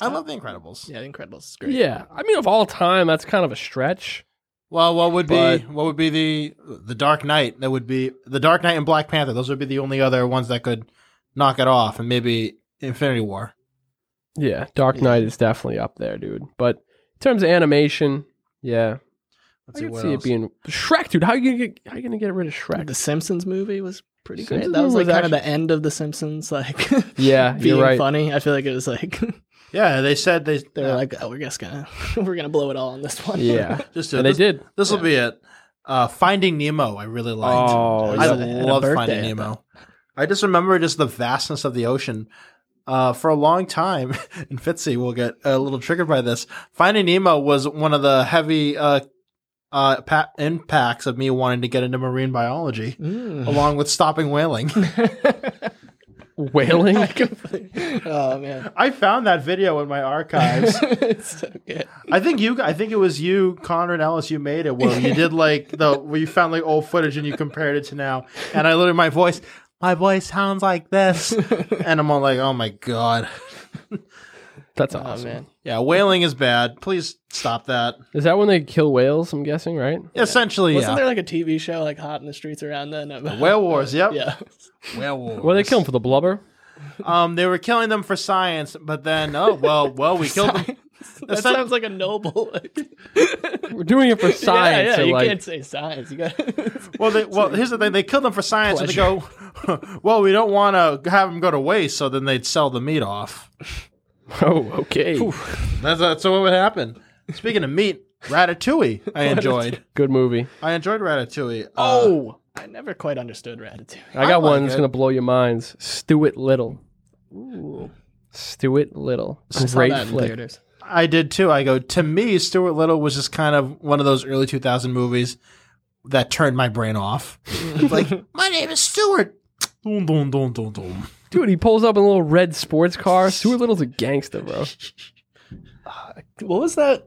[SPEAKER 1] I love The Incredibles.
[SPEAKER 4] Yeah, The Incredibles is great.
[SPEAKER 2] Yeah, I mean, of all time, that's kind of a stretch.
[SPEAKER 1] Well, what would
[SPEAKER 2] But-
[SPEAKER 1] be what would be the the Dark Knight? That would be the Dark Knight and Black Panther. Those would be the only other ones that could knock it off, and maybe Infinity War.
[SPEAKER 2] Yeah, Dark Knight is definitely up there, dude. But in terms of animation, yeah,
[SPEAKER 1] Let's
[SPEAKER 2] I
[SPEAKER 1] see
[SPEAKER 2] can see it being Shrek, dude. How you gonna get how you gonna get rid of Shrek?
[SPEAKER 4] The Simpsons movie was pretty great.
[SPEAKER 2] Simpsons
[SPEAKER 4] That was like
[SPEAKER 2] was
[SPEAKER 4] kind of the end of the Simpsons, like
[SPEAKER 2] Yeah,
[SPEAKER 4] being
[SPEAKER 2] you're right.
[SPEAKER 4] funny. I feel like it was like
[SPEAKER 1] Yeah, they said they
[SPEAKER 4] they were
[SPEAKER 1] yeah,
[SPEAKER 4] like, oh, we're just gonna we're gonna blow it all on this one.
[SPEAKER 2] Yeah,
[SPEAKER 1] just
[SPEAKER 2] and they did.
[SPEAKER 1] This will be it. Uh, Finding Nemo, I really liked.
[SPEAKER 2] Oh,
[SPEAKER 1] I
[SPEAKER 4] yeah.
[SPEAKER 1] Love Finding
[SPEAKER 4] at
[SPEAKER 1] Nemo. I just remember just the vastness of the ocean. Uh, for a long time, and Fitzy will get a little triggered by this. Finding Nemo was one of the heavy uh, uh, pa- impacts of me wanting to get into marine biology,
[SPEAKER 4] Mm.
[SPEAKER 1] along with stopping whaling.
[SPEAKER 2] Whaling.
[SPEAKER 4] oh man,
[SPEAKER 1] I found that video in my archives.
[SPEAKER 4] it's so good.
[SPEAKER 1] I think you. I think it was you, Connor and Ellis. You made it. Where you did like the where you found like old footage and you compared it to now. And I literally my voice, my voice sounds like this, and I'm all like, oh my god.
[SPEAKER 2] That's
[SPEAKER 4] Oh
[SPEAKER 2] awesome.
[SPEAKER 4] man,
[SPEAKER 1] Yeah, whaling is bad. Please stop that.
[SPEAKER 2] Is that when they kill whales? I'm guessing, right?
[SPEAKER 1] Essentially,
[SPEAKER 4] wasn't
[SPEAKER 1] yeah.
[SPEAKER 4] there like a TV show like Hot in the Streets around then? about-
[SPEAKER 1] Whale Wars. Yep.
[SPEAKER 4] Yeah,
[SPEAKER 1] Werewolves.
[SPEAKER 2] Were they killing them for the blubber.
[SPEAKER 1] Um, they were killing them for science, but then oh well, well we killed them.
[SPEAKER 4] that
[SPEAKER 1] Essen-
[SPEAKER 4] sounds like a noble.
[SPEAKER 2] We're doing it for science.
[SPEAKER 4] Yeah, yeah.
[SPEAKER 2] so
[SPEAKER 4] you
[SPEAKER 2] like,
[SPEAKER 4] can't say science. You got.
[SPEAKER 1] Well, they, well, here's the thing: they killed them for science, and they go, "Well, we don't want to have them go to waste," so then they'd sell the meat off.
[SPEAKER 2] oh, okay.
[SPEAKER 1] That's, that's what would happen. Speaking of meat, Ratatouille, I enjoyed.
[SPEAKER 2] Good movie.
[SPEAKER 1] I enjoyed Ratatouille. Uh,
[SPEAKER 4] Oh, I never quite understood Ratatouille.
[SPEAKER 2] I got
[SPEAKER 1] I
[SPEAKER 2] one that's
[SPEAKER 1] it.
[SPEAKER 2] gonna blow your minds. Stuart Little.
[SPEAKER 4] Ooh,
[SPEAKER 2] Stuart Little.
[SPEAKER 4] I saw
[SPEAKER 2] Great
[SPEAKER 4] that in
[SPEAKER 2] flick.
[SPEAKER 4] theaters.
[SPEAKER 1] I did too. I go to me, Stuart Little was just kind of one of those early 2000 movies that turned my brain off. It's like my name is Stuart. Dun, dun, dun, dun, dun.
[SPEAKER 2] Dude, he pulls up in a little red sports car. Stuart Little's a gangster, bro.
[SPEAKER 4] What was that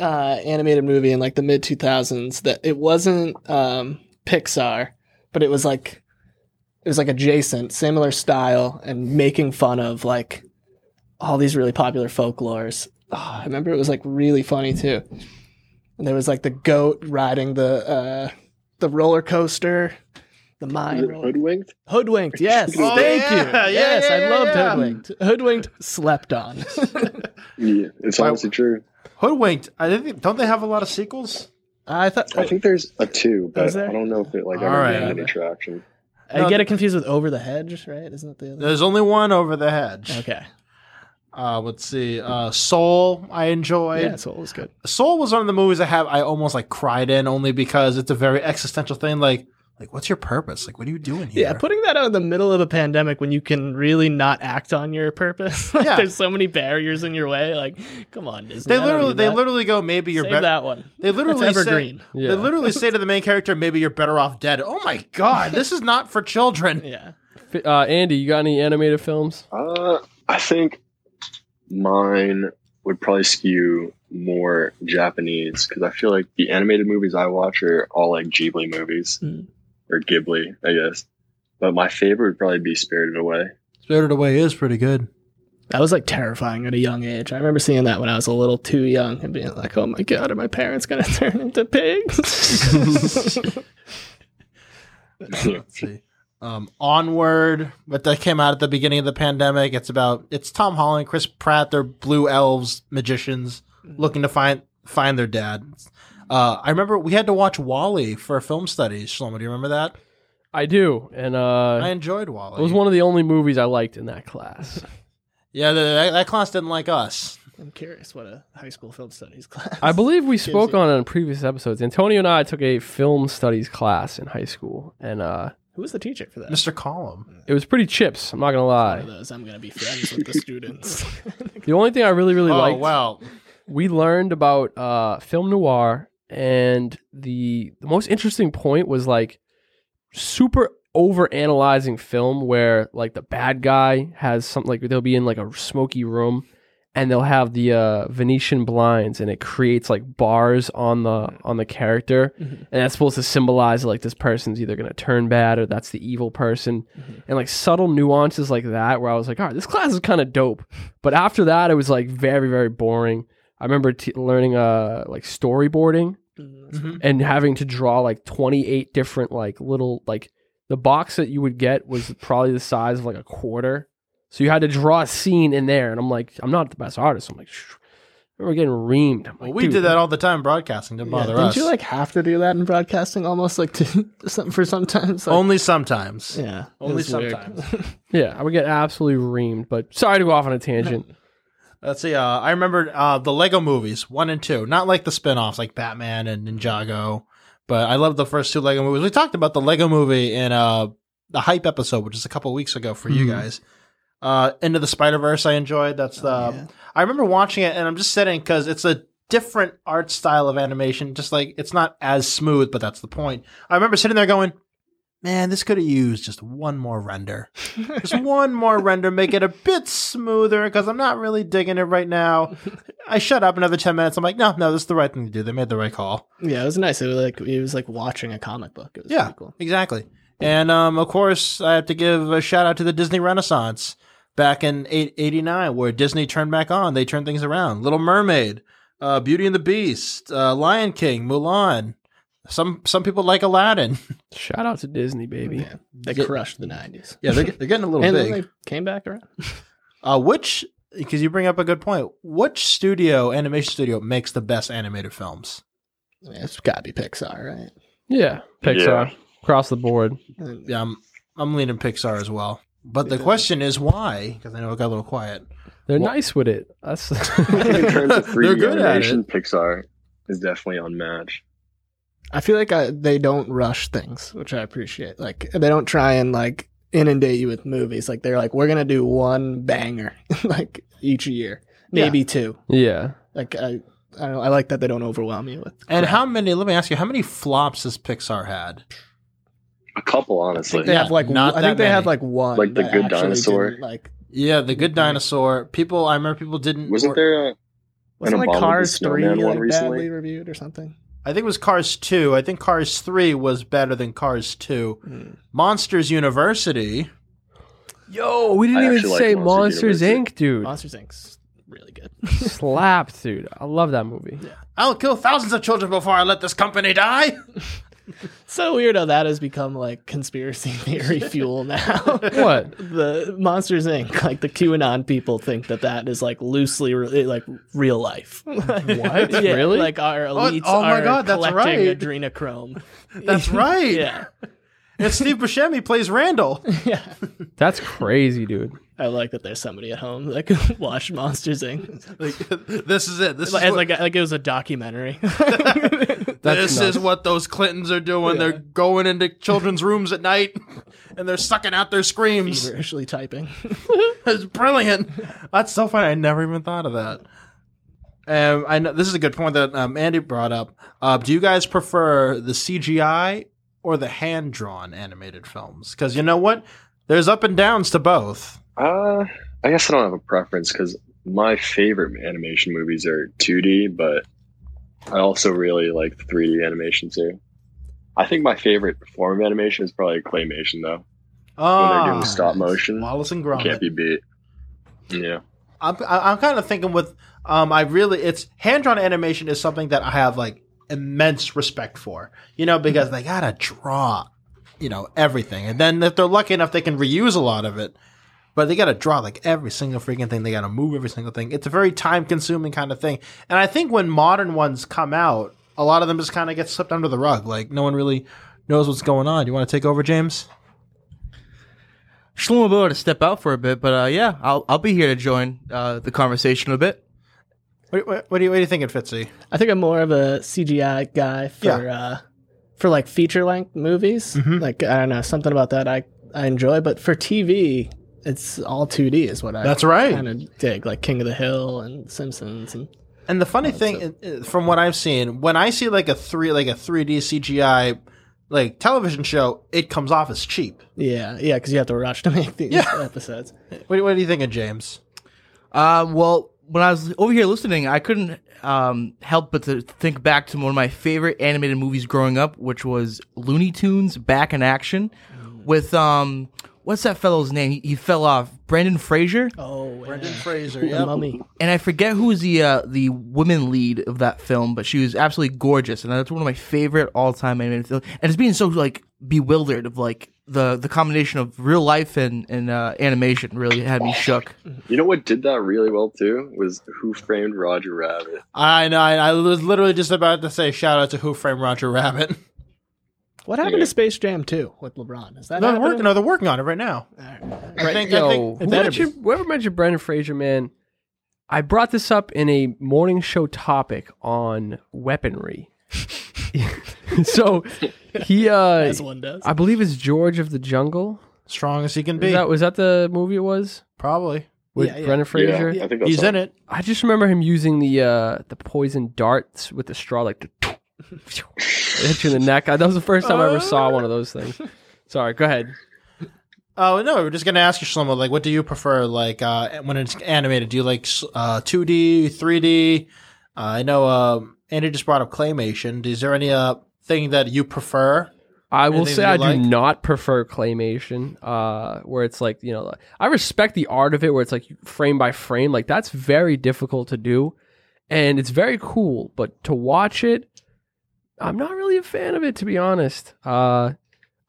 [SPEAKER 4] uh, animated movie in like the mid two thousands that it wasn't um, Pixar, but it was like it was like adjacent, similar style, and making fun of like all these really popular folklores. Oh, I remember it was like really funny too. And there was like the goat riding the uh, the roller coaster, the
[SPEAKER 3] mind.
[SPEAKER 4] mine
[SPEAKER 3] hoodwinked?
[SPEAKER 4] Hoodwinked, yes,
[SPEAKER 3] Oh,
[SPEAKER 4] thank
[SPEAKER 1] yeah,
[SPEAKER 4] you.
[SPEAKER 1] yeah,
[SPEAKER 4] yes,
[SPEAKER 1] yeah,
[SPEAKER 4] I
[SPEAKER 1] yeah,
[SPEAKER 4] loved
[SPEAKER 1] yeah.
[SPEAKER 4] Hoodwinked. Hoodwinked, slept on.
[SPEAKER 3] Yeah, it's
[SPEAKER 1] Why-
[SPEAKER 3] honestly true.
[SPEAKER 1] Hoodwinked. I think don't they have a lot of sequels?
[SPEAKER 4] I thought
[SPEAKER 3] I think there's a two, but I don't know if it like
[SPEAKER 1] All
[SPEAKER 3] ever
[SPEAKER 1] right.
[SPEAKER 3] any traction.
[SPEAKER 4] I
[SPEAKER 1] No,
[SPEAKER 4] get it confused with Over the Hedge, right? Isn't that the other?
[SPEAKER 1] There's only one over the hedge.
[SPEAKER 4] Okay.
[SPEAKER 1] Uh, let's see. Uh, Soul, I enjoyed.
[SPEAKER 4] Yeah, so it was good.
[SPEAKER 1] Soul was one of the movies I have I almost like cried in only because it's a very existential thing. Like, like what's your purpose? Like, what are you doing here?
[SPEAKER 4] Yeah, putting that out in the middle of a pandemic when you can really not act on your purpose. Like,
[SPEAKER 1] Yeah.
[SPEAKER 4] There's so many barriers in your way. Like, come on, Disney.
[SPEAKER 1] they literally, they
[SPEAKER 4] that.
[SPEAKER 1] literally go, maybe you're
[SPEAKER 4] Save
[SPEAKER 1] better.
[SPEAKER 4] that one.
[SPEAKER 1] They literally
[SPEAKER 4] It's
[SPEAKER 1] say,
[SPEAKER 4] evergreen.
[SPEAKER 2] Yeah.
[SPEAKER 1] they literally say to the main character, maybe you're better off dead. Oh my god, this is not for children.
[SPEAKER 4] Yeah.
[SPEAKER 2] Uh, Andy, you got any animated films?
[SPEAKER 3] Uh, I think mine would probably skew more Japanese because I feel like the animated movies I watch are all like Ghibli movies
[SPEAKER 4] Mm.
[SPEAKER 3] Or Ghibli, I guess. But my favorite would probably be Spirited Away.
[SPEAKER 1] Spirited Away is pretty good.
[SPEAKER 4] That was like terrifying at a young age. I remember seeing that when I was a little too young and being like, oh my God, are my parents going to turn into pigs?
[SPEAKER 1] Let's see. Um, Onward, but that came out at the beginning of the pandemic. It's about it's Tom Holland, Chris Pratt. They're blue elves, magicians, looking to find find their dad. Uh, I remember we had to watch WALL-E for film studies. Shlomo, do you remember that?
[SPEAKER 2] I do, and uh,
[SPEAKER 1] I enjoyed WALL-E.
[SPEAKER 2] it was one of the only movies I liked in that class.
[SPEAKER 1] yeah, the, that, that class didn't like us.
[SPEAKER 4] I'm curious what a high school film studies class.
[SPEAKER 2] I believe we spoke
[SPEAKER 4] you.
[SPEAKER 2] on it in previous episodes. Antonio and I took a film studies class in high school, and uh,
[SPEAKER 4] Who was the teacher for that?
[SPEAKER 1] Mr. Collum.
[SPEAKER 2] it was pretty chips. I'm not gonna
[SPEAKER 4] One
[SPEAKER 2] lie.
[SPEAKER 4] of those. I'm going to be friends with the students.
[SPEAKER 2] The only thing I really, really
[SPEAKER 1] Oh
[SPEAKER 2] liked,
[SPEAKER 1] well,
[SPEAKER 2] we learned about uh, film noir, and the the most interesting point was like super over analyzing film, where like the bad guy has something like they'll be in like a smoky room, and they'll have the uh, Venetian blinds, and it creates like bars on the on the character, and that's supposed to symbolize like this person's either gonna turn bad or that's the evil person, and like subtle nuances like that. Where I was like, all right, this class is kind of dope, but after that, it was like very very boring. I remember t- learning uh like storyboarding and having to draw like 28 different like little like the box that you would get was probably the size of like a quarter so you had to draw a scene in there and i'm like i'm not the best artist i'm like Shh. we're getting reamed I'm
[SPEAKER 1] Well, we did that all the time broadcasting. Didn't
[SPEAKER 4] Yeah,
[SPEAKER 1] bother
[SPEAKER 4] don't
[SPEAKER 1] us.
[SPEAKER 4] Did you like have to do that in broadcasting almost like to some for sometimes? Like,
[SPEAKER 1] Only sometimes.
[SPEAKER 4] yeah,
[SPEAKER 1] Only sometimes.
[SPEAKER 2] yeah i would get absolutely reamed but sorry to go off on a tangent
[SPEAKER 1] Let's see. Uh, I remember uh, the Lego movies, one and two. Not like the spin offs like Batman and Ninjago, but I love the first two Lego movies. We talked about the Lego movie in uh, the Hype episode, which is a couple weeks ago for you
[SPEAKER 2] Mhm.
[SPEAKER 1] guys. Uh, Into the Spider Verse, I enjoyed. That's the.
[SPEAKER 4] Oh, yeah.
[SPEAKER 1] I remember watching it, and I'm just sitting because it's a different art style of animation. Just like it's not as smooth, but that's the point. I remember sitting there going, "Man, this could have used just one more render, just one more render, make it a bit smoother." Because I'm not really digging it right now. I shut up another ten minutes. I'm like, "No, no, this is the right thing to do. They made the right call."
[SPEAKER 4] Yeah, it was nice. It was like it was like watching a comic book. It was
[SPEAKER 1] Yeah,
[SPEAKER 4] cool.
[SPEAKER 1] exactly. And um, of course, I have to give a shout out to the Disney Renaissance back in 89, where Disney turned back on. They turned things around. Little Mermaid, uh, Beauty and the Beast, uh, Lion King, Mulan. Some some people like Aladdin.
[SPEAKER 2] shout out to disney baby
[SPEAKER 4] Yeah, they
[SPEAKER 1] Yeah.
[SPEAKER 4] crushed the nineties.
[SPEAKER 1] yeah, they're, they're getting a little
[SPEAKER 4] and
[SPEAKER 1] big.
[SPEAKER 4] then they came back around.
[SPEAKER 1] Uh, which, because you bring up a good point, which studio, animation studio, makes the best animated films?
[SPEAKER 4] Yeah, it's got to be Pixar, right?
[SPEAKER 2] yeah pixar across the board
[SPEAKER 1] Yeah, I'm, I'm leaning Pixar as well. But the question is why? Because I know it got a little quiet.
[SPEAKER 2] they're
[SPEAKER 1] Well-
[SPEAKER 2] nice with it that's
[SPEAKER 3] in terms of 3D
[SPEAKER 1] They're good at
[SPEAKER 3] animation. Pixar is definitely unmatched.
[SPEAKER 4] I feel like I, they don't rush things, which I appreciate. Like they don't try and like inundate you with movies. Like they're like, we're gonna do one banger like each year, maybe two.
[SPEAKER 2] yeah
[SPEAKER 4] Like I, I don't know. I like that they don't overwhelm you with.
[SPEAKER 1] And
[SPEAKER 4] crap.
[SPEAKER 1] how many? Let me ask you, how many flops has Pixar had?
[SPEAKER 3] A couple, honestly.
[SPEAKER 4] they
[SPEAKER 1] Yeah,
[SPEAKER 4] have like
[SPEAKER 1] not
[SPEAKER 4] I
[SPEAKER 1] that
[SPEAKER 4] think they have
[SPEAKER 1] many.
[SPEAKER 4] like one,
[SPEAKER 3] Like The Good Dinosaur.
[SPEAKER 4] Like
[SPEAKER 1] Yeah, the Good. Dinosaur. People, I remember people didn't.
[SPEAKER 3] Wasn't
[SPEAKER 1] or-
[SPEAKER 3] there a
[SPEAKER 4] wasn't like
[SPEAKER 3] Abominable
[SPEAKER 4] Cars three
[SPEAKER 3] Snowman one
[SPEAKER 4] like badly reviewed or something.
[SPEAKER 1] I think it was Cars two. I think Cars three was better than Cars two.
[SPEAKER 4] Hmm.
[SPEAKER 1] Monsters University.
[SPEAKER 2] yo we didn't
[SPEAKER 3] I
[SPEAKER 2] even
[SPEAKER 3] actually like
[SPEAKER 2] say
[SPEAKER 3] Monsters
[SPEAKER 2] monsters inc dude
[SPEAKER 4] Monsters Inc.'s really good.
[SPEAKER 2] slapped dude i love that movie Yeah.
[SPEAKER 1] I'll kill thousands of children before I let this company die.
[SPEAKER 4] so weird how that has become like conspiracy theory fuel now.
[SPEAKER 2] what
[SPEAKER 4] the Monsters Inc. Like the QAnon people think that that is like loosely re- eh, like real life. what? Yeah,
[SPEAKER 2] Really?
[SPEAKER 4] Like our oh, elites
[SPEAKER 1] oh my
[SPEAKER 4] are
[SPEAKER 1] God, that's
[SPEAKER 4] collecting
[SPEAKER 1] right.
[SPEAKER 4] adrenochrome.
[SPEAKER 1] That's right.
[SPEAKER 4] yeah,
[SPEAKER 1] And Steve Buscemi plays Randall.
[SPEAKER 4] yeah.
[SPEAKER 2] that's crazy dude
[SPEAKER 4] I like that there's somebody at home that can watch Monsters Inc.
[SPEAKER 1] Like, this is it. This is
[SPEAKER 4] As
[SPEAKER 1] what,
[SPEAKER 4] like like it was a documentary.
[SPEAKER 2] That's
[SPEAKER 1] this
[SPEAKER 2] nuts.
[SPEAKER 1] is what those Clintons are doing.
[SPEAKER 4] Yeah.
[SPEAKER 1] They're going into children's rooms at night and they're sucking out their screams.
[SPEAKER 4] Feverishly typing.
[SPEAKER 1] It's brilliant. That's so funny. I never even thought of that. Um, I know this is a good point that um, Andy brought up. Uh, do you guys prefer the CGI or the hand drawn animated films? Because you know what, there's up and downs to both.
[SPEAKER 3] Uh, I guess I don't have a preference because my favorite animation movies are 2D, but I also really like the 3D animation too. I think my favorite form of animation is probably claymation, though.
[SPEAKER 1] Oh,
[SPEAKER 3] they're doing stop motion,
[SPEAKER 1] Wallace and Gromit Can't
[SPEAKER 3] be beat. Yeah.
[SPEAKER 1] I'm I'm kind of thinking with um I really it's hand drawn animation is something that I have like immense respect for. You know because they gotta draw, you know everything, and then if they're lucky enough they can reuse a lot of it. But they gotta draw like every single freaking thing. They gotta move every single thing. It's a very time consuming kind of thing. And I think when modern ones come out, a lot of them just kind of get slipped under the rug. Like no one really knows what's going on. You want to take over, James?
[SPEAKER 5] Shlomo Boa to step out for a bit, but uh, yeah, I'll I'll be here to join uh, the conversation a bit.
[SPEAKER 1] What, what, what, are, you, what are you thinking, Fitzy?
[SPEAKER 4] I think I'm more of a CGI guy for
[SPEAKER 1] Yeah.
[SPEAKER 4] uh for like feature length movies.
[SPEAKER 1] Mhm.
[SPEAKER 4] Like I don't know, something about that I I enjoy, but for TV it's all 2D is what I
[SPEAKER 1] That's right.
[SPEAKER 4] kind of dig, like King of the Hill and Simpsons and
[SPEAKER 1] And the funny thing, uh, from what I've seen, when I see like a three, like a three D CGI, like television show, it comes off as cheap.
[SPEAKER 4] yeah, yeah, because you have to rush to make these
[SPEAKER 1] Yeah.
[SPEAKER 4] episodes.
[SPEAKER 1] What, what do you think of James?
[SPEAKER 5] Um, well, when I was over here listening, I couldn't um, help but to think back to one of my favorite animated movies growing up, which was Looney Tunes Back in Action, with um, what's that fellow's name? He, he fell off. Brandon Fraser,
[SPEAKER 4] Oh,
[SPEAKER 1] Brendan
[SPEAKER 4] yeah.
[SPEAKER 1] Fraser.
[SPEAKER 4] The
[SPEAKER 1] Yep.
[SPEAKER 4] mummy.
[SPEAKER 5] and I forget who was the uh, the woman lead of that film, but she was absolutely gorgeous, and that's one of my favorite all time animated films. And it's being so like bewildered of like the the combination of real life and and uh, animation really had me shook.
[SPEAKER 3] You know what did that really well too was Who Framed Roger Rabbit.
[SPEAKER 1] I know. I, I was literally just about to say shout out to Who Framed Roger Rabbit.
[SPEAKER 4] What happened
[SPEAKER 3] Yeah.
[SPEAKER 4] to Space Jam 2 with LeBron? Is that
[SPEAKER 1] No, they're working. No, they're working on it right now.
[SPEAKER 4] All right.
[SPEAKER 1] I think. I think.
[SPEAKER 2] who
[SPEAKER 4] better
[SPEAKER 2] mentioned, whoever mentioned Brendan Fraser, man, I brought this up in a morning show topic on weaponry. so he, uh,
[SPEAKER 4] As one does.
[SPEAKER 2] I believe it's George of the Jungle.
[SPEAKER 1] Strong as he can
[SPEAKER 2] Is
[SPEAKER 1] be.
[SPEAKER 2] that was that the movie it was
[SPEAKER 1] Probably.
[SPEAKER 2] with
[SPEAKER 4] Yeah, yeah.
[SPEAKER 2] Brendan Fraser?
[SPEAKER 3] Yeah, I think that's
[SPEAKER 1] He's in it.
[SPEAKER 2] I just remember him using the uh the poison darts with the straw, like to hit you in the neck. I, that was the first time I ever saw one of those things. Sorry, go ahead.
[SPEAKER 1] Oh no, we're just gonna ask you, Shlomo. Like, what do you prefer? Like, uh, when it's animated, do you like uh, 2D, 3D? Uh, I know uh, Andy just brought up claymation. Is there any uh thing that you prefer?
[SPEAKER 2] I will
[SPEAKER 1] Anything
[SPEAKER 2] say I
[SPEAKER 1] you
[SPEAKER 2] do not prefer claymation, uh, where it's like you know, I respect the art of it, where it's like frame by frame. Like that's very difficult to do, and it's very cool. But to watch it, I'm not really a fan of it, to be honest. Uh,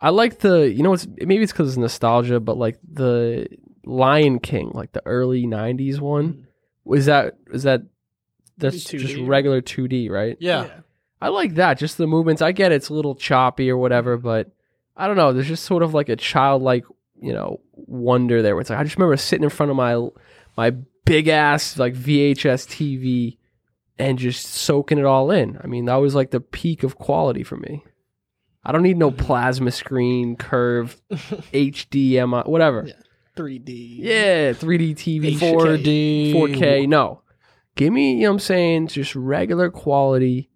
[SPEAKER 2] I like the, you know, it's maybe it's because it's nostalgia, but like the Lion King, like the early '90s one, was that is that that's
[SPEAKER 4] 2D,
[SPEAKER 2] just regular 2D, right?
[SPEAKER 1] Yeah.
[SPEAKER 2] I like that. Just the movements. I get it's a little choppy or whatever, but I don't know. There's just sort of like a childlike, you know, wonder there. Where it's like I just remember sitting in front of my my big ass like VHS TV and just soaking it all in. I mean, that was like the peak of quality for me. I don't need no plasma screen, curve, HDMI, whatever.
[SPEAKER 4] Yeah. 3D.
[SPEAKER 2] Yeah, 3D TV,
[SPEAKER 1] 4D,
[SPEAKER 2] 4K. No. Give me, you know what I'm saying, just regular quality.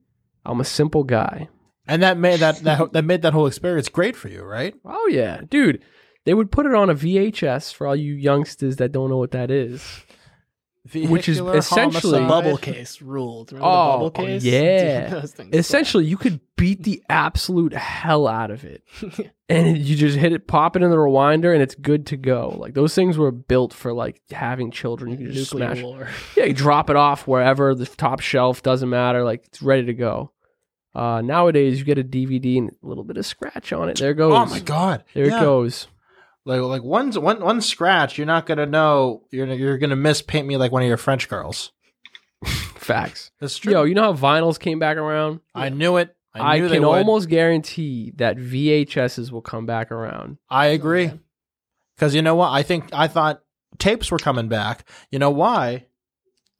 [SPEAKER 2] I'm a simple guy.
[SPEAKER 1] and that made that that that made that whole experience great for you, right?
[SPEAKER 2] Oh yeah, dude. They would put it on a VHS for all you youngsters that don't know what that is. Which is essentially-
[SPEAKER 4] The
[SPEAKER 1] homicide.
[SPEAKER 4] bubble case ruled. Remember
[SPEAKER 2] Oh,
[SPEAKER 4] the bubble
[SPEAKER 2] oh,
[SPEAKER 4] case?
[SPEAKER 2] yeah.
[SPEAKER 4] Dude, those suck.
[SPEAKER 2] Essentially, you could beat the absolute hell out of it, and you just hit it, pop it in the rewinder, and it's good to go. Like those things were built for like having children. You can just
[SPEAKER 4] nuclear
[SPEAKER 2] smash.
[SPEAKER 4] war.
[SPEAKER 2] Yeah, you drop it off wherever the top shelf doesn't matter. Like it's ready to go. Uh, nowadays, you get a DVD and a little bit of scratch on it. There it goes.
[SPEAKER 1] Oh my god!
[SPEAKER 2] There
[SPEAKER 1] Yeah.
[SPEAKER 2] it goes.
[SPEAKER 1] Like like one one one scratch, you're not gonna know. You're you're gonna miss paint me like one of your French girls.
[SPEAKER 2] Facts.
[SPEAKER 1] That's true.
[SPEAKER 2] Yo, you know how vinyls came back around?
[SPEAKER 1] I knew it. I,
[SPEAKER 2] I,
[SPEAKER 1] knew they
[SPEAKER 2] can almost guarantee that VHSs will come back around.
[SPEAKER 1] I agree. Because you know what? I think I thought tapes were coming back. You know why?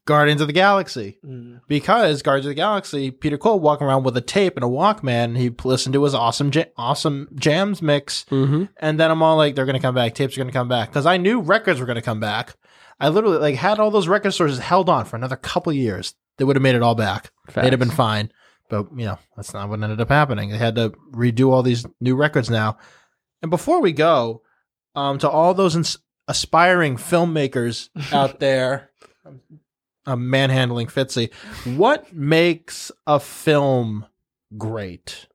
[SPEAKER 1] Guardians of the Galaxy.
[SPEAKER 4] Mm.
[SPEAKER 1] Because Guardians of the Galaxy, Peter Quill walking around with a tape and a Walkman, and he listened to his awesome, ja- awesome jams mix.
[SPEAKER 2] Mm-hmm.
[SPEAKER 1] And then I'm all like, they're gonna come back. Tapes are gonna come back. Because I knew records were gonna come back. I literally like had all those record stores held on for another couple years. They would have made it all back. They'd have been fine. But you know, that's not what ended up happening. They had to redo all these new records now. And before we go, um, to all those ins- aspiring filmmakers out there, I'm manhandling Fitzy. What makes a film great?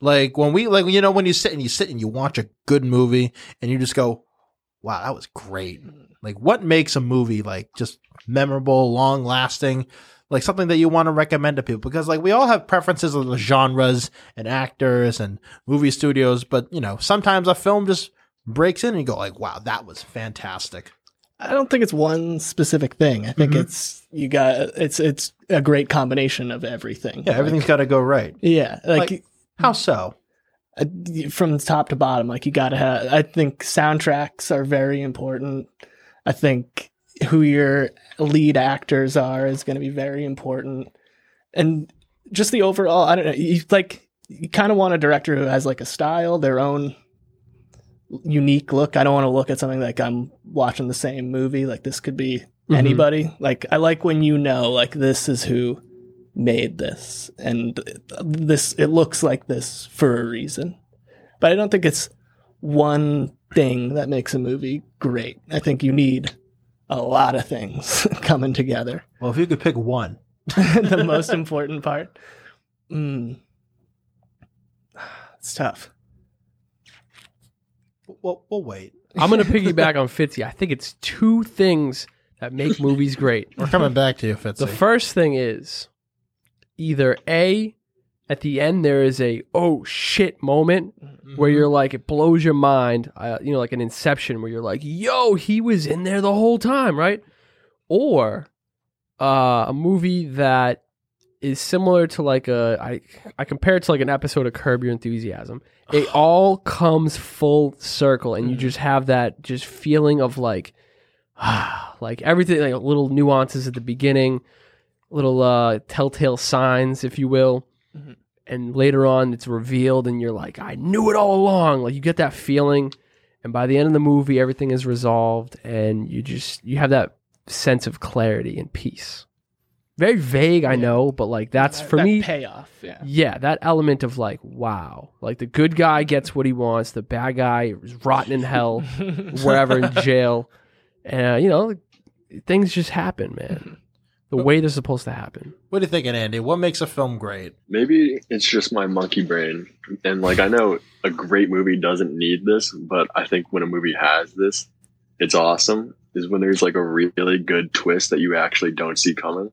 [SPEAKER 1] Like when we like you know when you sit and you sit and you watch a good movie and you just go, "Wow, that was great." Like what makes a movie like just memorable, long lasting, like something that you want to recommend to people because like we all have preferences of the genres and actors and movie studios, but you know, sometimes a film just breaks in and you go like, "Wow, that was fantastic."
[SPEAKER 4] I don't think it's one specific thing. I think
[SPEAKER 1] Mhm.
[SPEAKER 4] it's you got it's it's a great combination of everything.
[SPEAKER 1] Yeah, everything's got to go right.
[SPEAKER 4] Yeah, like,
[SPEAKER 1] Like- How so?
[SPEAKER 4] uh, from top to bottom, like you got to have. I think soundtracks are very important. I think who your lead actors are is going to be very important, and just the overall. I don't know. You like you kind of want a director who has like a style, their own unique look. I don't want to look at something like I'm watching the same movie. Like this could be
[SPEAKER 2] Mhm.
[SPEAKER 4] anybody. Like I like when you know like this is who made this and this it looks like this for a reason. But I don't think it's one thing that makes a movie great. I think you need a lot of things coming together.
[SPEAKER 1] Well, if you could pick one,
[SPEAKER 4] the most important part. Mm. It's tough.
[SPEAKER 1] We'll, we'll wait.
[SPEAKER 2] I'm gonna piggyback on Fitzy. I think it's two things that make movies great.
[SPEAKER 1] We're coming back to you, Fitzy.
[SPEAKER 2] The first thing is either A, at the end there is a oh shit moment where you're like it blows your mind, uh, you know, like an Inception where you're like, yo, he was in there the whole time, right? Or uh, a movie that is similar to like a I I compare it to like an episode of Curb Your Enthusiasm. It all comes full circle, and you just have that just feeling of like, like everything, like little nuances at the beginning, little uh, telltale signs, if you will.
[SPEAKER 4] Mhm.
[SPEAKER 2] And later on, it's revealed, and you're like, I knew it all along. Like you get that feeling, and by the end of the movie, everything is resolved, and you just you have that sense of clarity and peace. Very vague, I know, but like that's
[SPEAKER 4] That-
[SPEAKER 2] for
[SPEAKER 4] that
[SPEAKER 2] me.
[SPEAKER 4] payoff. Yeah.
[SPEAKER 2] Yeah, that element of like, wow, like the good guy gets what he wants, the bad guy is rotten in hell, wherever in jail, and uh, you know, things just happen, man. The way they're supposed to happen.
[SPEAKER 1] what are you thinking, Andy? What makes a film great?
[SPEAKER 3] Maybe it's just my monkey brain. And like I know a great movie doesn't need this, but I think when a movie has this, it's awesome. Is when there's like a really good twist that you actually don't see coming.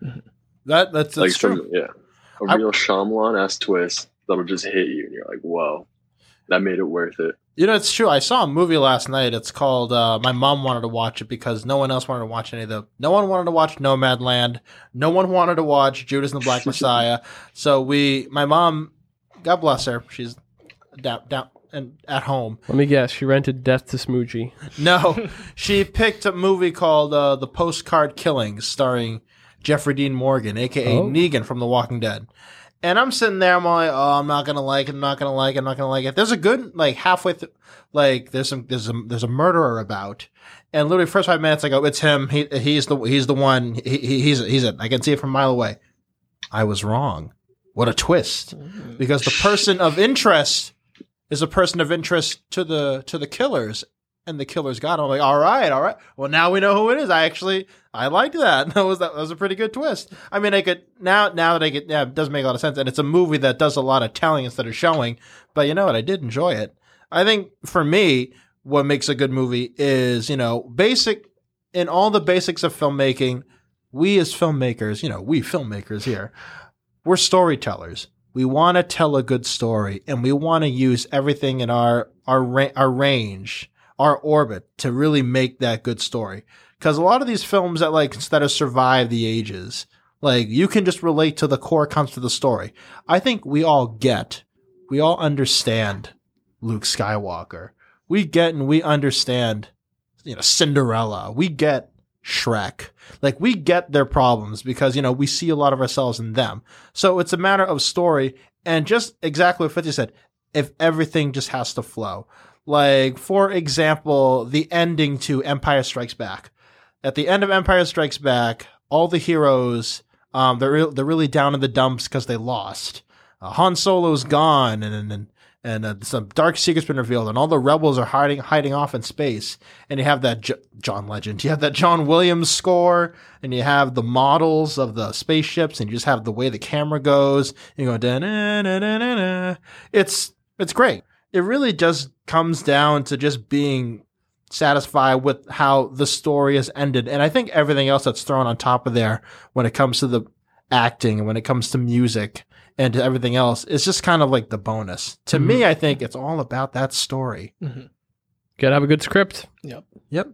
[SPEAKER 1] That that's, that's
[SPEAKER 3] like
[SPEAKER 1] true.
[SPEAKER 3] some yeah. A
[SPEAKER 1] I-
[SPEAKER 3] real Shyamalan ass twist that'll just hit you and you're like, whoa. That made it worth it.
[SPEAKER 1] You know, it's true. I saw a movie last night. It's called. Uh, my mom wanted to watch it because no one else wanted to watch any of the. No one wanted to watch Nomadland. No one wanted to watch Judas and the Black Messiah. So we, my mom, God bless her, she's down down and at home.
[SPEAKER 2] Let me guess, she rented Death to Smoochy.
[SPEAKER 1] No, she picked a movie called uh, The Postcard Killings, starring Jeffrey Dean Morgan, aka
[SPEAKER 2] Oh.
[SPEAKER 1] Negan from The Walking Dead. And I'm sitting there, I'm like, oh, I'm not gonna like it, I'm not gonna like it, I'm not gonna like it. There's a good like halfway, th- like there's some there's a there's a murderer about, and literally first five minutes I go, it's him. He he's the he's the one. He, he, he's he's it. I can see it from a mile away. I was wrong. What a twist! Mm. Because the person of interest is a person of interest to the to the killers, and the killers got him. I'm like, all right, all right. Well, now we know who it is. I actually I liked that. That was that was a pretty good twist. I mean, I could now now that I get yeah, it does make a lot of sense, and it's a movie that does a lot of telling instead of showing. But you know what? I did enjoy it. I think for me, what makes a good movie is you know basic in all the basics of filmmaking. We as filmmakers, you know, we filmmakers here, we're storytellers. We want to tell a good story, and we want to use everything in our our our range, our orbit, to really make that good story. Because a lot of these films that like that have survived the ages, like you can just relate to the core comes to the story. I think we all get, we all understand Luke Skywalker. We get and we understand, you know, Cinderella. We get Shrek. Like we get their problems because, you know, we see a lot of ourselves in them. So it's a matter of story and just exactly what 50 said. If everything just has to flow. Like, for example, the ending to Empire Strikes Back. At the end of Empire Strikes Back, all the heroes, um, they're, re- they're really down in the dumps because they lost. Uh, Han Solo's gone and, and, and uh, some dark secret's been revealed, and all the rebels are hiding hiding off in space. And you have that J- John Legend, you have that John Williams score, and you have the models of the spaceships, and you just have the way the camera goes. And you go da na na na na. It's it's great. It really just comes down to just being satisfied with how the story has ended, and I think everything else that's thrown on top of there when it comes to the acting and when it comes to music and to everything else is just kind of like the bonus. To me, mm-hmm. I think it's all about that story. Mm-hmm.
[SPEAKER 2] Gotta have a good script.
[SPEAKER 4] Yep.
[SPEAKER 1] Yep.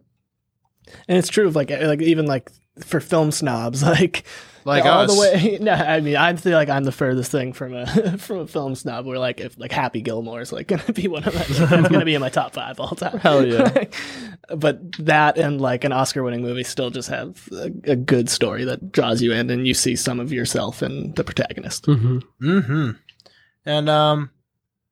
[SPEAKER 4] And it's true of like like even like for film snobs like
[SPEAKER 1] Like
[SPEAKER 4] all
[SPEAKER 1] us.
[SPEAKER 4] the way. No, I mean I feel like I'm the furthest thing from a from a film snob. Where like if like Happy Gilmore is like gonna be one of my it's gonna be in my top five all time.
[SPEAKER 2] Hell yeah.
[SPEAKER 4] but that and like an Oscar-winning movie still just have a, a good story that draws you in, and you see some of yourself in the protagonist.
[SPEAKER 2] Mm-hmm.
[SPEAKER 1] Mm-hmm. And um,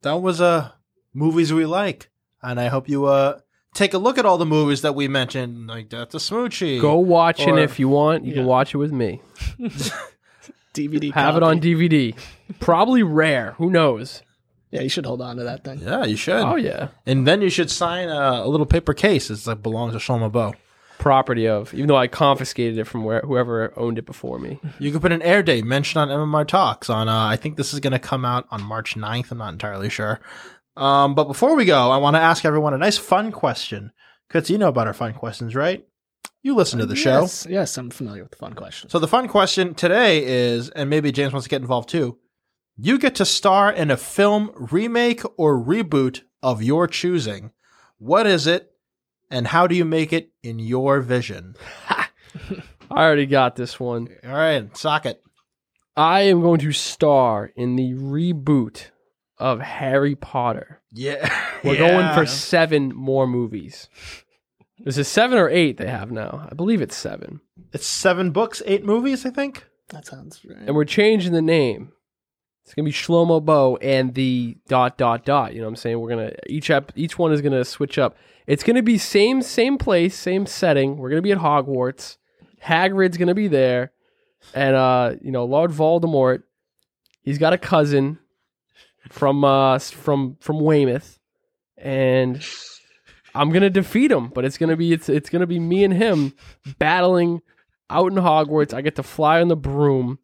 [SPEAKER 1] that was uh movies we like, and I hope you uh take a look at all the movies that we mentioned, like Death to Smoochy.
[SPEAKER 2] Go watch it
[SPEAKER 1] Or-
[SPEAKER 2] if you want. You
[SPEAKER 4] Yeah.
[SPEAKER 2] can watch it with me.
[SPEAKER 4] DVD.
[SPEAKER 2] Have it on DVD. Probably rare. Who knows?
[SPEAKER 4] Yeah, you should hold on to that thing.
[SPEAKER 1] Yeah, you should.
[SPEAKER 2] Oh yeah.
[SPEAKER 1] And then you should sign a, a little paper case. It's like belongs to Shlomo Bo.
[SPEAKER 2] property of, even though I confiscated it from where whoever owned it before me.
[SPEAKER 1] You could put an air date mentioned on MMR Talks on. Uh, I think this is going to come out on March 9th. I'm not entirely sure. Um, but before we go, I want to ask everyone a nice fun question. Because you know about our fun questions, right? You listen to the show.
[SPEAKER 4] Yes, yes, I'm familiar with the fun questions.
[SPEAKER 1] So the fun question today is, and maybe James wants to get involved too. You get to star in a film remake or reboot of your choosing. What is it, and how do you make it in your vision?
[SPEAKER 2] I already got this one.
[SPEAKER 1] All right, sock it.
[SPEAKER 2] I am going to star in the reboot of Harry Potter.
[SPEAKER 1] Yeah,
[SPEAKER 2] We're going for seven more movies. Is it seven or eight they have now? I believe it's seven.
[SPEAKER 1] It's seven books, eight movies, I think.
[SPEAKER 4] that sounds right.
[SPEAKER 2] And we're changing the name. It's gonna be Shlomo Bo and the dot dot dot. You know what I'm saying? We're gonna each ep- each one is gonna switch up. It's gonna be same same place, same setting. We're gonna be at Hogwarts. Hagrid's gonna be there, and uh, you know Lord Voldemort. He's got a cousin from uh from from Weymouth, and I'm gonna defeat him. But it's gonna be it's it's gonna be me and him battling out in Hogwarts. I get to fly on the broom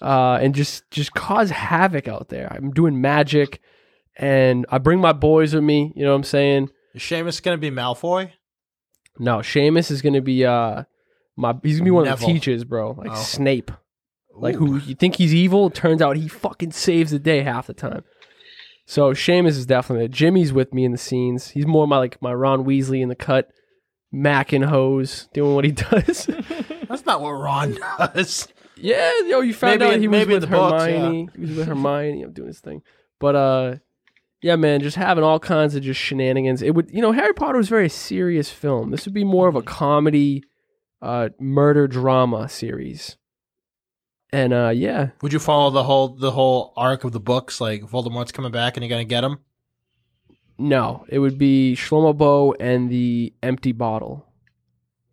[SPEAKER 2] uh, and just just cause havoc out there. I'm doing magic, and I bring my boys with me. You know what I'm saying?
[SPEAKER 1] Is Seamus going to be Malfoy?
[SPEAKER 2] No, Seamus is gonna be uh my he's gonna be one of the teachers, bro. Like
[SPEAKER 1] Oh.
[SPEAKER 2] Snape. Like
[SPEAKER 1] Ooh.
[SPEAKER 2] who you think he's evil? Turns out he fucking saves the day half the time. So Seamus is definitely Jimmy's with me in the scenes. He's more my like my Ron Weasley in the cut, Mac and hose, doing what he does.
[SPEAKER 1] That's not what Ron does.
[SPEAKER 2] Yeah, yo, you found
[SPEAKER 1] Maybe
[SPEAKER 2] out he was with
[SPEAKER 1] the books,
[SPEAKER 2] Hermione. He was with Hermione. I'm doing his thing, but uh, yeah, man, just having all kinds of just shenanigans. It would, you know, Harry Potter was a very serious film. This would be more of a comedy, uh, murder drama series. And uh, yeah,
[SPEAKER 1] Would you follow the whole the whole arc of the books? Like Voldemort's coming back and you're to get him?
[SPEAKER 2] no, it would be Shlomo Bo and the empty bottle.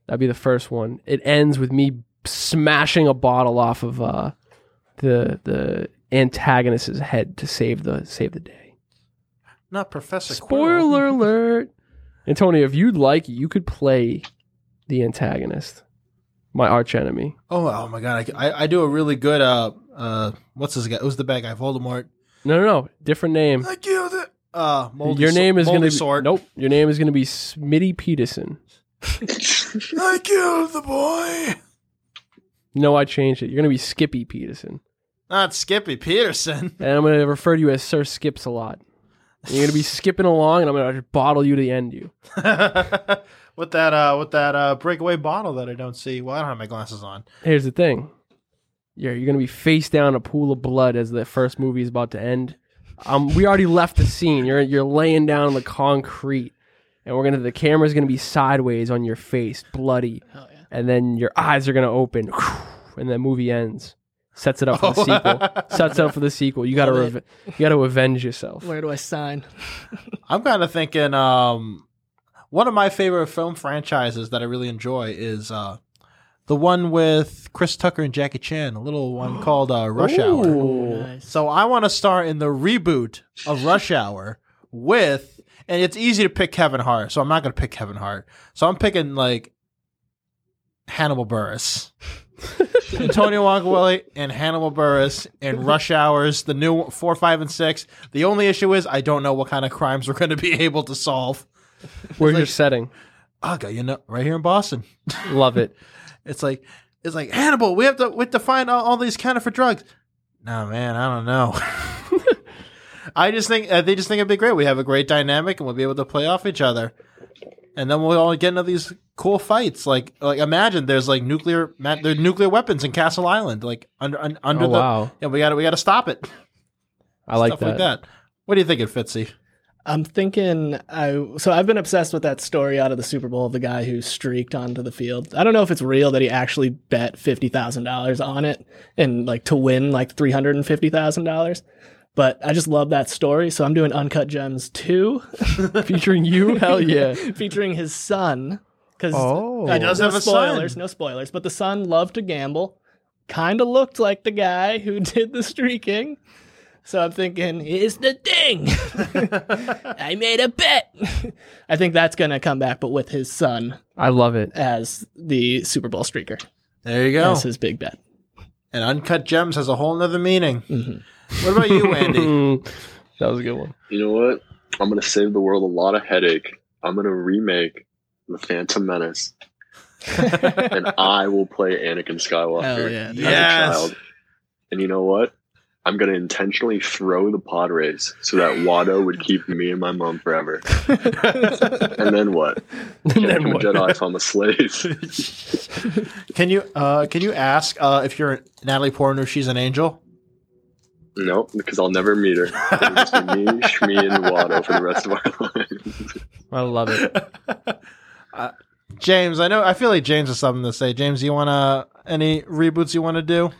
[SPEAKER 2] That'd be the first one. It ends with me smashing a bottle off of uh, the the antagonist's head to save the save the day.
[SPEAKER 1] Not Professor Quirrell.
[SPEAKER 2] Spoiler alert. Antonio, if you'd like, you could play the antagonist, my arch enemy.
[SPEAKER 1] Oh, oh my god! I, I, I do a really good uh uh what's this guy? Who's the bad guy? Voldemort.
[SPEAKER 2] No, no, no, different name.
[SPEAKER 1] I killed it. Uh, moldy
[SPEAKER 2] your
[SPEAKER 1] so-
[SPEAKER 2] name is
[SPEAKER 1] moldy
[SPEAKER 2] gonna be
[SPEAKER 1] sword.
[SPEAKER 2] nope. Your name is gonna be Smitty Peterson.
[SPEAKER 1] I killed the boy.
[SPEAKER 2] No, I changed it. You're gonna be Skippy Peterson,
[SPEAKER 1] Not Skippy Peterson.
[SPEAKER 2] and I'm gonna refer to you as Sir Skips a lot. And you're gonna be skipping along, and I'm gonna bottle you to the end. You.
[SPEAKER 1] with that uh with that uh breakaway bottle that I don't see. Well, I don't have my glasses on.
[SPEAKER 2] Here's the thing. You're, you're gonna be face down a pool of blood as the first movie is about to end. Um, we already left the scene. You're you're laying down on the concrete, and we're gonna the camera's gonna be sideways on your face, bloody,
[SPEAKER 4] yeah.
[SPEAKER 2] and then your eyes are gonna open, and the movie ends. Sets it up for the sequel. Sets it up for the sequel. You gotta
[SPEAKER 4] Love
[SPEAKER 2] reve- you gotta avenge yourself.
[SPEAKER 4] Where do I sign?
[SPEAKER 1] I'm kind of thinking um one of my favorite film franchises that I really enjoy is uh the one with Chris Tucker and Jackie Chan, a little one called uh, Rush Hour.
[SPEAKER 2] Ooh.
[SPEAKER 4] Nice.
[SPEAKER 1] So I want to start in the reboot of Rush Hour with, and it's easy to pick Kevin Hart, so I'm not going to pick Kevin Hart. So I'm picking like Hannibal Buress, Antonio Wangawelli, and Hannibal Buress in Rush Hours, the new four, five, and six. The only issue is I don't know what kind of crimes we're going to be able to solve.
[SPEAKER 2] Where's
[SPEAKER 1] like-
[SPEAKER 2] your setting?
[SPEAKER 1] I got you know right here in Boston.
[SPEAKER 2] Love it.
[SPEAKER 1] It's like it's like Hannibal. We have to we have to find all, all these counterfeit drugs. No, man, I don't know. I just think uh, they just think it'd be great. We have a great dynamic, and we'll be able to play off each other. And then we'll all get into these cool fights. Like like imagine there's like nuclear ma- there's nuclear weapons in Castle Island. Like under un, under
[SPEAKER 2] Oh
[SPEAKER 1] the
[SPEAKER 2] wow,
[SPEAKER 1] yeah we got to we got to stop it.
[SPEAKER 2] I like
[SPEAKER 1] Stuff
[SPEAKER 2] that.
[SPEAKER 1] like that. What do you think, of Fitzy?
[SPEAKER 4] I'm thinking I so I've been obsessed with that story out of the Super Bowl of the guy who streaked onto the field. I don't know if it's real that he actually bet fifty thousand dollars on it and like to win like three hundred and fifty thousand dollars. But I just love that story, so I'm doing Uncut Gems two,
[SPEAKER 2] Featuring you, hell yeah.
[SPEAKER 4] featuring his son. Because
[SPEAKER 2] Oh.
[SPEAKER 1] He does
[SPEAKER 4] no
[SPEAKER 1] have a son.
[SPEAKER 4] spoilers, no spoilers. But the son loved to gamble, kind of looked like the guy who did the streaking. So I'm thinking, it's the thing. I made a bet. I think that's going to come back, but with his son
[SPEAKER 2] I love it.
[SPEAKER 4] as the Super Bowl streaker.
[SPEAKER 1] There you go.
[SPEAKER 4] That's his big bet.
[SPEAKER 1] And Uncut Gems has a whole nother meaning.
[SPEAKER 4] Mhm.
[SPEAKER 1] What about you, Andy?
[SPEAKER 2] that was a good one.
[SPEAKER 3] You know what? I'm gonna save the world a lot of headache. I'm gonna remake the Phantom Menace, and I will play Anakin Skywalker
[SPEAKER 4] Hell yeah,
[SPEAKER 3] as.
[SPEAKER 1] Yes.
[SPEAKER 3] a child. And you know what? I'm gonna intentionally throw the pod race so that Watto would keep me and my mom forever. And then what?
[SPEAKER 2] And
[SPEAKER 3] Can't
[SPEAKER 2] then
[SPEAKER 3] become a
[SPEAKER 2] what?
[SPEAKER 3] Jedi if I'm a slave.
[SPEAKER 1] Can you uh, can you ask uh, if you're Natalie Portman if she's an angel?
[SPEAKER 3] no, because I'll never meet her. It'll me, Shmi, and Watto for the rest of our lives.
[SPEAKER 2] I love it.
[SPEAKER 1] James, I know. I feel like James has something to say. James, you want to any reboots you want to do?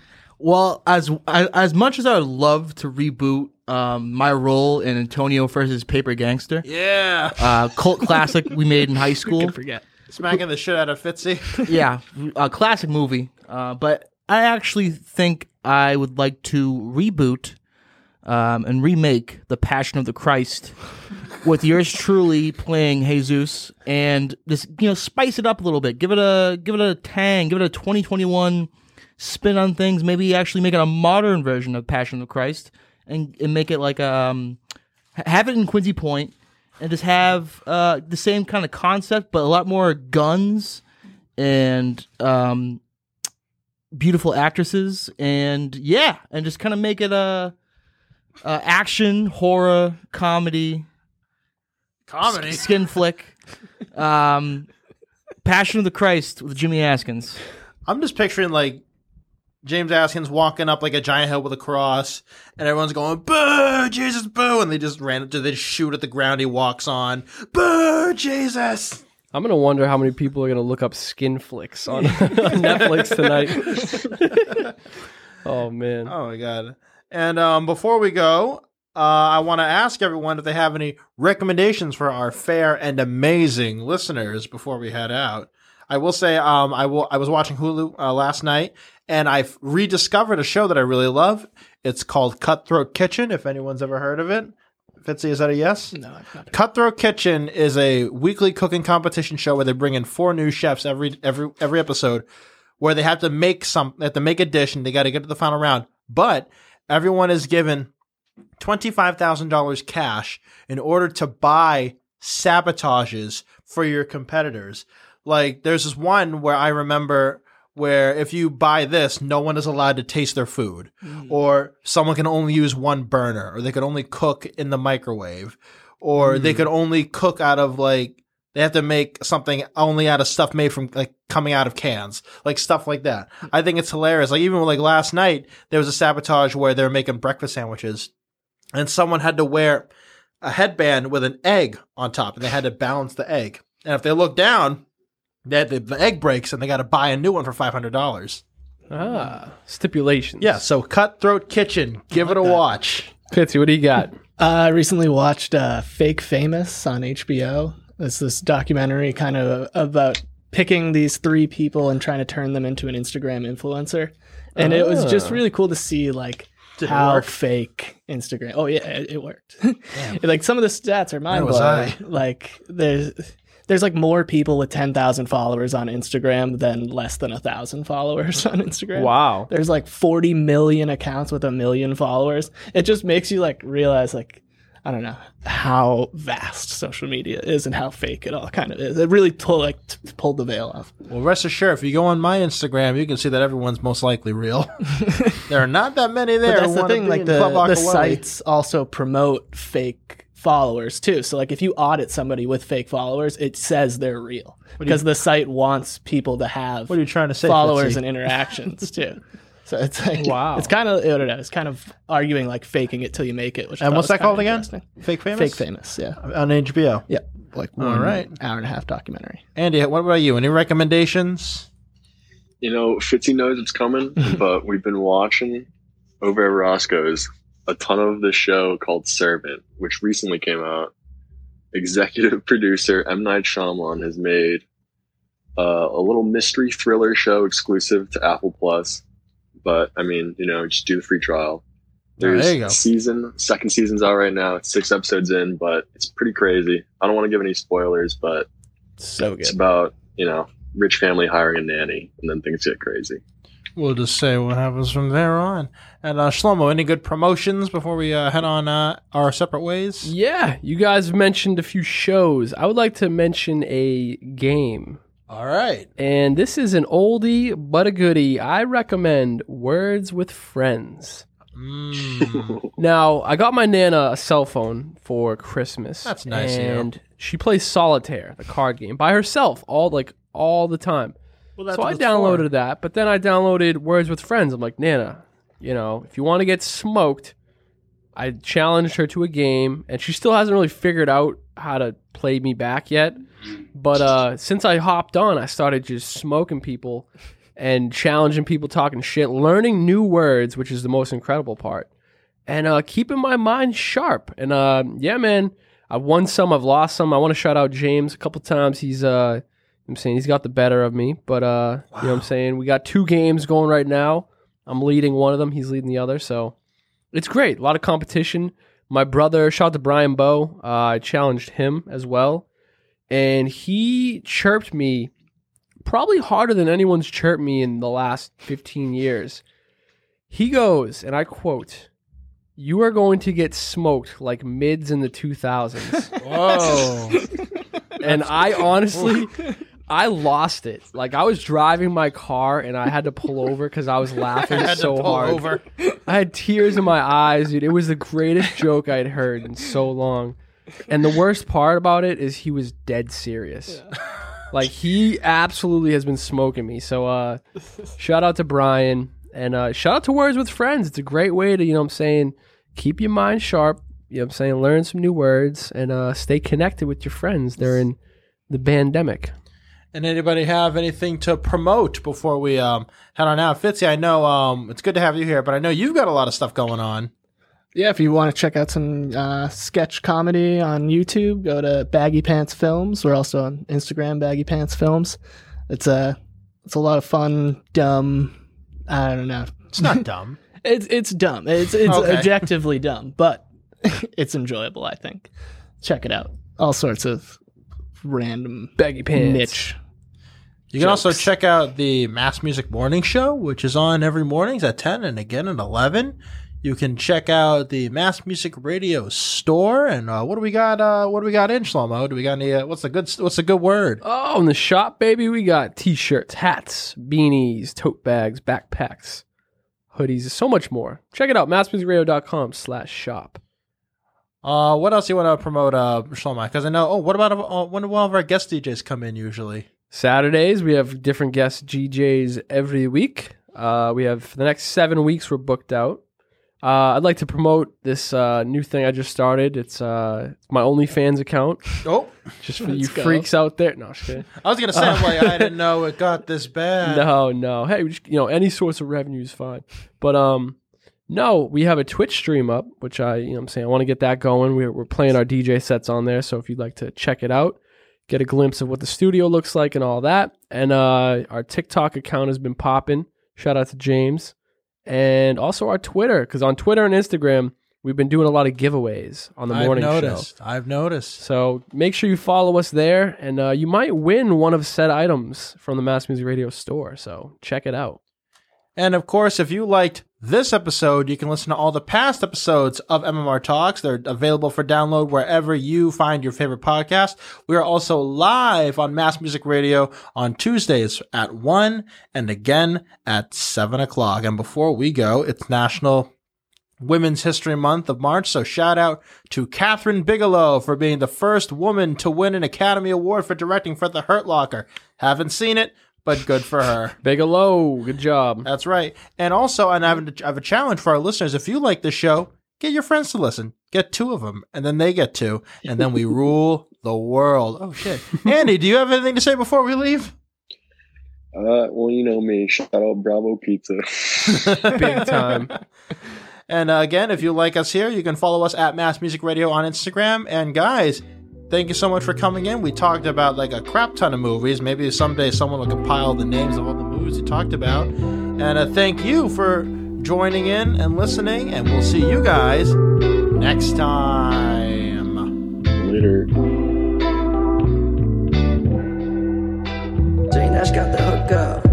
[SPEAKER 5] Well, as as as much as I would love to reboot um, my role in Antonio versus Paper Gangster,
[SPEAKER 1] Yeah,
[SPEAKER 5] uh, cult classic we made in high school.
[SPEAKER 4] Could forget.
[SPEAKER 1] smacking the shit out of Fitzy.
[SPEAKER 5] yeah, a classic movie. Uh, but I actually think I would like to reboot um, and remake The Passion of the Christ with yours truly playing Jesus and just you know spice it up a little bit. Give it a give it a tang. Give it a 2021 spin on things. Maybe actually make it a modern version of Passion of Christ and, and make it like um have it in Quincy Point and just have uh, the same kind of concept, but a lot more guns and um, beautiful actresses, and yeah, and just kind of make it a, a action horror comedy
[SPEAKER 1] Comedy.
[SPEAKER 5] skin flick. Um, Passion of the Christ with Jimmy Askins.
[SPEAKER 1] I'm just picturing like James Askins walking up like a giant hill with a cross, and everyone's going boo, Jesus, boo, and they just ran to they just shoot at the ground he walks on, boo, Jesus.
[SPEAKER 2] I'm gonna wonder how many people are gonna look up skin flicks on, on Netflix tonight. oh man.
[SPEAKER 1] Oh my god! And um, before we go, uh, I want to ask everyone if they have any recommendations for our fair and amazing listeners before we head out. I will say, um, I will. I was watching Hulu uh, last night, and I've rediscovered a show that I really love. It's called Cutthroat Kitchen. If anyone's ever heard of it, Fitzy, is that a yes?
[SPEAKER 4] No, I've not.
[SPEAKER 1] Cutthroat Kitchen is a weekly cooking competition show where they bring in four new chefs every every every episode, where they have to make some they have to make a dish and they got to get to the final round. But everyone is given twenty five thousand dollars cash in order to buy sabotages for your competitors. Like there's this one where I remember where if you buy this, no one is allowed to taste their food, mm. or someone can only use one burner, or they could only cook in the microwave, or they mm. could only cook out of like they have to make something only out of stuff made from like coming out of cans, like stuff like that. Mm. I think it's hilarious. Like even like last night, there was a sabotage where they were making breakfast sandwiches, and someone had to wear a headband with an egg on top, and they had to balance the egg. And if they look down, that the, the egg breaks, and they got to buy a new one for five hundred dollars.
[SPEAKER 2] Ah, stipulations.
[SPEAKER 1] Yeah, so Cutthroat Kitchen, give it a watch.
[SPEAKER 2] Fitzy, what do you got?
[SPEAKER 4] Uh, I recently watched uh, Fake Famous on HBO. It's this documentary kind of about picking these three people and trying to turn them into an Instagram influencer. And it was just
[SPEAKER 2] Ah.
[SPEAKER 4] really cool to see like
[SPEAKER 1] Did
[SPEAKER 4] how fake Instagram. Oh yeah, it, it worked. like some of the stats are mind blowing. Like there's there's like more people with ten thousand followers on Instagram than less than a thousand followers on Instagram.
[SPEAKER 2] Wow.
[SPEAKER 4] There's like 40 million accounts with a million followers. It just makes you like realize like I don't know how vast social media is and how fake it all kind of is. It really pulled like t- pulled the veil off.
[SPEAKER 1] Well, rest assured, if you go on my Instagram, you can see that everyone's most likely real. there are not that many there.
[SPEAKER 4] But that's the thing. Like the the sites also promote fake followers too. So like if you audit somebody with fake followers, it says they're real because the site wants people to have
[SPEAKER 1] What are you trying to say?
[SPEAKER 4] followers
[SPEAKER 1] Fitzy?
[SPEAKER 4] and interactions too. So it's like
[SPEAKER 2] Wow.
[SPEAKER 4] It's kind of I don't know. It's kind of arguing like faking it till you make it. Which
[SPEAKER 1] and what's
[SPEAKER 4] was
[SPEAKER 1] that called again? Fake famous.
[SPEAKER 4] Fake famous. Yeah.
[SPEAKER 1] on HBO.
[SPEAKER 4] Yeah, Like
[SPEAKER 1] All
[SPEAKER 4] one
[SPEAKER 1] right.
[SPEAKER 4] hour and a half documentary.
[SPEAKER 1] Andy, what about you? Any recommendations?
[SPEAKER 3] You know, Fitzy knows it's coming, but we've been watching over at Roscoe's a ton of the show called Servant, which recently came out. Executive producer M. Night Shyamalan has made uh, a little mystery thriller show exclusive to Apple Plus. But I mean, you know, just do the free trial. There's
[SPEAKER 1] there you go.
[SPEAKER 3] a season, second season's out right now. It's six episodes in, but it's pretty crazy. I don't want to give any spoilers, but
[SPEAKER 4] So
[SPEAKER 3] it's about you know rich family hiring a nanny, and then things get crazy.
[SPEAKER 1] We'll just say what happens from there on. And uh, Shlomo, any good promotions before we uh, head on uh, our separate ways?
[SPEAKER 2] Yeah, you guys mentioned a few shows. I would like to mention a game.
[SPEAKER 1] All right.
[SPEAKER 2] And this is an oldie but a goodie. I recommend Words with Friends.
[SPEAKER 1] Mm.
[SPEAKER 2] Now, I got my Nana a cell phone for Christmas.
[SPEAKER 1] That's nice of you.
[SPEAKER 2] And she plays solitaire, the card game, by herself all like all the time.
[SPEAKER 1] Well,
[SPEAKER 2] so I downloaded that, but then I downloaded Words with Friends. I'm like, Nana, you know, if you want to get smoked, I challenged her to a game, and she still hasn't really figured out how to play me back yet. But uh, since I hopped on, I started just smoking people and challenging people, talking shit, learning new words, which is the most incredible part, and uh, keeping my mind sharp. And uh, yeah, man, I've won some, I've lost some. I want to shout out James a couple times. He's uh, I'm saying he's got the better of me, but uh, you know what I'm saying? We got two games going right now. I'm leading one of them, he's leading the other, so it's great. A lot of competition. My brother, shout out to Brian Bow, uh, I challenged him as well, and he chirped me probably harder than anyone's chirped me in the last 15 years. He goes, and I quote, "You are going to get smoked like mids in the 2000s."
[SPEAKER 1] Whoa.
[SPEAKER 2] and I honestly, I lost it. Like I was driving my car and I had to pull over because I was laughing
[SPEAKER 1] had to
[SPEAKER 2] so
[SPEAKER 1] pull
[SPEAKER 2] hard.
[SPEAKER 1] over.
[SPEAKER 2] I had tears in my eyes, dude. It was the greatest joke I'd heard in so long. And the worst part about it is he was dead serious. Like he absolutely has been smoking me. So uh shout out to Brian and uh shout out to Words with Friends. It's a great way to, you know what I'm saying, keep your mind sharp, you know what I'm saying, learn some new words and uh stay connected with your friends during the pandemic.
[SPEAKER 1] And anybody have anything to promote before we um, head on out? Fitzy, I know um, it's good to have you here, but I know you've got a lot of stuff going on.
[SPEAKER 4] Yeah, if you want to check out some uh, sketch comedy on YouTube, go to Baggy Pants Films. We're also on Instagram, Baggy Pants Films. It's a it's a lot of fun, dumb. I don't know.
[SPEAKER 1] It's not dumb.
[SPEAKER 4] It's it's dumb. It's it's
[SPEAKER 1] Okay.
[SPEAKER 4] objectively dumb, but it's enjoyable. I think. Check it out. All sorts of random
[SPEAKER 2] Baggy pants.
[SPEAKER 4] niche.
[SPEAKER 1] You can also check out the Mass Music Morning Show, which is on every mornings at 10 and again at 11. You can check out the Mass Music Radio store. And uh, what do we got? Uh, what do we got in Shlomo? Do we got any? Uh, what's the good? What's the good word?
[SPEAKER 2] Oh, in the shop, baby, we got t-shirts, hats, beanies, tote bags, backpacks, hoodies, so much more. Check it out, massmusicradio.com slash shop.
[SPEAKER 1] Uh, what else you want to promote, uh, Shlomo? Because I know. Oh, what about uh, when do one of our guest DJs come in usually?
[SPEAKER 2] Saturdays, we have different guest DJs every week. Uh, we have for the next seven weeks, we're booked out. Uh, I'd like to promote this uh, new thing I just started. It's uh, my OnlyFans account,
[SPEAKER 1] Oh,
[SPEAKER 2] just for you
[SPEAKER 4] go.
[SPEAKER 2] freaks out there. No.
[SPEAKER 1] I was gonna say, I'm like, I didn't know it got this bad.
[SPEAKER 2] No, no. Hey, just, you know, any source of revenue is fine. But um, no, we have a Twitch stream up, which I, you know, I'm saying I want to get that going. We're we're playing our DJ sets on there, so if you'd like to check it out, get a glimpse of what the studio looks like and all that. And uh, our TikTok account has been popping. Shout out to James, and also our Twitter, because on Twitter and Instagram we've been doing a lot of giveaways on the morning
[SPEAKER 1] I've
[SPEAKER 2] morning show.
[SPEAKER 1] noticed. I've noticed.
[SPEAKER 2] So make sure you follow us there, and uh, you might win one of said items from the Mass Music Radio store. So check it out.
[SPEAKER 1] And of course, if you liked this episode, you can listen to all the past episodes of MMR Talks. They're available for download wherever you find your favorite podcast. We are also live on Mass Music Radio on Tuesdays at 1 and again at 7 o'clock. And before we go, it's National Women's History Month of March. So shout out to Kathryn Bigelow for being the first woman to win an Academy Award for directing for The Hurt Locker. Haven't seen it, but good for her.
[SPEAKER 2] Bigelow, good job.
[SPEAKER 1] That's right. And also, and I have, a, I have a challenge for our listeners. If you like the show, get your friends to listen. Get two of them, and then they get two, and then we rule the world. Oh shit, Andy, do you have anything to say before we leave?
[SPEAKER 3] Uh, well, you know me. Shout out Bravo Pizza.
[SPEAKER 2] Big time.
[SPEAKER 1] And uh, again, if you like us here, you can follow us at Mass Music Radio on Instagram. And guys, thank you so much for coming in. We talked about like a crap ton of movies. Maybe someday someone will compile the names of all the movies you talked about. And uh, thank you for joining in and listening. And we'll see you guys next time.
[SPEAKER 3] Later.
[SPEAKER 6] jane's got the hookup.